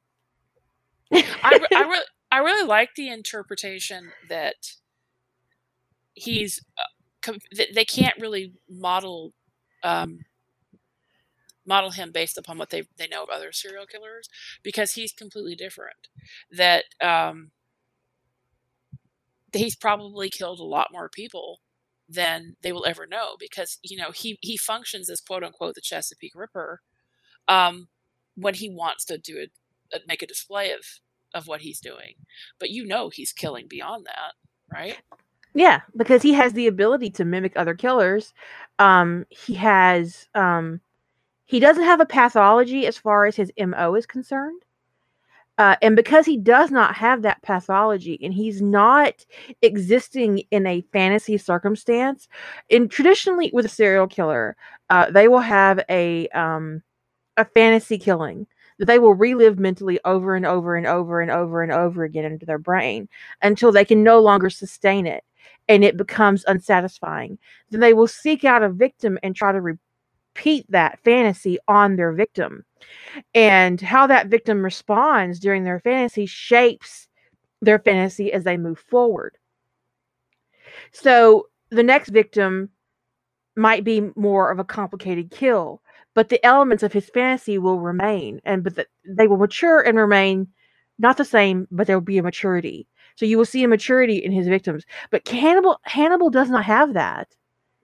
I, I, re- I really like the interpretation that he's uh, they can't really model um, model him based upon what they they know of other serial killers because he's completely different. That um, he's probably killed a lot more people than they will ever know because you know he he functions as quote unquote the Chesapeake Ripper um, when he wants to do it make a display of of what he's doing but you know he's killing beyond that right yeah because he has the ability to mimic other killers um he has um he doesn't have a pathology as far as his mo is concerned uh, and because he does not have that pathology and he's not existing in a fantasy circumstance, in traditionally with a serial killer, uh, they will have a um, a fantasy killing that they will relive mentally over and over and over and over and over again into their brain until they can no longer sustain it and it becomes unsatisfying. Then they will seek out a victim and try to repeat that fantasy on their victim and how that victim responds during their fantasy shapes their fantasy as they move forward. So the next victim might be more of a complicated kill, but the elements of his fantasy will remain, and but the, they will mature and remain not the same, but there will be a maturity. So you will see a maturity in his victims. But Hannibal Hannibal does not have that.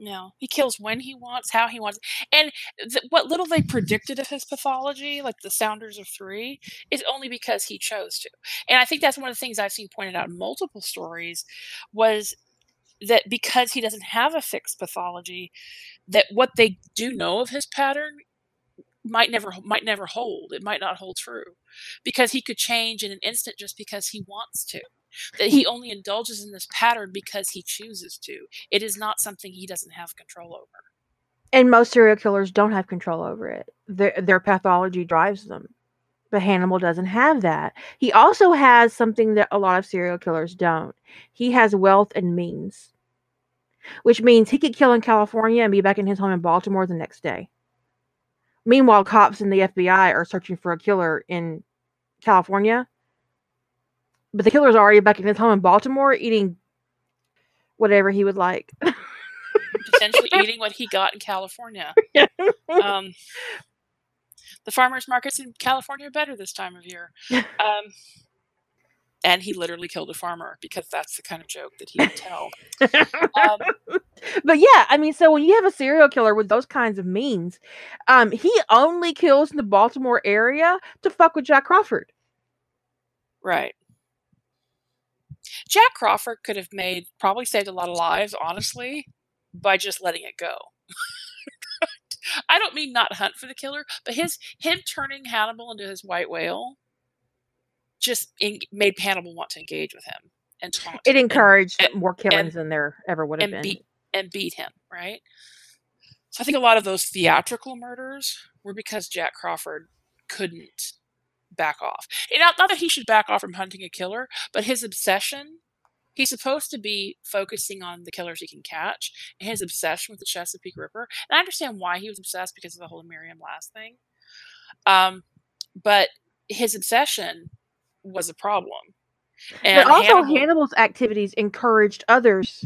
No, he kills when he wants, how he wants, and th- what little they predicted of his pathology, like the Sounders of Three, is only because he chose to. And I think that's one of the things I've seen pointed out in multiple stories was that because he doesn't have a fixed pathology, that what they do know of his pattern might never might never hold. It might not hold true because he could change in an instant just because he wants to that he only indulges in this pattern because he chooses to. It is not something he doesn't have control over. And most serial killers don't have control over it. Their their pathology drives them. But Hannibal doesn't have that. He also has something that a lot of serial killers don't. He has wealth and means. Which means he could kill in California and be back in his home in Baltimore the next day. Meanwhile, cops and the FBI are searching for a killer in California but the killer's already back in his home in Baltimore eating whatever he would like. Potentially eating what he got in California. Um, the farmers markets in California are better this time of year. Um, and he literally killed a farmer because that's the kind of joke that he would tell. Um, but yeah, I mean, so when you have a serial killer with those kinds of means, um, he only kills in the Baltimore area to fuck with Jack Crawford. Right. Jack Crawford could have made probably saved a lot of lives, honestly, by just letting it go. I don't mean not hunt for the killer, but his him turning Hannibal into his white whale just in, made Hannibal want to engage with him and taunt. It encouraged and, more killings and, than there ever would have been. Beat, and beat him, right? So I think a lot of those theatrical murders were because Jack Crawford couldn't back off. Not, not that he should back off from hunting a killer, but his obsession. He's supposed to be focusing on the killers he can catch, and his obsession with the Chesapeake Ripper. And I understand why he was obsessed because of the whole Miriam Lass thing. Um, but his obsession was a problem. And but also, Hannibal, Hannibal's activities encouraged others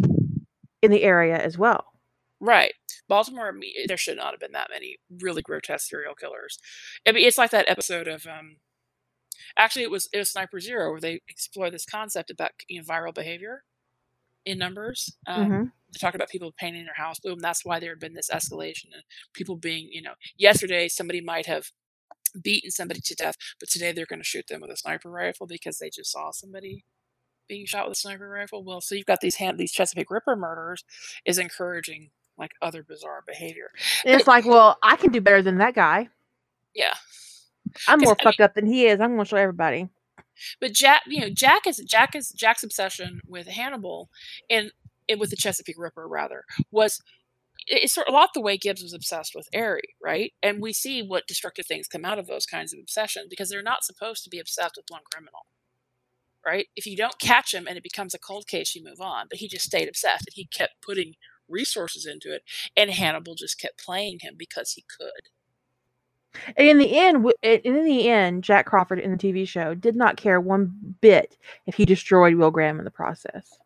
in the area as well. Right. Baltimore, there should not have been that many really grotesque serial killers. I mean, it's like that episode of um, Actually, it was it was Sniper Zero where they explore this concept about you know, viral behavior in numbers. Um, mm-hmm. They talk about people painting their house blue, and that's why there had been this escalation and people being, you know, yesterday somebody might have beaten somebody to death, but today they're going to shoot them with a sniper rifle because they just saw somebody being shot with a sniper rifle. Well, so you've got these hand, these Chesapeake Ripper murders is encouraging like other bizarre behavior. And it's like, well, I can do better than that guy. Yeah. I'm more fucked mean, up than he is. I'm gonna show everybody. But Jack, you know, Jack is Jack is Jack's obsession with Hannibal and, and with the Chesapeake Ripper rather was it's sort of a lot the way Gibbs was obsessed with Ari, right? And we see what destructive things come out of those kinds of obsessions because they're not supposed to be obsessed with one criminal, right? If you don't catch him and it becomes a cold case, you move on. But he just stayed obsessed and he kept putting resources into it, and Hannibal just kept playing him because he could. And in the end, in the end, Jack Crawford in the TV show did not care one bit if he destroyed Will Graham in the process.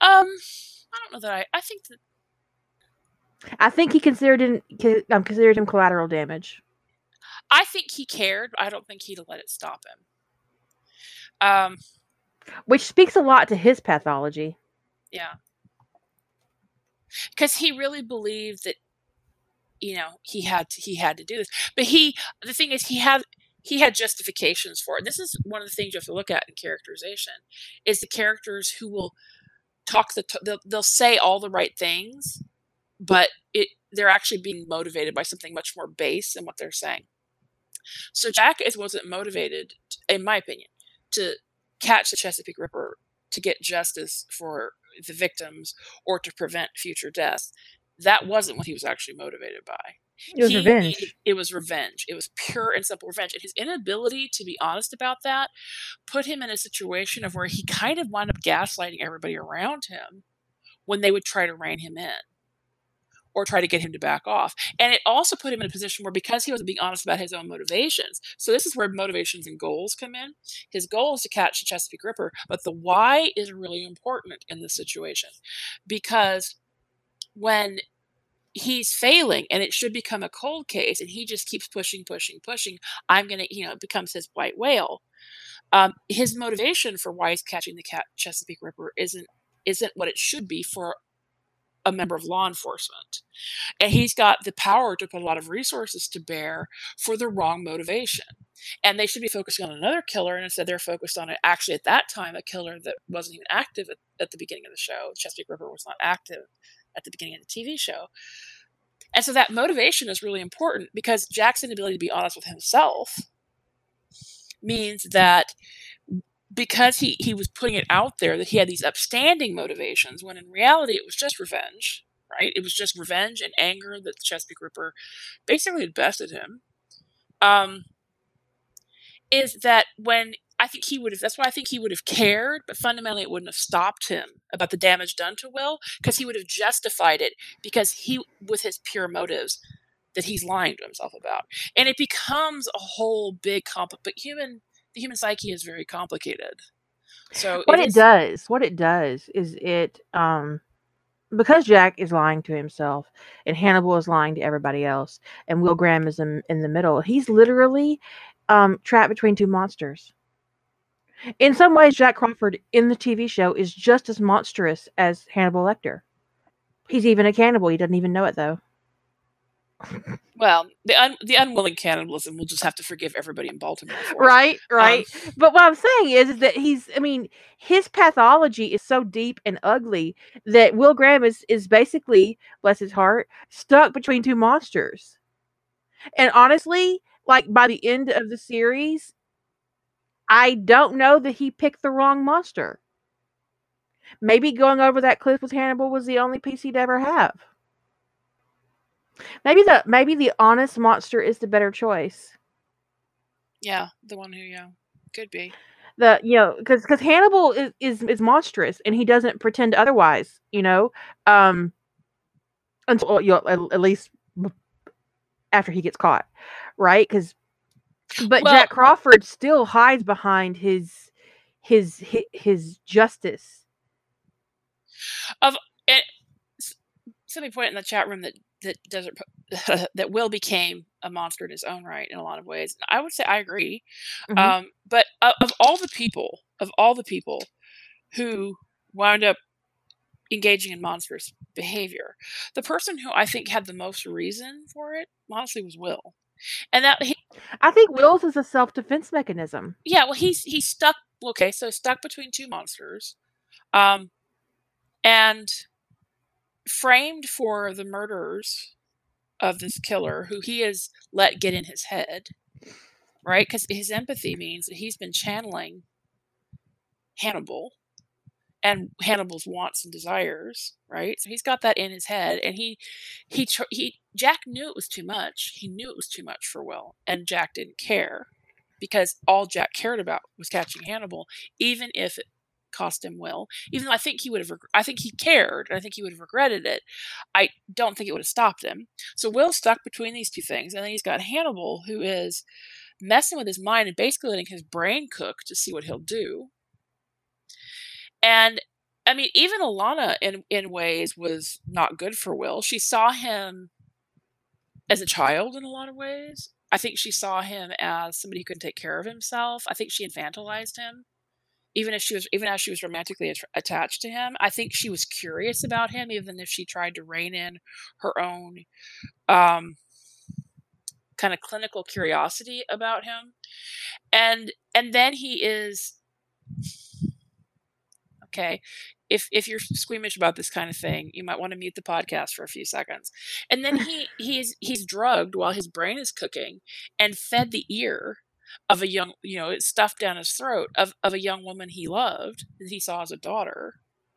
Um, I don't know that I. I think that. I think he considered him um, considered him collateral damage. I think he cared. I don't think he'd let it stop him. Um, which speaks a lot to his pathology. Yeah. because he really believed that you know he had to, he had to do this but he the thing is he had he had justifications for it this is one of the things you have to look at in characterization is the characters who will talk the t- they'll, they'll say all the right things but it they're actually being motivated by something much more base than what they're saying so jack is wasn't motivated in my opinion to catch the chesapeake ripper to get justice for the victims or to prevent future deaths that wasn't what he was actually motivated by. It was He- revenge. It was revenge. It was pure and simple revenge. And his inability to be honest about that put him in a situation of where he kind of wound up gaslighting everybody around him when they would try to rein him in or try to get him to back off. And it also put him in a position where because he wasn't being honest about his own motivations, so this is where motivations and goals come in. His goal is to catch the Chesapeake Ripper, but the why is really important in this situation because when he's failing and it should become a cold case and he just keeps pushing pushing pushing i'm gonna you know it becomes his white whale. Um, his motivation for why he's catching the cat chesapeake ripper isn't isn't what it should be for a member of law enforcement and he's got the power to put a lot of resources to bear for the wrong motivation and they should be focusing on another killer and instead they're focused on it actually at that time a killer that wasn't even active at, at the beginning of the show chesapeake ripper was not active at the beginning of the TV show. And so that motivation is really important because Jack's inability to be honest with himself means that because he, he was putting it out there that he had these upstanding motivations when in reality it was just revenge, right? It was just revenge and anger that the Chesapeake Ripper basically had bested him. Um, is that when I think he would have, that's why I think he would have cared, but fundamentally it wouldn't have stopped him about the damage done to Will because he would have justified it because he, with his pure motives, that he's lying to himself about. And it becomes a whole big comp, but human, the human psyche is very complicated. So what it is- does what it does is it um because jack is lying to himself and hannibal is lying to everybody else and will graham is in, in the middle he's literally um trapped between two monsters in some ways jack crawford in the tv show is just as monstrous as hannibal lecter he's even a cannibal he doesn't even know it though Well, the un, the unwilling cannibalism, we'll just have to forgive everybody in Baltimore. For. right right Um, But what I'm saying is, is that he's, I mean, his pathology is so deep and ugly that Will Graham is, is basically, bless his heart, stuck between two monsters. And honestly, like by the end of the series, I don't know that he picked the wrong monster. Maybe going over that cliff with Hannibal was the only peace he'd ever have. Maybe the maybe the honest monster is the better choice. yeah, the one who yeah could be. the you know because because hannibal is, is is monstrous and he doesn't pretend otherwise you know um until you know, at, at least after he gets caught right because but Well- jack crawford still hides behind his his his, his justice Somebody pointed in the chat room that that doesn't that Will became a monster in his own right in a lot of ways. I would say I agree. Mhm. Um, but of, of all the people, of all the people who wound up engaging in monstrous behavior, the person who I think had the most reason for it, honestly, was Will. And that he, i think will's is a self-defense mechanism yeah, well, he's he's stuck. Okay, so stuck between two monsters, um, and framed for the murders of this killer, who he has let get in his head, right? Because his empathy means that he's been channeling Hannibal and Hannibal's wants and desires, right? So he's got that in his head, and he he he Jack knew it was too much. He knew it was too much for Will, and Jack didn't care because all Jack cared about was catching Hannibal, even if it cost him Will. Even though I think he would have, I think he cared, and I think he would have regretted it. I don't think it would have stopped him. So Will's stuck between these two things, and then he's got Hannibal, who is messing with his mind and basically letting his brain cook to see what he'll do. And I mean, even Alana, in in ways, was not good for Will. She saw him as a child in a lot of ways. I think she saw him as somebody who couldn't take care of himself. I think she infantilized him even if she was even as she was romantically at- attached to him i think she was curious about him even if she tried to rein in her own um, kind of clinical curiosity about him and and then he is okay if if you're squeamish about this kind of thing you might want to mute the podcast for a few seconds. And then he he's he's drugged while his brain is cooking and fed the ear of a young you know it's stuffed down his throat of, of a young woman he loved that he saw as a daughter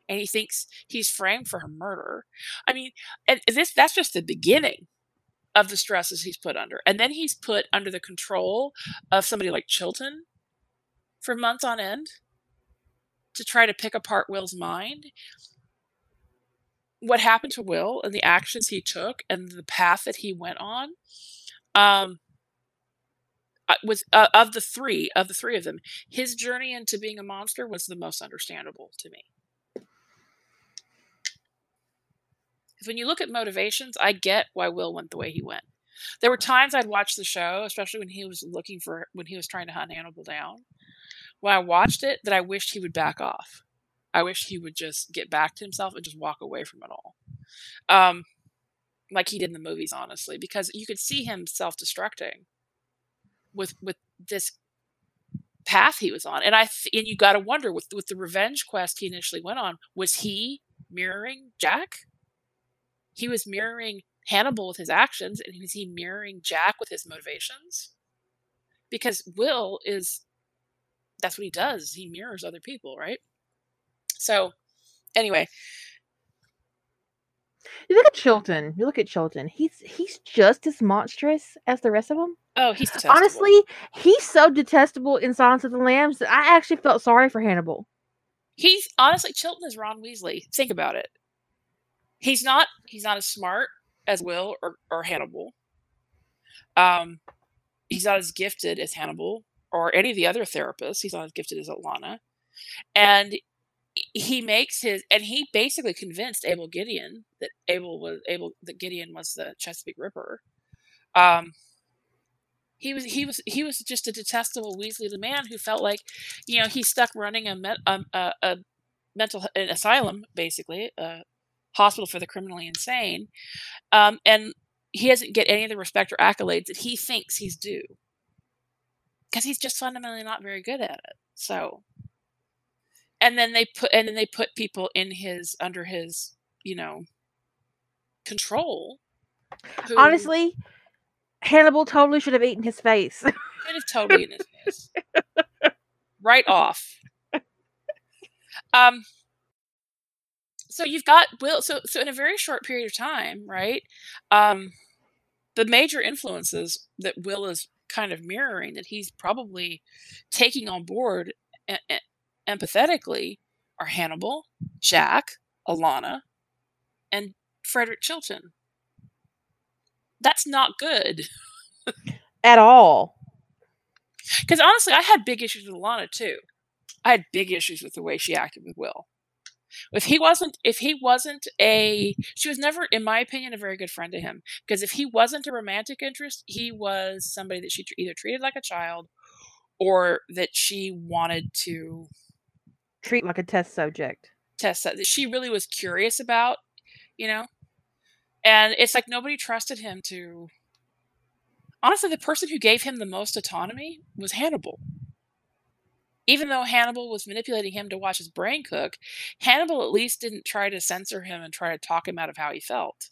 and he thinks he's framed for her murder. I mean and this that's just the beginning of the stresses he's put under and then he's put under the control of somebody like chilton for months on end to try to pick apart Will's mind. What happened to Will and the actions he took and the path that he went on um, was uh, of the three of the three of them his journey into being a monster was the most understandable to me. When you look at motivations i get why will went the way he went. There were times i'd watch the show especially when he was looking for when he was trying to hunt hannibal down when I watched it that I wished he would back off. I wish he would just get back to himself and just walk away from it all. Um, like he did in the movies, honestly, because you could see him self destructing with with this path he was on. And I and you got to wonder with with the revenge quest he initially went on, was he mirroring Jack? He was mirroring Hannibal with his actions, and was he mirroring Jack with his motivations? Because Will is that's what he does. He mirrors other people, right? So, anyway. You look at Chilton. You look at Chilton. He's he's just as monstrous as the rest of them. Oh, he's detestable. honestly he's so detestable in Silence of the Lambs that I actually felt sorry for Hannibal. He's honestly Chilton is Ron Weasley. Think about it. He's not he's not as smart as Will or, or Hannibal. Um, he's not as gifted as Hannibal or any of the other therapists. He's not as gifted as Alana. And he makes his and he basically convinced Abel Gideon that Abel was Abel that Gideon was the Chesapeake Ripper. Um he was he was he was just a detestable Weasley the man who felt like, you know, he's stuck running a a, um, a, a mental an asylum basically, a hospital for the criminally insane, um, and he doesn't get any of the respect or accolades that he thinks he's due because he's just fundamentally not very good at it. So, and then they put and then they put people in his under his you know control. Who, Honestly, Hannibal totally should have eaten his face. Should have totally eaten his face. right off. Um. So you've got Will. So so in a very short period of time, right? Um, the major influences that Will is kind of mirroring that he's probably taking on board empathetically are Hannibal, Jack, Alana, and Frederick Chilton. That's not good. At all. Because honestly, I had big issues with Alana too. I had big issues with the way she acted with Will if he wasn't if he wasn't a she was never in my opinion a very good friend to him because if he wasn't a romantic interest he was somebody that she either treated like a child or that she wanted to treat like a test subject. Test that she really was curious about you know? And it's like nobody trusted him to honestly the person who gave him the most autonomy was hannibal even though Hannibal was manipulating him to watch his brain cook, Hannibal at least didn't try to censor him and try to talk him out of how he felt.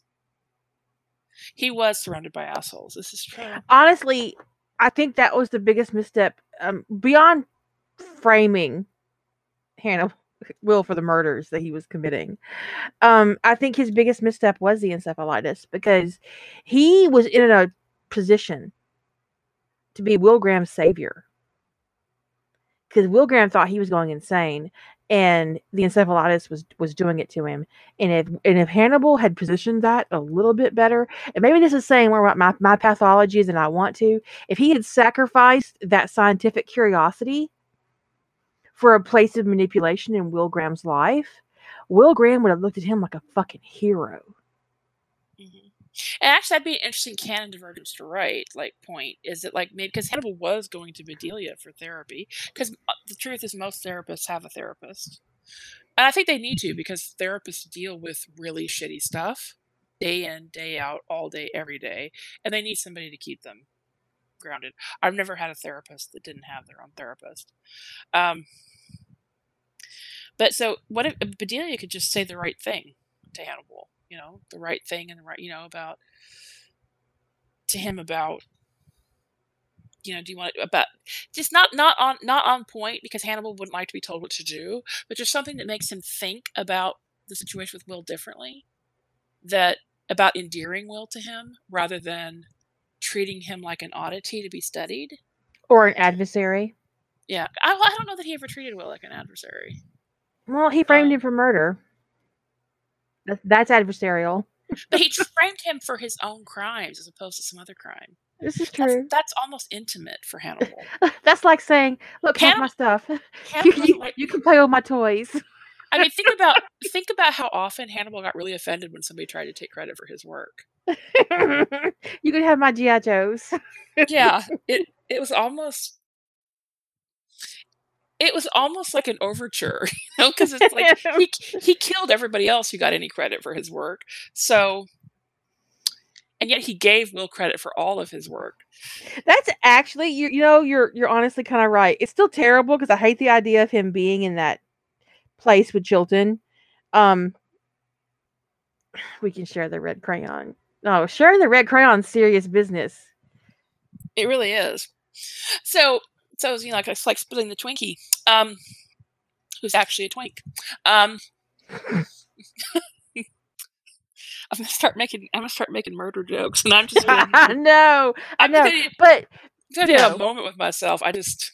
He was surrounded by assholes. This is true. Honestly, I think that was the biggest misstep um, beyond framing Hannibal Will for the murders that he was committing. Um, I think his biggest misstep was the encephalitis because he was in a position to be Will Graham's savior because Will Graham thought he was going insane and the encephalitis was was doing it to him. And if and if Hannibal had positioned that a little bit better, and maybe this is saying more about my, my pathologies than I want to, if he had sacrificed that scientific curiosity for a place of manipulation in Will Graham's life, Will Graham would have looked at him like a fucking hero. Mm-hmm. And actually, that'd be an interesting canon divergence to write. Like, point is that like maybe because Hannibal was going to Bedelia for therapy. Because uh, the truth is, most therapists have a therapist, and I think they need to because therapists deal with really shitty stuff day in, day out, all day, every day, and they need somebody to keep them grounded. I've never had a therapist that didn't have their own therapist. Um, but so, what if Bedelia could just say the right thing to Hannibal? You know, the right thing and the right, you know, about to him about you know, do you want to, about just not not on not on point because Hannibal wouldn't like to be told what to do, but just something that makes him think about the situation with Will differently, that about endearing Will to him rather than treating him like an oddity to be studied or an adversary. Yeah, I, I don't know that he ever treated Will like an adversary. Well, he framed um, him for murder. That's, that's adversarial. but he framed him for his own crimes as opposed to some other crime. This is true. That's, that's almost intimate for Hannibal. that's like saying, "Look, Hannibal, my stuff. You, you can play with my toys." I mean, think about think about how often Hannibal got really offended when somebody tried to take credit for his work. you could have my GI Joes. yeah, it it was almost it was almost like an overture, you know, because it's like he he killed everybody else who got any credit for his work. So, and yet he gave Will credit for all of his work. That's actually you you know you're you're honestly kind of right. It's still terrible because I hate the idea of him being in that place with Chilton. Um, we can share the red crayon. No, sharing the red crayon serious business. It really is. So so you know, like it's like splitting the Twinkie. Um, who's actually a twink. Um, I'm gonna start making. I'm gonna start making murder jokes, and I'm just. Gonna, no, I know, gonna, but I'm gonna have a moment with myself. I just.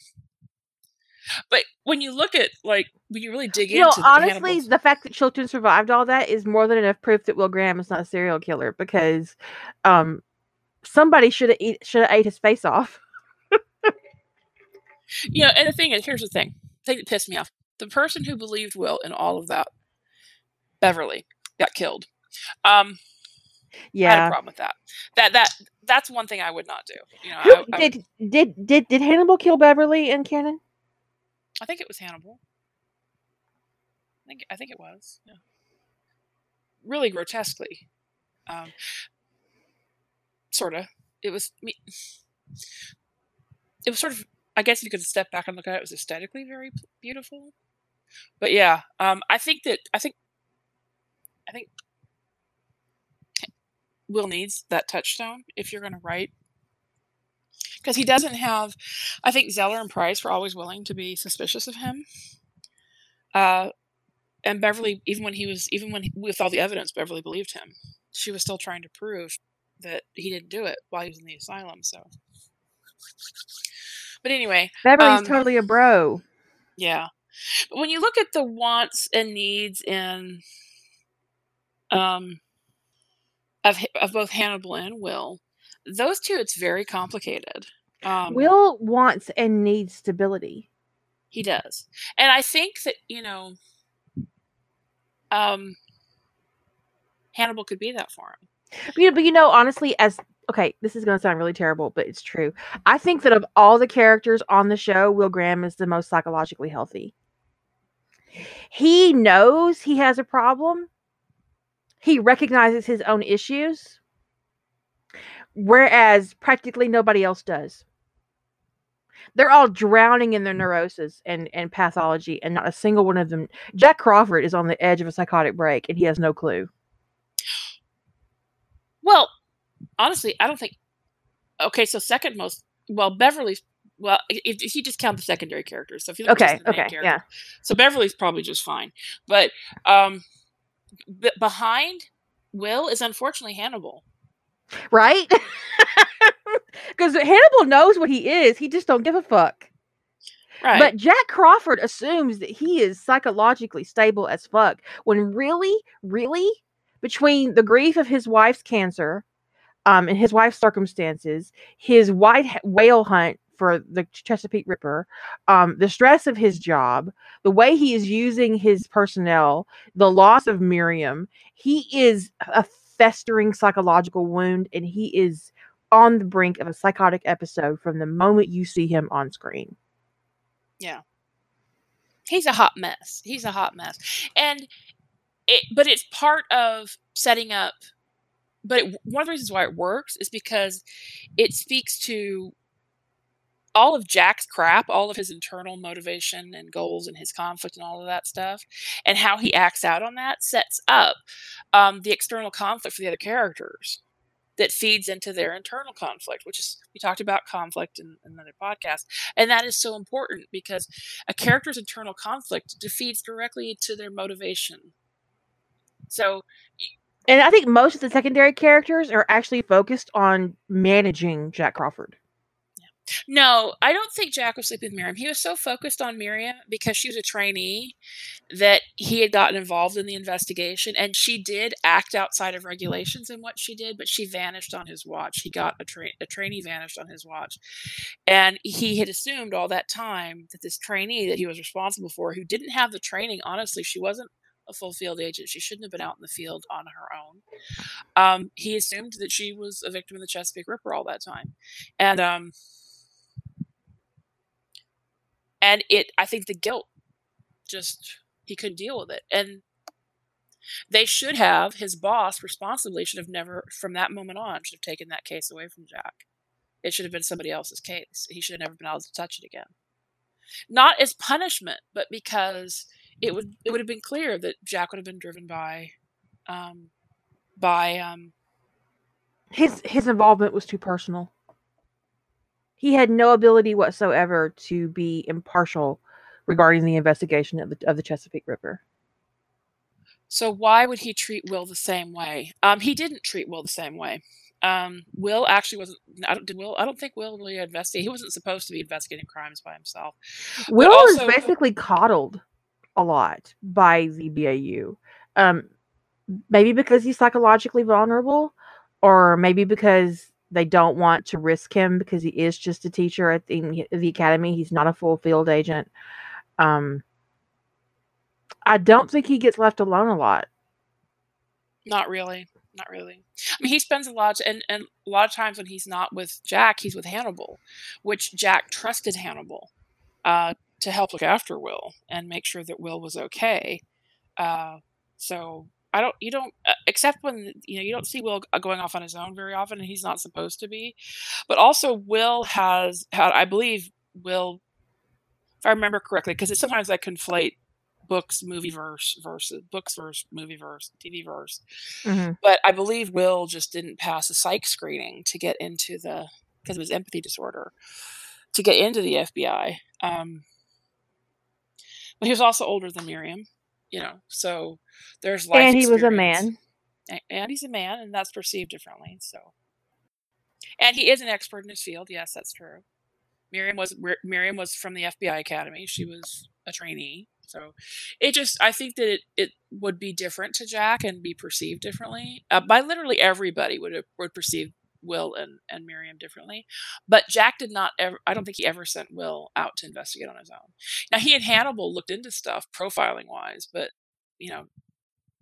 But when you look at like when you really dig you into, know, honestly, the, the fact that Chilton survived all that is more than enough proof that Will Graham is not a serial killer because, um, somebody should have eat should have ate his face off. You know, and the thing is, here's the thing. The thing that pissed me off. The person who believed Will in all of that, Beverly, got killed. Um, yeah, I had a problem with that. That that that's one thing I would not do. You know, who, I, I did would, did did did Hannibal kill Beverly in canon? I think it was Hannibal. I think I think it was. Yeah. Really grotesquely. Um, sorta. It was me. It was sort of I guess you could step back and look at it, it was aesthetically very beautiful. But yeah, um, I think that I think I think Will needs that touchstone if you're going to write because he doesn't have. I think Zeller and Price were always willing to be suspicious of him. Uh, and Beverly, even when he was, even when he, with all the evidence, Beverly believed him. She was still trying to prove that he didn't do it while he was in the asylum. So but anyway, Beverly's um, totally a bro. Yeah. But when you look at the wants and needs in um of of both Hannibal and Will, those two it's very complicated. Um, Will wants and needs stability. He does. And I think that, you know, um Hannibal could be that for him. But you, know, but you know, honestly, as okay, this is going to sound really terrible, but it's true. I think that of all the characters on the show, Will Graham is the most psychologically healthy. He knows he has a problem. He recognizes his own issues, whereas practically nobody else does. They're all drowning in their neurosis and, and pathology, and not a single one of them. Jack Crawford is on the edge of a psychotic break, and he has no clue. Well, honestly, I don't think. Okay, so second most. Well, Beverly's. Well, if, if you just count the secondary characters, so if you look okay, okay, yeah. So Beverly's probably just fine, but um, b- behind Will is unfortunately Hannibal. Right? Because Hannibal knows what he is. He just don't give a fuck. Right. But Jack Crawford assumes that he is psychologically stable as fuck when really, really, between the grief of his wife's cancer um, and his wife's circumstances, his white whale hunt for the Chesapeake Ripper, um, the stress of his job, the way he is using his personnel, the loss of Miriam, he is a festering psychological wound, and he is on the brink of a psychotic episode from the moment you see him on screen. Yeah. He's a hot mess. He's a hot mess. And it, but it's part of setting up but it, one of the reasons why it works is because it speaks to all of Jack's crap, all of his internal motivation and goals and his conflict and all of that stuff, and how he acts out on that sets up um, the external conflict for the other characters that feeds into their internal conflict, which is we talked about conflict in, in another podcast, and that is so important because a character's internal conflict defeats directly to their motivation. So and I think most of the secondary characters are actually focused on managing Jack Crawford. No, I don't think Jack was sleeping with Miriam. He was so focused on Miriam because she was a trainee that he had gotten involved in the investigation. And she did act outside of regulations in what she did, but she vanished on his watch. He got a, tra- a trainee vanished on his watch. And he had assumed all that time that this trainee that he was responsible for, who didn't have the training, honestly, she wasn't a full field agent. She shouldn't have been out in the field on her own. Um, he assumed that she was a victim of the Chesapeake Ripper all that time, and um, and it. I think the guilt just he couldn't deal with it, and they should have his boss responsibly should have never from that moment on should have taken that case away from Jack. It should have been somebody else's case. He should have never been able to touch it again. Not as punishment, but because it would it would have been clear that Jack would have been driven by um, by um, his his involvement was too personal. He had no ability whatsoever to be impartial regarding the investigation of the of the Chesapeake Ripper. So why would he treat Will the same way? Um, he didn't treat Will the same way. Um, Will actually wasn't. I don't. Did Will? I don't think Will really investigated. He wasn't supposed to be investigating crimes by himself. Will also, was basically coddled a lot by the BAU. Um, maybe because he's psychologically vulnerable, or maybe because they don't want to risk him because he is just a teacher at the, the academy. He's not a full field agent. Um, I don't think he gets left alone a lot. Not really. Not really. I mean, he spends a lot, and, and a lot of times when he's not with Jack, he's with Hannibal, which Jack trusted Hannibal. Uh, to help look after Will and make sure that Will was okay. Uh, so I don't, you don't, uh, except when you know you don't see Will going off on his own very often, and he's not supposed to be. But also, Will has had, I believe, Will, if I remember correctly, because sometimes I conflate books movie verse versus books verse movie verse TV verse. Mm-hmm. But I believe Will just didn't pass a psych screening to get into the because of his empathy disorder to get into the FBI. Um, but he was also older than Miriam, you know. So there's life. And he experience. was a man. And he's a man, and that's perceived differently. So, and he is an expert in his field. Yes, that's true. Miriam was Miriam was from the FBI Academy. She was a trainee. So it just I think that it, it would be different to Jack and be perceived differently uh, by literally everybody would would perceive Will and, and Miriam differently. But Jack did not ever, I don't think he ever sent Will out to investigate on his own. Now, he and Hannibal looked into stuff profiling wise, but, you know,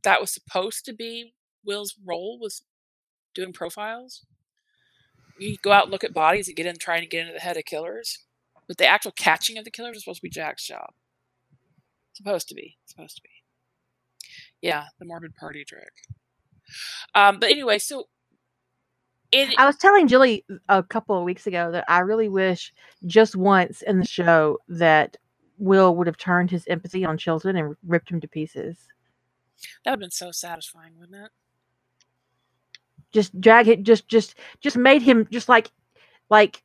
that was supposed to be Will's role was doing profiles. You go out and look at bodies and get in trying to get into the head of killers. But the actual catching of the killers is supposed to be Jack's job. Supposed to be. Supposed to be. Yeah, the morbid party trick. Um, but anyway, so it, I was telling Julie a couple of weeks ago that I really wish just once in the show that Will would have turned his empathy on Chilton and ripped him to pieces. That would have been so satisfying, wouldn't it? Just drag it, just, just, just made him just like, like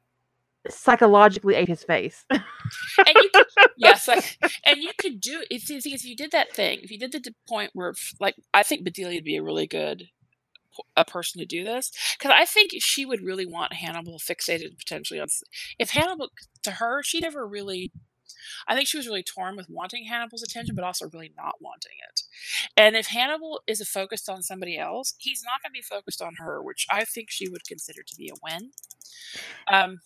psychologically ate his face. and you could, yes, like, and you could do if, if you did that thing, if you did the point where, like, I think Bedelia would be a really good a person to do this because I think she would really want Hannibal fixated potentially on. If Hannibal to her, she never really. I think she was really torn with wanting Hannibal's attention, but also really not wanting it. And if Hannibal is focused on somebody else, he's not going to be focused on her, which I think she would consider to be a win. Um,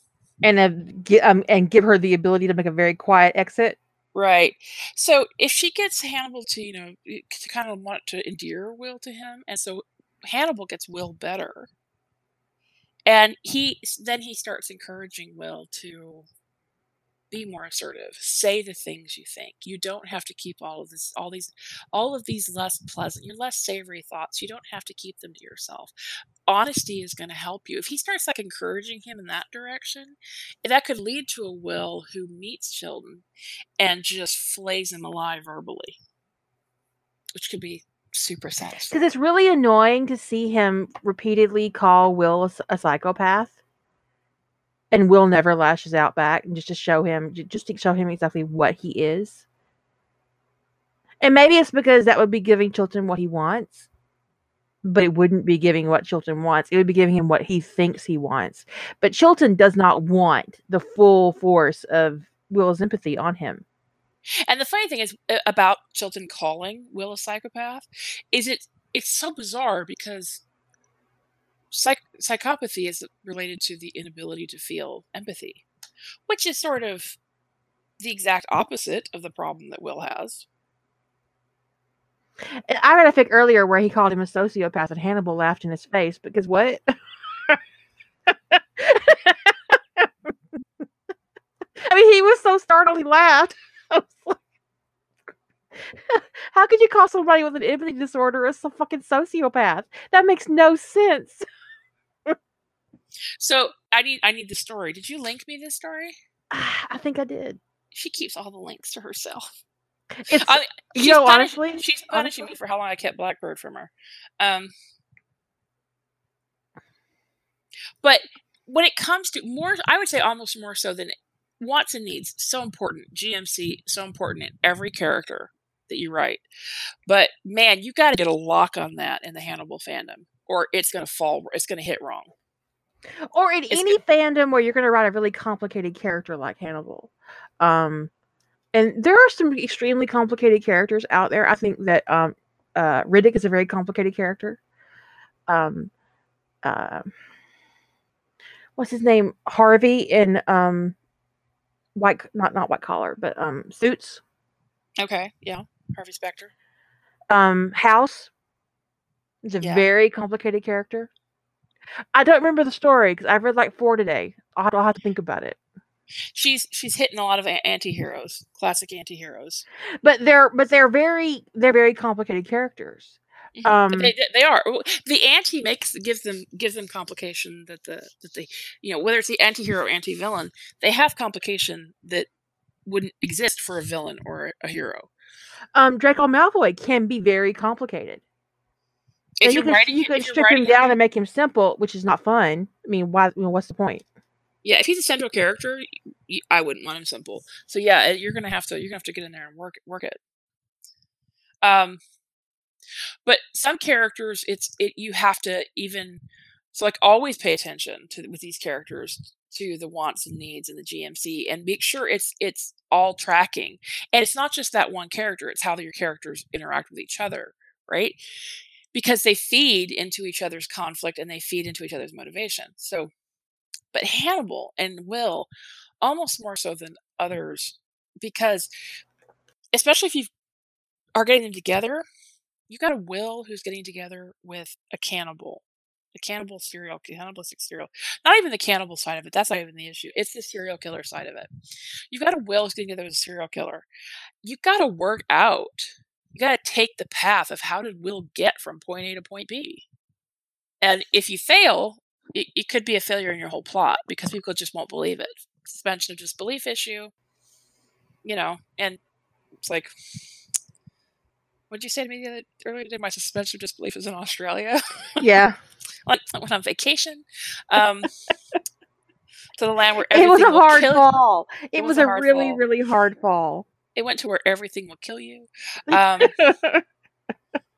and a, um, and give her the ability to make a very quiet exit. Right. So if she gets Hannibal to, you know, to kind of want to endear Will to him, and so Hannibal gets Will better. And he then he starts encouraging Will to be more assertive. Say the things you think. You don't have to keep all of this all these all of these less pleasant, your less savory thoughts. You don't have to keep them to yourself. Honesty is going to help you. If he starts like encouraging him in that direction, that could lead to a Will who meets Chilton and just flays him alive verbally. Which could be super satisfying. Because it's really annoying to see him repeatedly call Will a, a, psychopath, and Will never lashes out back, and just to show him, just to show him exactly what he is. And maybe it's because that would be giving Chilton what he wants, but it wouldn't be giving what Chilton wants. It would be giving him what he thinks he wants. But Chilton does not want the full force of Will's empathy on him. And the funny thing is uh, about Chilton calling Will a psychopath is it it's so bizarre because psych- psychopathy is related to the inability to feel empathy, which is sort of the exact opposite of the problem that Will has. I read a fic earlier where he called him a sociopath, and Hannibal laughed in his face because what? I mean, he was so startled he laughed. How could you call somebody with an empathy disorder a fucking sociopath? That makes no sense. so I need I need the story. Did you link me this story? I think I did. She keeps all the links to herself. It's I, you know honestly, she's punishing honestly? me for how long I kept Blackbird from her. Um, but when it comes to more, I would say almost more so than wants and needs. So important. GMC so important in every character that you write. But man, you got to get a lock on that in the Hannibal fandom, or it's going to fall. It's going to hit wrong. Or in it's any fandom where you're going to write a really complicated character like Hannibal. Um, and there are some extremely complicated characters out there. I think that um, uh, Riddick is a very complicated character. Um, uh, what's his name? Harvey in um, white, not not white collar, but um, suits. Okay, yeah. Harvey Specter. Um, House is a yeah. very complicated character. I don't remember the story because I've read like four today. I'll have, I'll have to think about it. She's she's hitting a lot of anti-heroes, classic anti-heroes. But they're but they're very they're very complicated characters. Mm-hmm. Um, they, they are the anti makes gives them gives them complication that the that they you know whether it's the anti-hero anti-villain they have complication that wouldn't exist for a villain or a hero um, Draco Malfoy can be very complicated. If you can, writing, you can strip him down and make him simple, which is not fun. I mean, why? I mean, what's the point? Yeah, if he's a central character, I wouldn't want him simple. So yeah, you're gonna have to you're gonna have to get in there and work work it. Um, but some characters, it's it you have to even so like always pay attention to with these characters to the wants and needs and the GMC and make sure it's it's all tracking. And it's not just that one character, it's how your characters interact with each other, right? Because they feed into each other's conflict and they feed into each other's motivation. So but Hannibal and Will almost more so than others because especially if you are getting them together, you got a Will who's getting together with a cannibal the cannibal serial cannibalistic serial not even the cannibal side of it that's not even the issue it's the serial killer side of it. You've got a will who's getting together with a serial killer. You got to work out you got to take the path of how did will get from point a to point b. And if you fail it, it could be a failure in your whole plot because people just won't believe it. Suspension of disbelief issue you know and it's like what did you say to me the other earlier today? My suspension of disbelief is in Australia. Yeah. when, went on vacation. Um, to the land where it was a hard fall. It, it was, was, a, a really, fall. really hard fall. It went to where everything will kill you, um,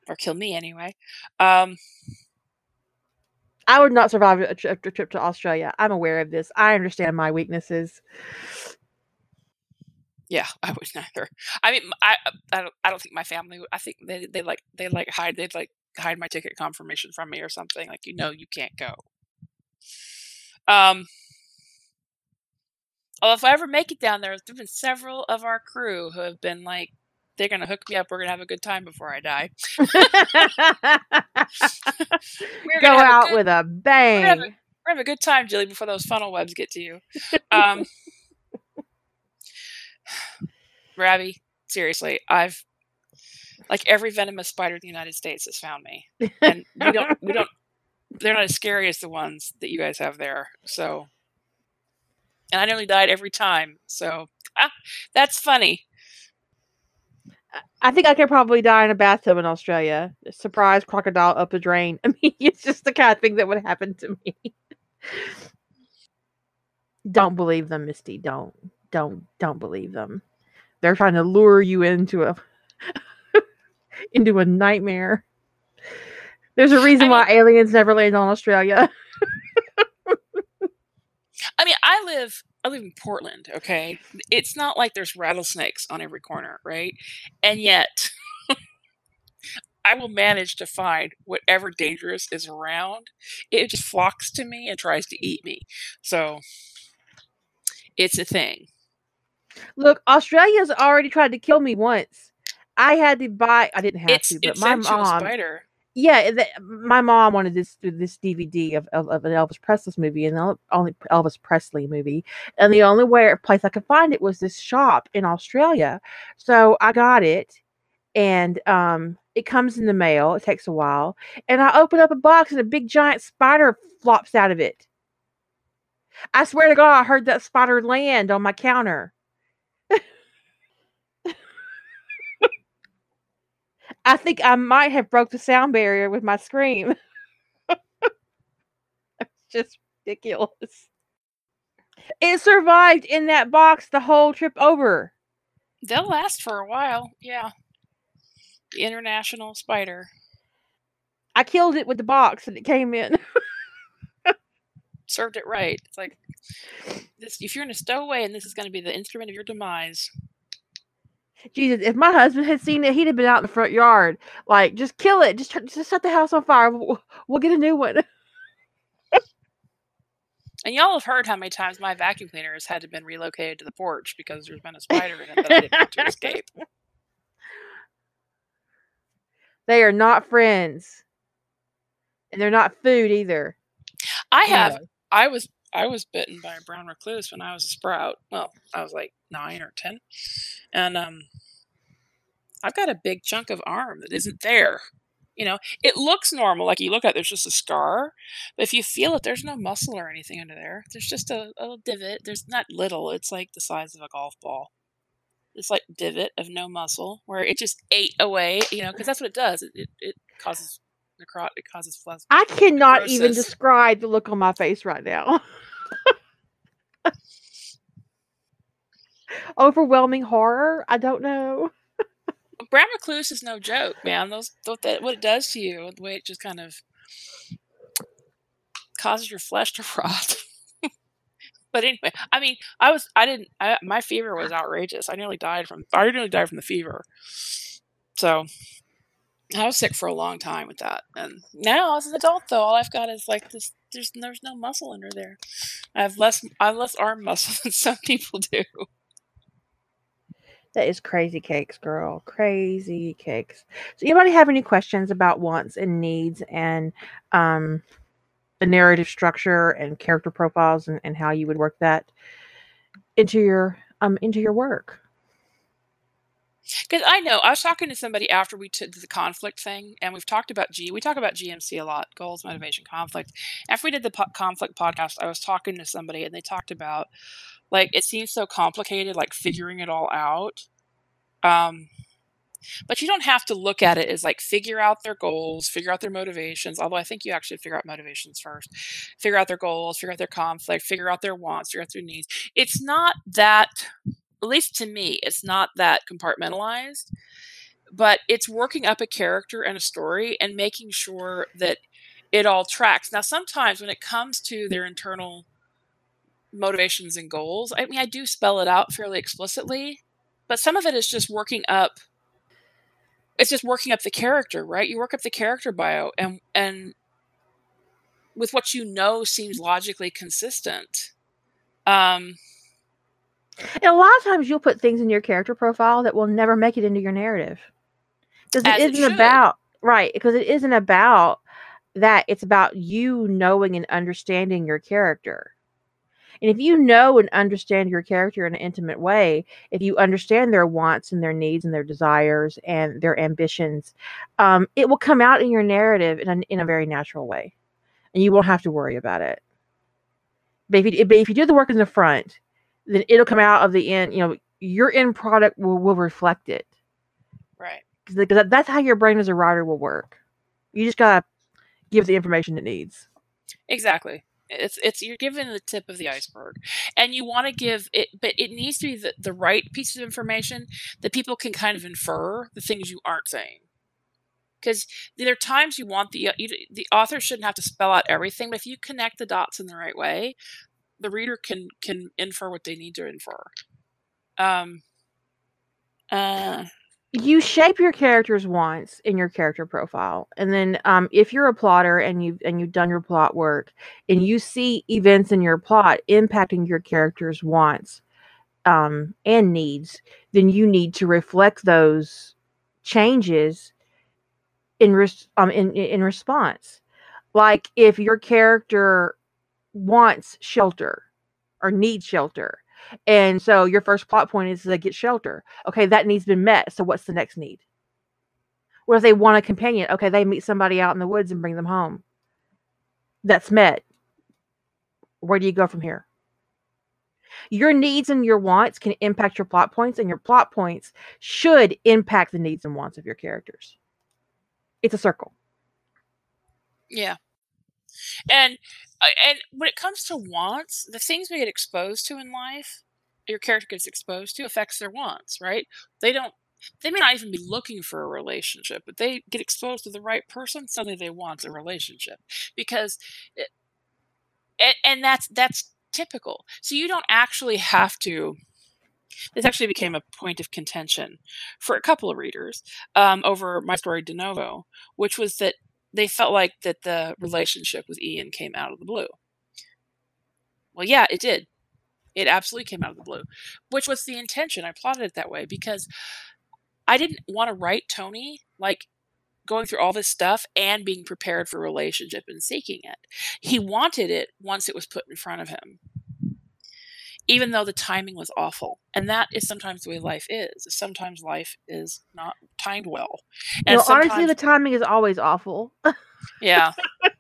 or kill me anyway. Um, I would not survive a trip, a trip to Australia. I'm aware of this. I understand my weaknesses. Yeah, I would neither. I mean, I I don't, I don't think my family. I think they they like they like hide they'd like hide my ticket confirmation from me or something. Like you know you can't go. Um. Although if I ever make it down there, there've been several of our crew who have been like they're gonna hook me up. We're gonna have a good time before I die. We're Go gonna have a out good- with a have a- bang. we're gonna have a good time, Jilly, before those funnel webs get to you. Um, Rabbi, seriously, I've like every venomous spider in the United States has found me, and we don't, we don't. They're not as scary as the ones that you guys have there. So, and I nearly died every time. So, ah, that's funny. I think I could probably die in a bathtub in Australia. Surprise crocodile up a drain. I mean, it's just the kind of thing that would happen to me. don't believe them, Misty. Don't, don't, don't believe them. They're trying to lure you into a into a nightmare. There's a reason I why aliens never land on Australia. I mean, I live I live in Portland, okay? It's not like there's rattlesnakes on every corner, right? And yet I will manage to find whatever dangerous is around. It just flocks to me and tries to eat me. So it's a thing. Look, Australia's already tried to kill me once. I had to buy. I didn't have It's to, but it's my mom. spider. Yeah, my mom wanted this this DVD of, of, of an Elvis Presley movie, and the only Elvis Presley movie, and the only way place I could find it was this shop in Australia. So I got it, and um, it comes in the mail. It takes a while, and I open up a box, and a big giant spider flops out of it. I swear to God, I heard that spider land on my counter. I think I might have broke the sound barrier with my scream. it's just ridiculous. It survived in that box the whole trip over. They'll last for a while. Yeah. The international spider. I killed it with the box and it came in. Served it right. It's like this if you're in a stowaway and this is gonna be the instrument of your demise. Jesus, if my husband had seen it, he'd have been out in the front yard. Like, just kill it. Just, just set the house on fire. We'll, we'll get a new one. And y'all have heard how many times my vacuum cleaner has had to been relocated to the porch because there's been a spider in it that I didn't want to escape. They are not friends. And they're not food either. I have. I was I was bitten by a brown recluse when I was a sprout. Well, I was like nine or ten, and um, I've got a big chunk of arm that isn't there. You know, it looks normal, like you look at it, there's just a scar, but if you feel it, there's no muscle or anything under there. There's just a, a little divot. There's not little; it's like the size of a golf ball. This like divot of no muscle where it just ate away. You know, because that's what it does. It it, it causes It causes flesh. I cannot even describe the look on my face right now. Overwhelming horror? I don't know. brown recluse is no joke, man. Those, those that, what it does to you, the way it just kind of causes your flesh to rot. but anyway, I mean, I was, I didn't, I, my fever was outrageous. I nearly died from, I nearly died from the fever. So I was sick for a long time with that. And now as an adult, though, all I've got is like this. There's there's no muscle under there. I have less I have less arm muscle than some people do. That is crazy cakes, girl. Crazy cakes. So anybody have any questions about wants and needs and um the narrative structure and character profiles and, and how you would work that into your um into your work? Because I know I was talking to somebody after we did the conflict thing, and we've talked about G. We talk about GMC a lot: goals, motivation, conflict. After we did the po- conflict podcast, I was talking to somebody, and they talked about like it seems so complicated, like figuring it all out. Um, but you don't have to look at it as like figure out their goals, figure out their motivations. Although I think you actually figure out motivations first, figure out their goals, figure out their conflict, figure out their wants, figure out their needs. It's not that at least to me, it's not that compartmentalized, but it's working up a character and a story and making sure that it all tracks. Now, sometimes when it comes to their internal motivations and goals, I mean, I do spell it out fairly explicitly, but some of it is just working up. It's just working up the character, right? You work up the character bio, and and with what you know seems logically consistent. Um, And a lot of times you'll put things in your character profile that will never make it into your narrative. Because it As it isn't should. about right, because it isn't about that. It's about you knowing and understanding your character. And if you know and understand your character in an intimate way, if you understand their wants and their needs and their desires and their ambitions, um, it will come out in your narrative in a, in a very natural way. And you won't have to worry about it. But if you, but if you do the work in the front, then it'll come out of the end. You know, your end product will, will reflect it Right. because that's how your brain as a writer will work. You just gotta give the information it needs. Exactly. It's it's you're given the tip of the iceberg, and you want to give it, but it needs to be the, the right piece of information that people can kind of infer the things you aren't saying. Because there are times you want the uh, you, the author shouldn't have to spell out everything, but if you connect the dots in the right way, the reader can can infer what they need to infer. Um. Uh. You shape your character's wants in your character profile, and then um, if you're a plotter and you and you've done your plot work, and you see events in your plot impacting your character's wants um, and needs, then you need to reflect those changes in res- um in in response. Like if your character wants shelter or needs shelter, and so your first plot point is they get shelter. Okay, that need's been met. So what's the next need? What if they want a companion? Okay, they meet somebody out in the woods and bring them home. That's met. Where do you go from here? Your needs and your wants can impact your plot points, and your plot points should impact the needs and wants of your characters. It's a circle. Yeah. And and when it comes to wants, the things we get exposed to in life, your character gets exposed to affects their wants, right? They don't they may not even be looking for a relationship, but they get exposed to the right person, suddenly they want a relationship because it, and, and that's that's typical. So you don't actually have to this actually became a point of contention for a couple of readers um, over my story de novo which was that they felt like that the relationship with ian came out of the blue. Well yeah it did. It absolutely came out of the blue which was the intention. I plotted it that way because i didn't want to write tony like going through all this stuff and being prepared for relationship and seeking it. He wanted it once it was put in front of him even though the timing was awful. And that is sometimes the way life is. Sometimes life is not timed well. And know, honestly, the timing is always awful. yeah,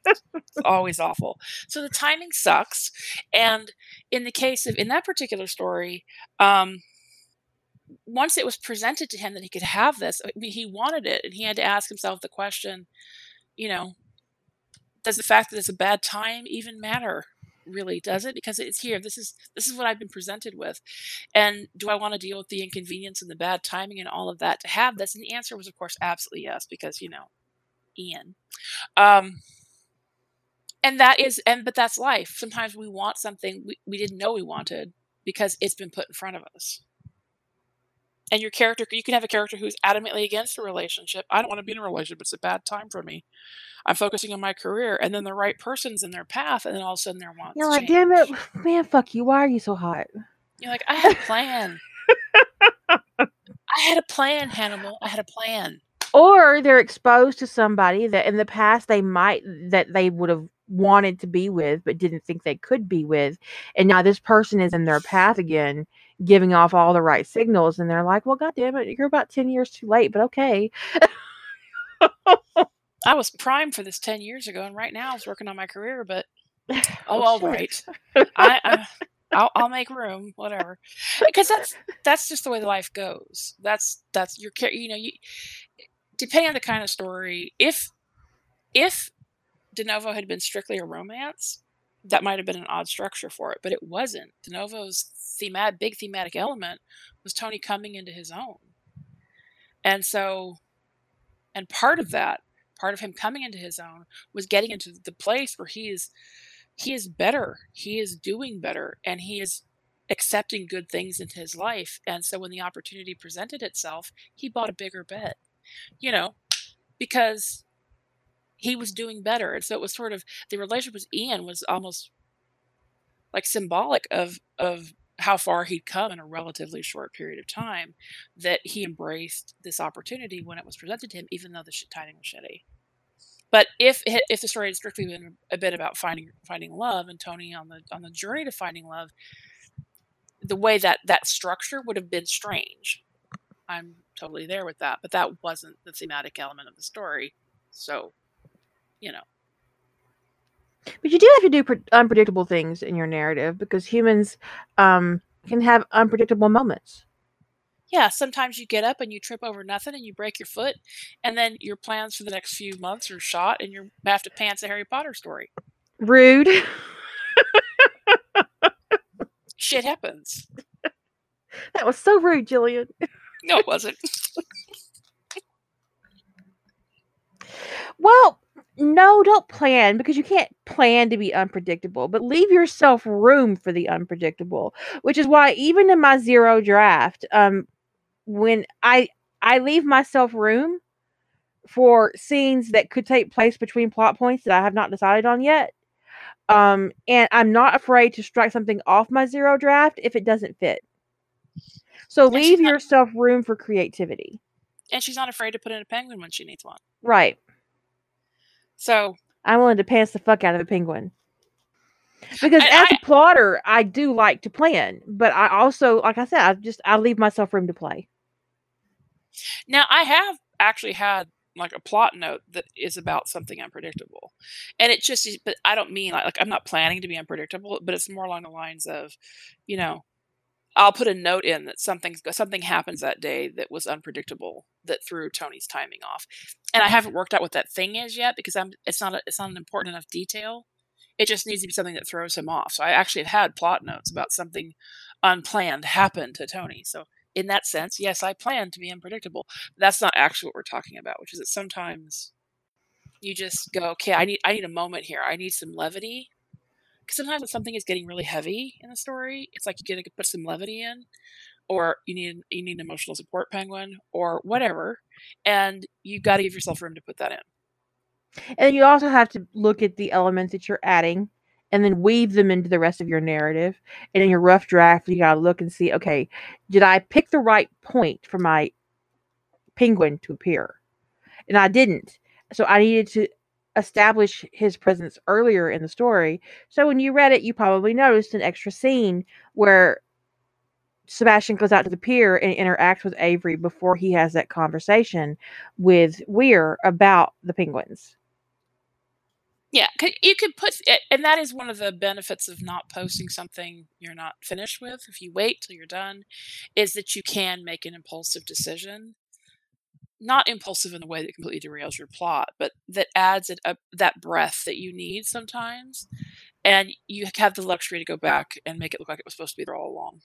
it's always awful. So the timing sucks. And in the case of, in that particular story, um, once it was presented to him that he could have this, I mean, he wanted it, and he had to ask himself the question, you know, does the fact that it's a bad time even matter? Really, does it? Because it's here. This is this is what I've been presented with, and do I want to deal with the inconvenience and the bad timing and all of that to have this? And the answer was, of course, absolutely yes, because you know, Ian. Um, and that is, and but that's life. Sometimes we want something we, we didn't know we wanted because it's been put in front of us and your character you can have a character who's adamantly against a relationship i don't want to be in a relationship it's a bad time for me i'm focusing on my career and then the right person's in their path and then all of a sudden their wants You're like, change. damn it, man, fuck you. Why are you so hot? you're like i had a plan i had a plan hannibal i had a plan Or they're exposed to somebody that in the past they might that they would have wanted to be with but didn't think they could be with. And now this person is in their path again, giving off all the right signals, and they're like, Well, god damn it, you're about ten years too late, but okay. i was primed for this 10 years ago and right now i was working on my career but oh, Oh, all right I, I I'll, I'll make room, whatever, eh, because that's that's just the way the life goes. That's that's your char- you know you depending on the kind of story. If if De Novo had been strictly a romance, that might have been an odd structure for it, but it wasn't. De Novo's thematic big thematic element was Tony coming into his own, and so and part of that, part of him coming into his own, was getting into the place where he is he is better. He is doing better and he is accepting good things into his life. And so when the opportunity presented itself, he bought a bigger bed, you know, because he was doing better. And so it was sort of the relationship with Ian was almost like symbolic of, of how far he'd come in a relatively short period of time that he embraced this opportunity when it was presented to him, even though the timing was shitty. But if if the story had strictly been a bit about finding finding love and Tony on the on the journey to finding love, the way that that structure would have been strange. I'm totally there with that, but that wasn't the thematic element of the story. So, you know. But you do have to do pre- unpredictable things in your narrative because humans um, can have unpredictable moments yeah, sometimes you get up and you trip over nothing and you break your foot, and then your plans for the next few months are shot, and you have to pants a Harry Potter story. Rude. Shit happens. That was so rude, Jillian. No, it wasn't. well, no, don't plan because you can't plan to be unpredictable, but leave yourself room for the unpredictable, which is why even in my zero draft, um, when I I leave myself room for scenes that could take place between plot points that I have not decided on yet. Um, and I'm not afraid to strike something off my zero draft if it doesn't fit. So and leave yourself room for creativity. And she's not afraid to put in a penguin when she needs one. Right. So I'm willing to pass the fuck out of a penguin. Because as I, a plotter, I do like to plan, but I also, like I said, I just I leave myself room to play. Now, I have actually had like a plot note that is about something unpredictable, and it just, but I don't mean like, like I'm not planning to be unpredictable, but it's more along the lines of, you know, I'll put a note in that something something happens that day that was unpredictable that threw Tony's timing off, and I haven't worked out what that thing is yet because I'm it's not a, it's not an important enough detail. It just needs to be something that throws him off. So I actually have had plot notes about something unplanned happened to Tony. So in that sense, yes, I plan to be unpredictable. that's not actually what we're talking about, which is that sometimes you just go, okay, I need I need a moment here. I need some levity. Because sometimes when something is getting really heavy in the story, it's like you get to put some levity in, or you need you need an emotional support penguin, or whatever, and you've got to give yourself room to put that in. And you also have to look at the elements that you're adding and then weave them into the rest of your narrative. And in your rough draft, you got to look and see okay, did I pick the right point for my penguin to appear? And I didn't. So I needed to establish his presence earlier in the story. So when you read it, you probably noticed an extra scene where Sebastian goes out to the pier and interacts with Avery before he has that conversation with Weir about the penguins. Yeah, you could put, and that is one of the benefits of not posting something you're not finished with. If you wait till you're done, is that you can make an impulsive decision. Not impulsive in the way that completely derails your plot, but that adds it up that breath that you need sometimes, and you have the luxury to go back and make it look like it was supposed to be there all along.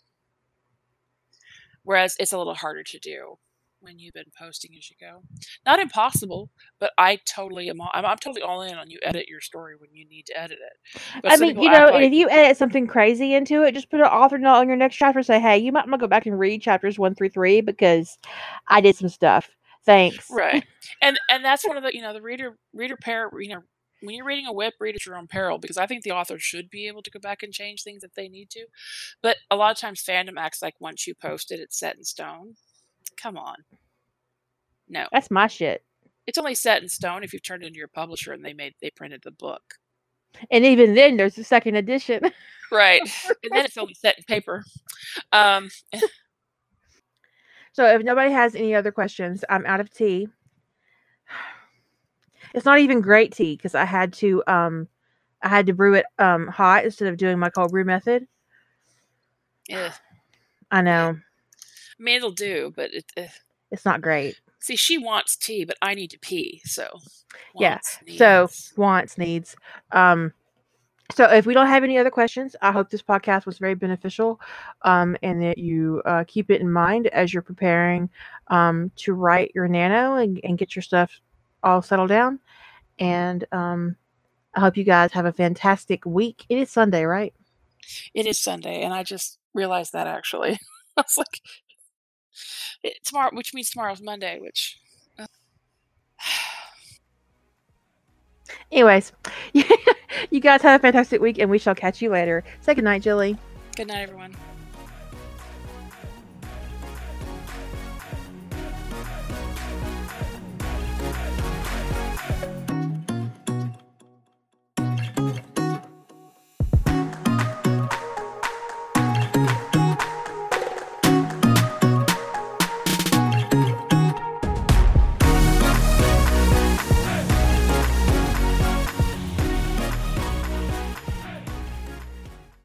Whereas it's a little harder to do when you've been posting as you go. Not impossible, but I totally am. All, I'm, I'm, totally all in on you edit your story when you need to edit it. But I mean, you know, like, if you edit something crazy into it, just put an author note on your next chapter. And say, hey, you might want to go back and read chapters one through three because I did some stuff. Thanks. Right, and and that's one of the you know the reader reader pair you know when you're reading a WIP, read at your own peril because I think the author should be able to go back and change things if they need to. But a lot of times, fandom acts like once you post it, it's set in stone. Come on. No. That's my shit. It's only set in stone if you've turned it into your publisher and they made they printed the book. And even then there's a second edition. right. and then it's only set in paper. Um So if nobody has any other questions, I'm out of tea. It's not even great tea because I had to um I had to brew it um hot instead of doing my cold brew method. Yeah. I know. I mean, it'll do, but it, uh, it's not great. See, she wants tea, but I need to pee. So, yeah. Needs. So, wants, needs. Um, so, if we don't have any other questions, I hope this podcast was very beneficial um, and that you uh, keep it in mind as you're preparing um, to write your nano and, and, get your stuff all settled down. And um, I hope you guys have a fantastic week. It is Sunday, right? It is Sunday. And I just realized that actually. I was like, tomorrow, which means tomorrow's Monday, which. Anyways, you guys have a fantastic week, and we shall catch you later. Say good night, Jilly. Good night, everyone.